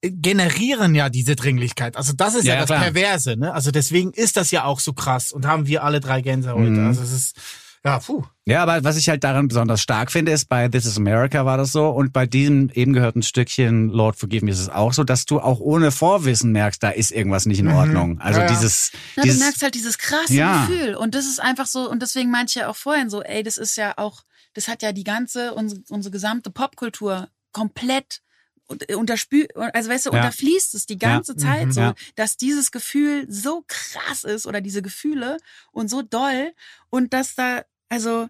äh, generieren ja diese Dringlichkeit. Also das ist Ja, ja, ja, das klar. Perverse, ne? Also deswegen ist das ja auch so krass und haben wir alle drei Gänse heute. Mhm. Also es ist, ja, puh. Ja, aber was ich halt daran besonders stark finde, ist bei This is America war das so und bei diesem eben gehörten Stückchen Lord Forgive Me ist es auch so, dass du auch ohne Vorwissen merkst, da ist irgendwas nicht in Ordnung. Also Ja, ja. dieses, Na, du dieses merkst halt dieses krasse Ja. Gefühl. Und das ist einfach so, und deswegen meinte ich ja auch vorhin so, ey, das ist ja auch, das hat ja die ganze, unsere, unsere gesamte Popkultur komplett und- unterspül, also weißt du, Ja. unterfließt es die ganze Ja. Zeit Mhm. so, Ja. dass dieses Gefühl so krass ist oder diese Gefühle und so doll und dass da, also,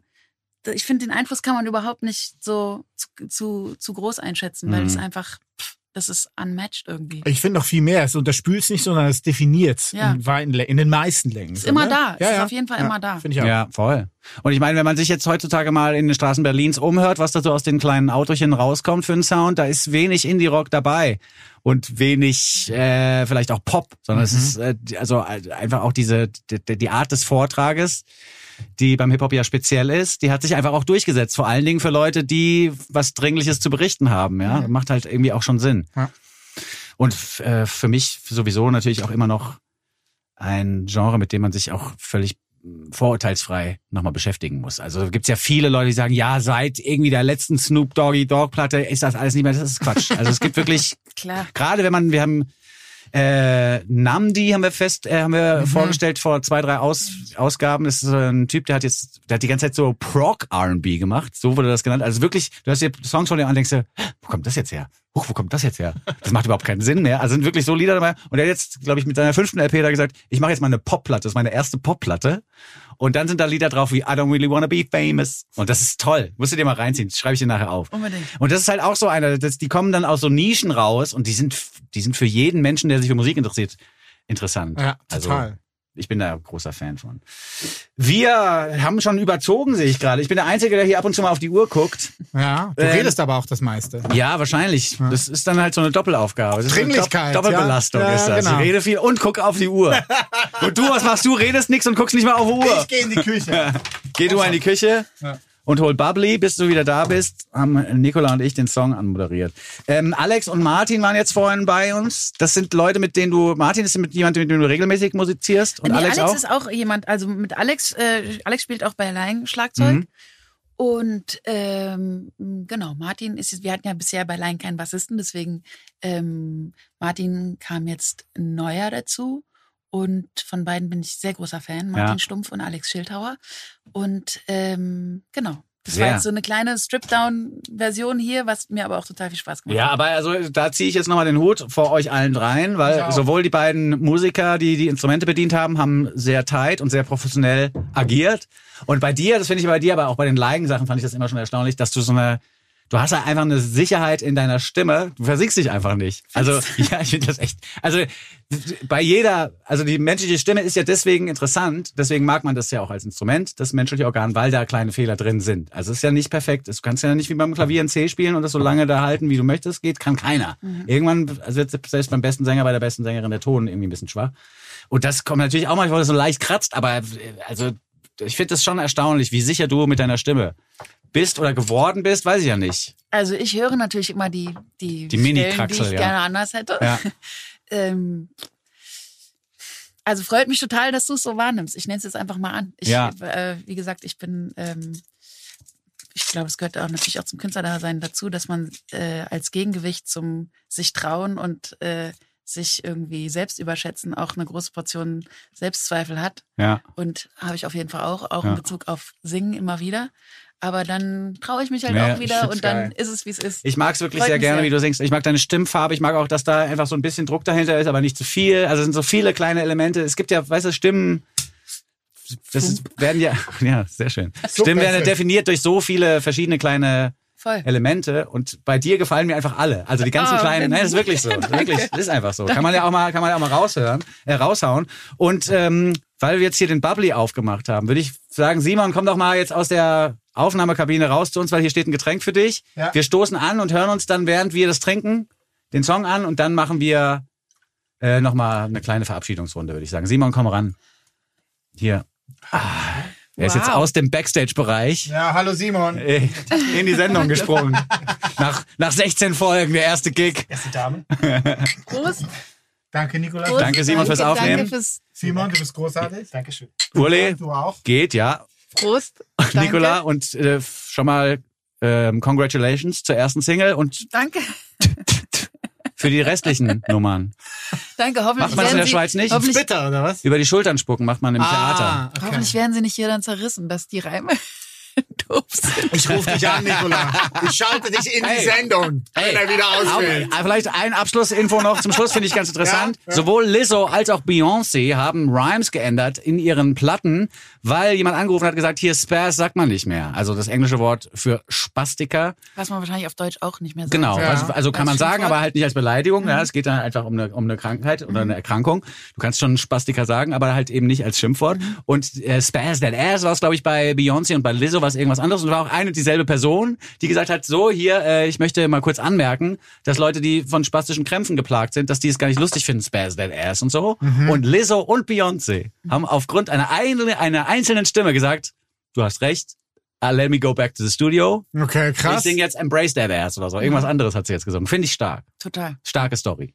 ich finde, den Einfluss kann man überhaupt nicht so zu, zu, zu groß einschätzen, weil Mhm. es einfach, pff, das ist unmatched irgendwie. Ich finde noch viel mehr. Es unterspült nicht, sondern es definiert Ja. in, weiten in den meisten Längen. Ist so, immer ne? da. Es Ja, ist ja. auf jeden Fall ja. immer da. Finde ich auch. Ja, voll. Und ich meine, wenn man sich jetzt heutzutage mal in den Straßen Berlins umhört, was da so aus den kleinen Autochen rauskommt für einen Sound, da ist wenig Indie-Rock dabei und wenig äh, vielleicht auch Pop, sondern es ist äh, also äh, einfach auch diese die, die Art des Vortrages, die beim Hip-Hop ja speziell ist, die hat sich einfach auch durchgesetzt, vor allen Dingen für Leute, die was Dringliches zu berichten haben. Ja, macht halt irgendwie auch schon Sinn. Ja. Und äh, für mich sowieso natürlich auch immer noch ein Genre, mit dem man sich auch völlig vorurteilsfrei nochmal beschäftigen muss. Also gibt's ja viele Leute, die sagen, ja, seit irgendwie der letzten Snoop Doggy Dogg Platte ist das alles nicht mehr, das ist Quatsch. Also es gibt wirklich, Klar. gerade wenn man, wir haben äh, Namdi haben wir fest, äh, haben wir vorgestellt vor zwei, drei Aus, Ausgaben. Das ist so ein Typ, der hat jetzt, der hat die ganze Zeit so Prog R&B gemacht, so wurde das genannt. Also wirklich, du hast dir Songs von dem an, denkst du, "Hä, wo kommt das jetzt her? Huch, wo kommt das jetzt her? Das macht überhaupt keinen Sinn mehr. Also sind wirklich so Lieder dabei. Und er hat jetzt, glaube ich, mit seiner fünften LP da gesagt, ich mache jetzt mal eine Popplatte, das ist meine erste Popplatte. Und dann sind da Lieder drauf wie I don't really wanna be famous. Und das ist toll. Musst du dir mal reinziehen. Das schreibe ich dir nachher auf. Unbedingt. Und das ist halt auch so einer, das, die kommen dann aus so Nischen raus und die sind, die sind für jeden Menschen, der sich für Musik interessiert, interessant. Ja, Also, total. Ich bin da großer Fan von. Wir haben schon überzogen, sehe ich gerade. Ich bin der Einzige, der hier ab und zu mal auf die Uhr guckt. ja, du Ähm, redest aber auch das meiste. Ja, wahrscheinlich. Das ist dann halt so eine Doppelaufgabe. Das Dringlichkeit, Dopp- Doppelbelastung ja. Ja, ist das. genau. Ich rede viel und gucke auf die Uhr. und du, was machst du? Redest nix und guckst nicht mal auf die Uhr. gehe in die Küche. Geh du mal in die Küche. Ja. Und hol Bubbly, bis du wieder da bist, haben Nicola und ich den Song anmoderiert. Ähm, Alex und Martin waren jetzt vorhin bei uns. Das sind Leute, mit denen du, Martin ist mit jemandem, mit dem du regelmäßig musizierst und Nee, Alex, Alex auch? ist auch jemand, also mit Alex, äh, Alex spielt auch bei Laien Schlagzeug. Mhm. Und ähm, genau, Martin ist, jetzt- wir hatten ja bisher bei Laien keinen Bassisten, deswegen ähm, Martin kam jetzt neuer dazu. Und von beiden bin ich sehr großer Fan, Martin Ja. Stumpf und Alex Schildhauer. Und ähm, genau, das Sehr. war jetzt so eine kleine Strip-Down-Version hier, was mir aber auch total viel Spaß gemacht Ja, hat. aber also da ziehe ich jetzt nochmal den Hut vor euch allen dreien, weil sowohl die beiden Musiker, die die Instrumente bedient haben, haben sehr tight und sehr professionell agiert. Und bei dir, das finde ich bei dir, aber auch bei den Leigen-Sachen fand ich das immer schon erstaunlich, dass du so eine, du hast ja einfach eine Sicherheit in deiner Stimme. Du versinkst dich einfach nicht. Also, ja, ich finde das echt, also bei jeder, also die menschliche Stimme ist ja deswegen interessant, deswegen mag man das ja auch als Instrument, das menschliche Organ, weil da kleine Fehler drin sind. Also es ist ja nicht perfekt. Du kannst ja nicht wie beim Klavier ein C spielen und das so lange da halten, wie du möchtest, geht, kann keiner. Irgendwann also wird selbst beim besten Sänger, bei der besten Sängerin der Ton irgendwie ein bisschen schwach. Und das kommt natürlich auch manchmal, so leicht kratzt, aber äh, also ich finde das schon erstaunlich, wie sicher du mit deiner Stimme bist oder geworden bist, weiß ich ja nicht. Also ich höre natürlich immer die die, Die Stellen, die Mini-Kraxel, ich ja. gerne anders hätte. Ja. ähm, also freut mich total, dass du es so wahrnimmst. Ich nenne es jetzt einfach mal an. Ich, Ja. äh, wie gesagt, ich bin, ähm, ich glaube, es gehört auch natürlich auch zum Künstlerdasein dazu, dass man äh, als Gegengewicht zum sich trauen und äh, sich irgendwie selbst überschätzen auch eine große Portion Selbstzweifel hat. Ja. Und habe ich auf jeden Fall auch, auch Ja. in Bezug auf Singen immer wieder. Aber dann traue ich mich halt Ja, auch wieder und dann geil. ist es, wie es ist. Ich mag es wirklich Freut sehr gerne, sehr. wie du singst. Ich mag deine Stimmfarbe. Ich mag auch, dass da einfach so ein bisschen Druck dahinter ist, aber nicht zu viel. Also es sind so viele kleine Elemente. Es gibt ja, weißt du, Stimmen. Das ist, werden ja, ja, sehr schön. Stimmen werden ja definiert durch so viele verschiedene kleine Voll. Elemente und bei dir gefallen mir einfach alle. Also die ganzen Oh, kleinen, nein, das ist wirklich so. Wirklich, das ist einfach so. Kann man ja auch mal, kann man ja auch mal raushören, äh, raushauen. Und ähm, weil wir jetzt hier den Bubbly aufgemacht haben, würde ich sagen, Simon, komm doch mal jetzt aus der Aufnahmekabine raus zu uns, weil hier steht ein Getränk für dich. Ja. Wir stoßen an und hören uns dann, während wir das trinken, den Song an und dann machen wir äh, nochmal eine kleine Verabschiedungsrunde, würde ich sagen. Simon, komm ran. Hier. Ah, er ist Wow. jetzt aus dem Backstage-Bereich Ja, hallo Simon. äh, in die Sendung gesprungen. nach, nach 16 Folgen, der erste Gig. Erste Dame. Prost. Danke, Nikolas. Prost. Danke, Simon, fürs Danke Aufnehmen. fürs Simon, du bist großartig. Dankeschön. Uli, Du auch. geht, ja. Prost. Danke. Nicola und äh, schon mal ähm, Congratulations zur ersten Single und Danke. für die restlichen Nummern. Danke. Hoffentlich Macht man das in der Sie, Schweiz nicht? Hoffentlich, Bitter, oder was? Über die Schultern spucken macht man im Theater. Ah, okay. hoffentlich werden sie nicht hier dann zerrissen, dass die Reime doof sind. Ich rufe dich an, Nikola. Ich schalte dich in Hey. die Sendung, wenn er wieder ausfällt. Auch, vielleicht ein Abschlussinfo noch zum Schluss, finde ich ganz interessant. Ja, ja. Sowohl Lizzo als auch Beyoncé haben Rhymes geändert in ihren Platten, weil jemand angerufen hat gesagt, hier Spaz sagt man nicht mehr. Also das englische Wort für Spastiker. Was man wahrscheinlich auf Deutsch auch nicht mehr sagt. Genau, Ja. also, also kann man sagen, aber halt nicht als Beleidigung. Ja, es geht dann einfach um eine, um eine Krankheit oder eine Erkrankung. Du kannst schon Spastiker sagen, aber halt eben nicht als Schimpfwort. Und äh, Spaz That Ass war es, glaube ich, bei Beyoncé und bei Lizzo war es irgendwas anderes. Und war auch eine und dieselbe Person, die gesagt hat, so hier, äh, ich möchte mal kurz anmerken, dass Leute, die von spastischen Krämpfen geplagt sind, dass die es gar nicht lustig finden, Spaz That Ass und so. Und Lizzo und Beyoncé haben aufgrund einer, ein, einer einzelnen Stimme gesagt, du hast recht, uh, let me go back to the studio. Okay, Ich krass. singe jetzt Embrace That Ass oder so. Irgendwas anderes hat sie jetzt gesungen. Finde ich stark. Total. Starke Story.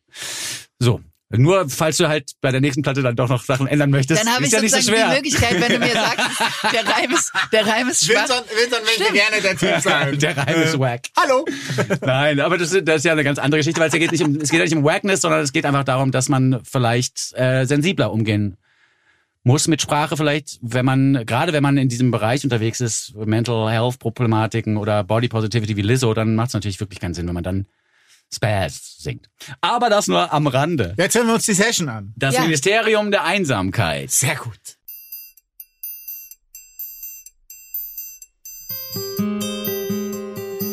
So. Nur falls du halt bei der nächsten Platte dann doch noch Sachen ändern möchtest, Dann habe ist ich ja nicht so schwer. die Möglichkeit, wenn du mir sagst, der Reim ist, der Reim ist schwach. Vincent, Vincent möchte gerne der Typ sein. der Reim ist wack. Hallo. Nein, aber das, ist- das ist ja eine ganz andere Geschichte, weil es ja geht nicht um, es geht ja nicht um Wackness, sondern es geht einfach darum, dass man vielleicht äh, sensibler umgehen muss mit Sprache vielleicht, wenn man, gerade wenn man in diesem Bereich unterwegs ist, Mental Health Problematiken oder Body Positivity wie Lizzo, dann macht es natürlich wirklich keinen Sinn, wenn man dann Spaz singt. Aber das nur am Rande. Jetzt hören wir uns die Session an. Das Ja. Ministerium der Einsamkeit. Sehr gut.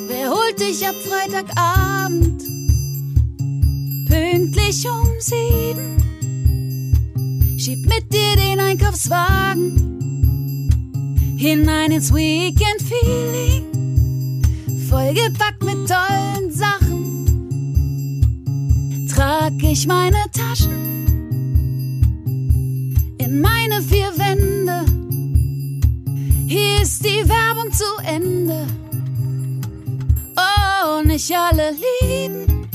Wer holt dich ab Freitagabend? Pünktlich um sieben. Schieb mit dir den Einkaufswagen hinein ins Weekend-Feeling. Vollgepackt mit tollen Sachen. Trag ich meine Taschen in meine vier Wände. Hier ist die Werbung zu Ende. Oh, nicht alle lieben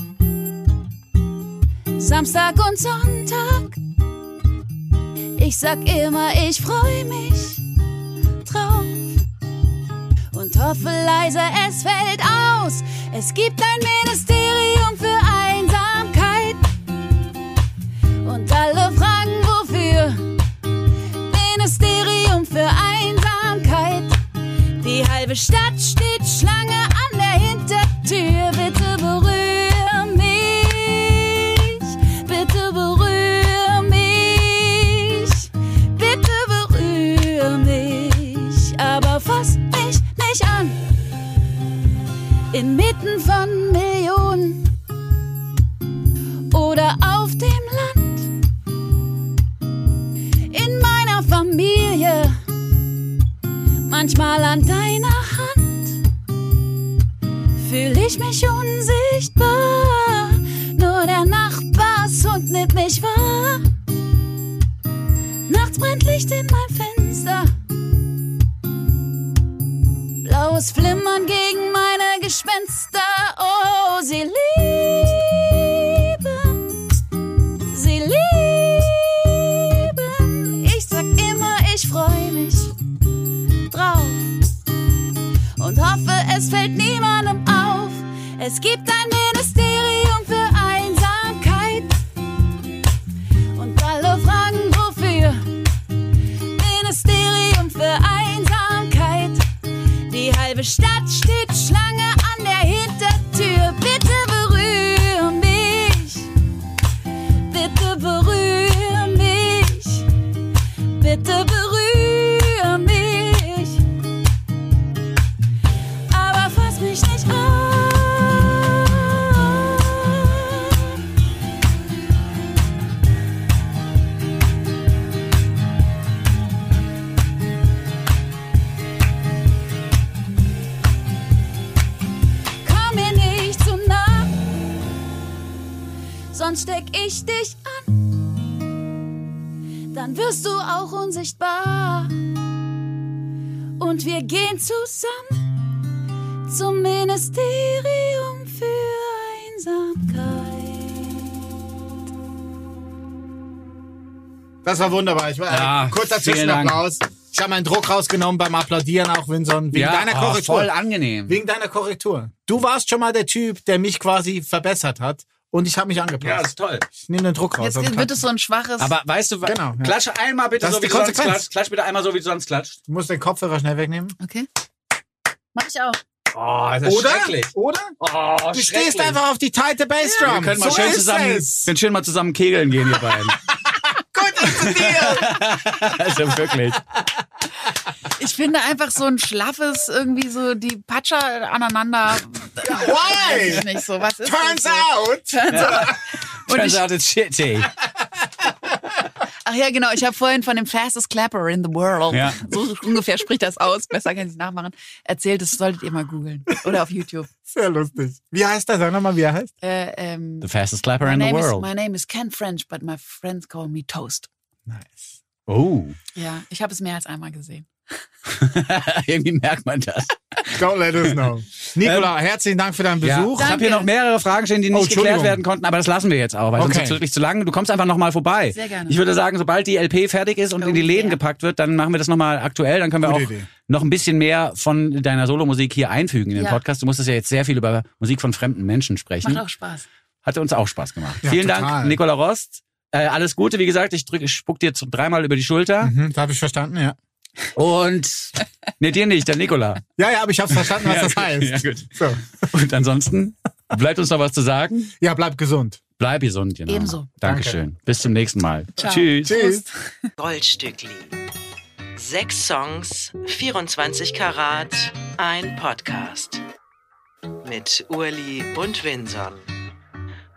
Samstag und Sonntag. Ich sag immer, ich freu mich drauf und hoffe leise, es fällt aus. Es gibt ein Ministerium für und alle fragen, wofür. Ministerium für Einsamkeit. Die halbe Stadt steht Schlange an der Hintertür. Licht in mein Das war wunderbar. Ich war, Ja, äh, kurzer vielen Dank. Zwischenapplaus. Ich habe meinen Druck rausgenommen beim Applaudieren auch, Winson, wegen ja, deiner oh, Korrektur. voll angenehm. Wegen deiner Korrektur. Du warst schon mal der Typ, der mich quasi verbessert hat und ich habe mich angepasst. Ja, ist toll. ich nehme den Druck raus. Jetzt wird es so ein schwaches. Aber weißt du, Genau, ja. klatsche einmal bitte Das so wie du sonst Konsequenz. klatscht. Klatsch bitte einmal so wie du sonst klatscht. du musst den Kopfhörer schnell wegnehmen. okay. Mach ich auch. Oh, ist das Oder? schrecklich. Oder? Oh, Du stehst einfach auf die tighte Bassdrum. Wir können mal so schön zusammen, es. können schön mal zusammen kegeln gehen, ihr beiden. Gut ist zu dir. also wirklich. Ich finde einfach so ein schlaffes, irgendwie so die Patscher aneinander. Weiß Why? ich nicht so. Was ist Turns so? out. Turns out. Turns out it's shitty. Ach ja, genau. Ich habe vorhin von dem fastest clapper in the world, Ja. so ungefähr spricht das aus, besser kann ich es nachmachen, erzählt. Das solltet ihr mal googeln. Oder auf YouTube. Sehr lustig. Wie heißt er? Sag nochmal, wie er heißt. Äh, ähm, The fastest clapper in the name is, world. my name is Ken French, but my friends call me Toast. Nice. Oh. Ja, ich habe es mehr als einmal gesehen. Irgendwie merkt man das. Don't let us know. Nicola, herzlichen Dank für deinen Ja. Besuch. Ich habe hier noch mehrere Fragen stehen, die Oh, nicht geklärt Entschuldigung. werden konnten, aber das lassen wir jetzt auch, weil sonst Okay. ist es wirklich zu lang. Du kommst einfach nochmal vorbei. Sehr gerne. Ich würde sagen, sobald die LP fertig ist und Oh, in die Läden gepackt wird, dann machen wir das nochmal aktuell. Dann können wir Gute auch Idee. noch ein bisschen mehr von deiner Solomusik hier einfügen in den Ja. Podcast. Du musstest ja jetzt sehr viel über Musik von fremden Menschen sprechen. Macht auch Spaß. Hatte uns auch Spaß gemacht. Ja, Vielen total. Dank, Nicola Rost. Äh, alles Gute, wie gesagt, ich drück, ich spuck dir dreimal über die Schulter. Mhm, das habe ich verstanden, ja. Und ne, dir nicht, der Nicola. Ja, ja, aber ich habe verstanden, was Ja, das gut. heißt. Ja, gut. So. Und ansonsten bleibt uns noch was zu sagen. Ja, bleib gesund. Bleib gesund, genau. Ebenso. Dankeschön. Bis zum nächsten Mal. Ciao. Tschüss. Tschüss. Goldstückli. Sechs Songs, 24 Karat, ein Podcast. Mit Urli und Winson.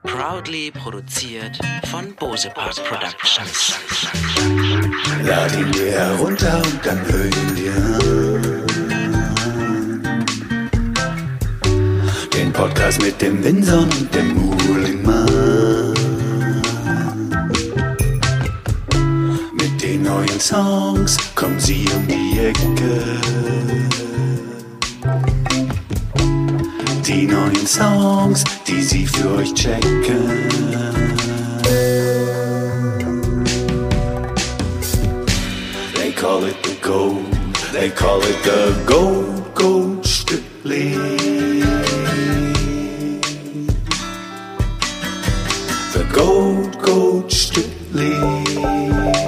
Proudly produziert von Bose Park Productions. Lad ihn dir herunter und dann hör ihn dir an. Den Podcast mit dem Winson und dem Muhlingmann. Mit den neuen Songs kommen sie um die Ecke. Die neuen Songs, die sie für euch checken. They call it the gold, they call it the gold, gold Stückli. The gold, gold Stückli.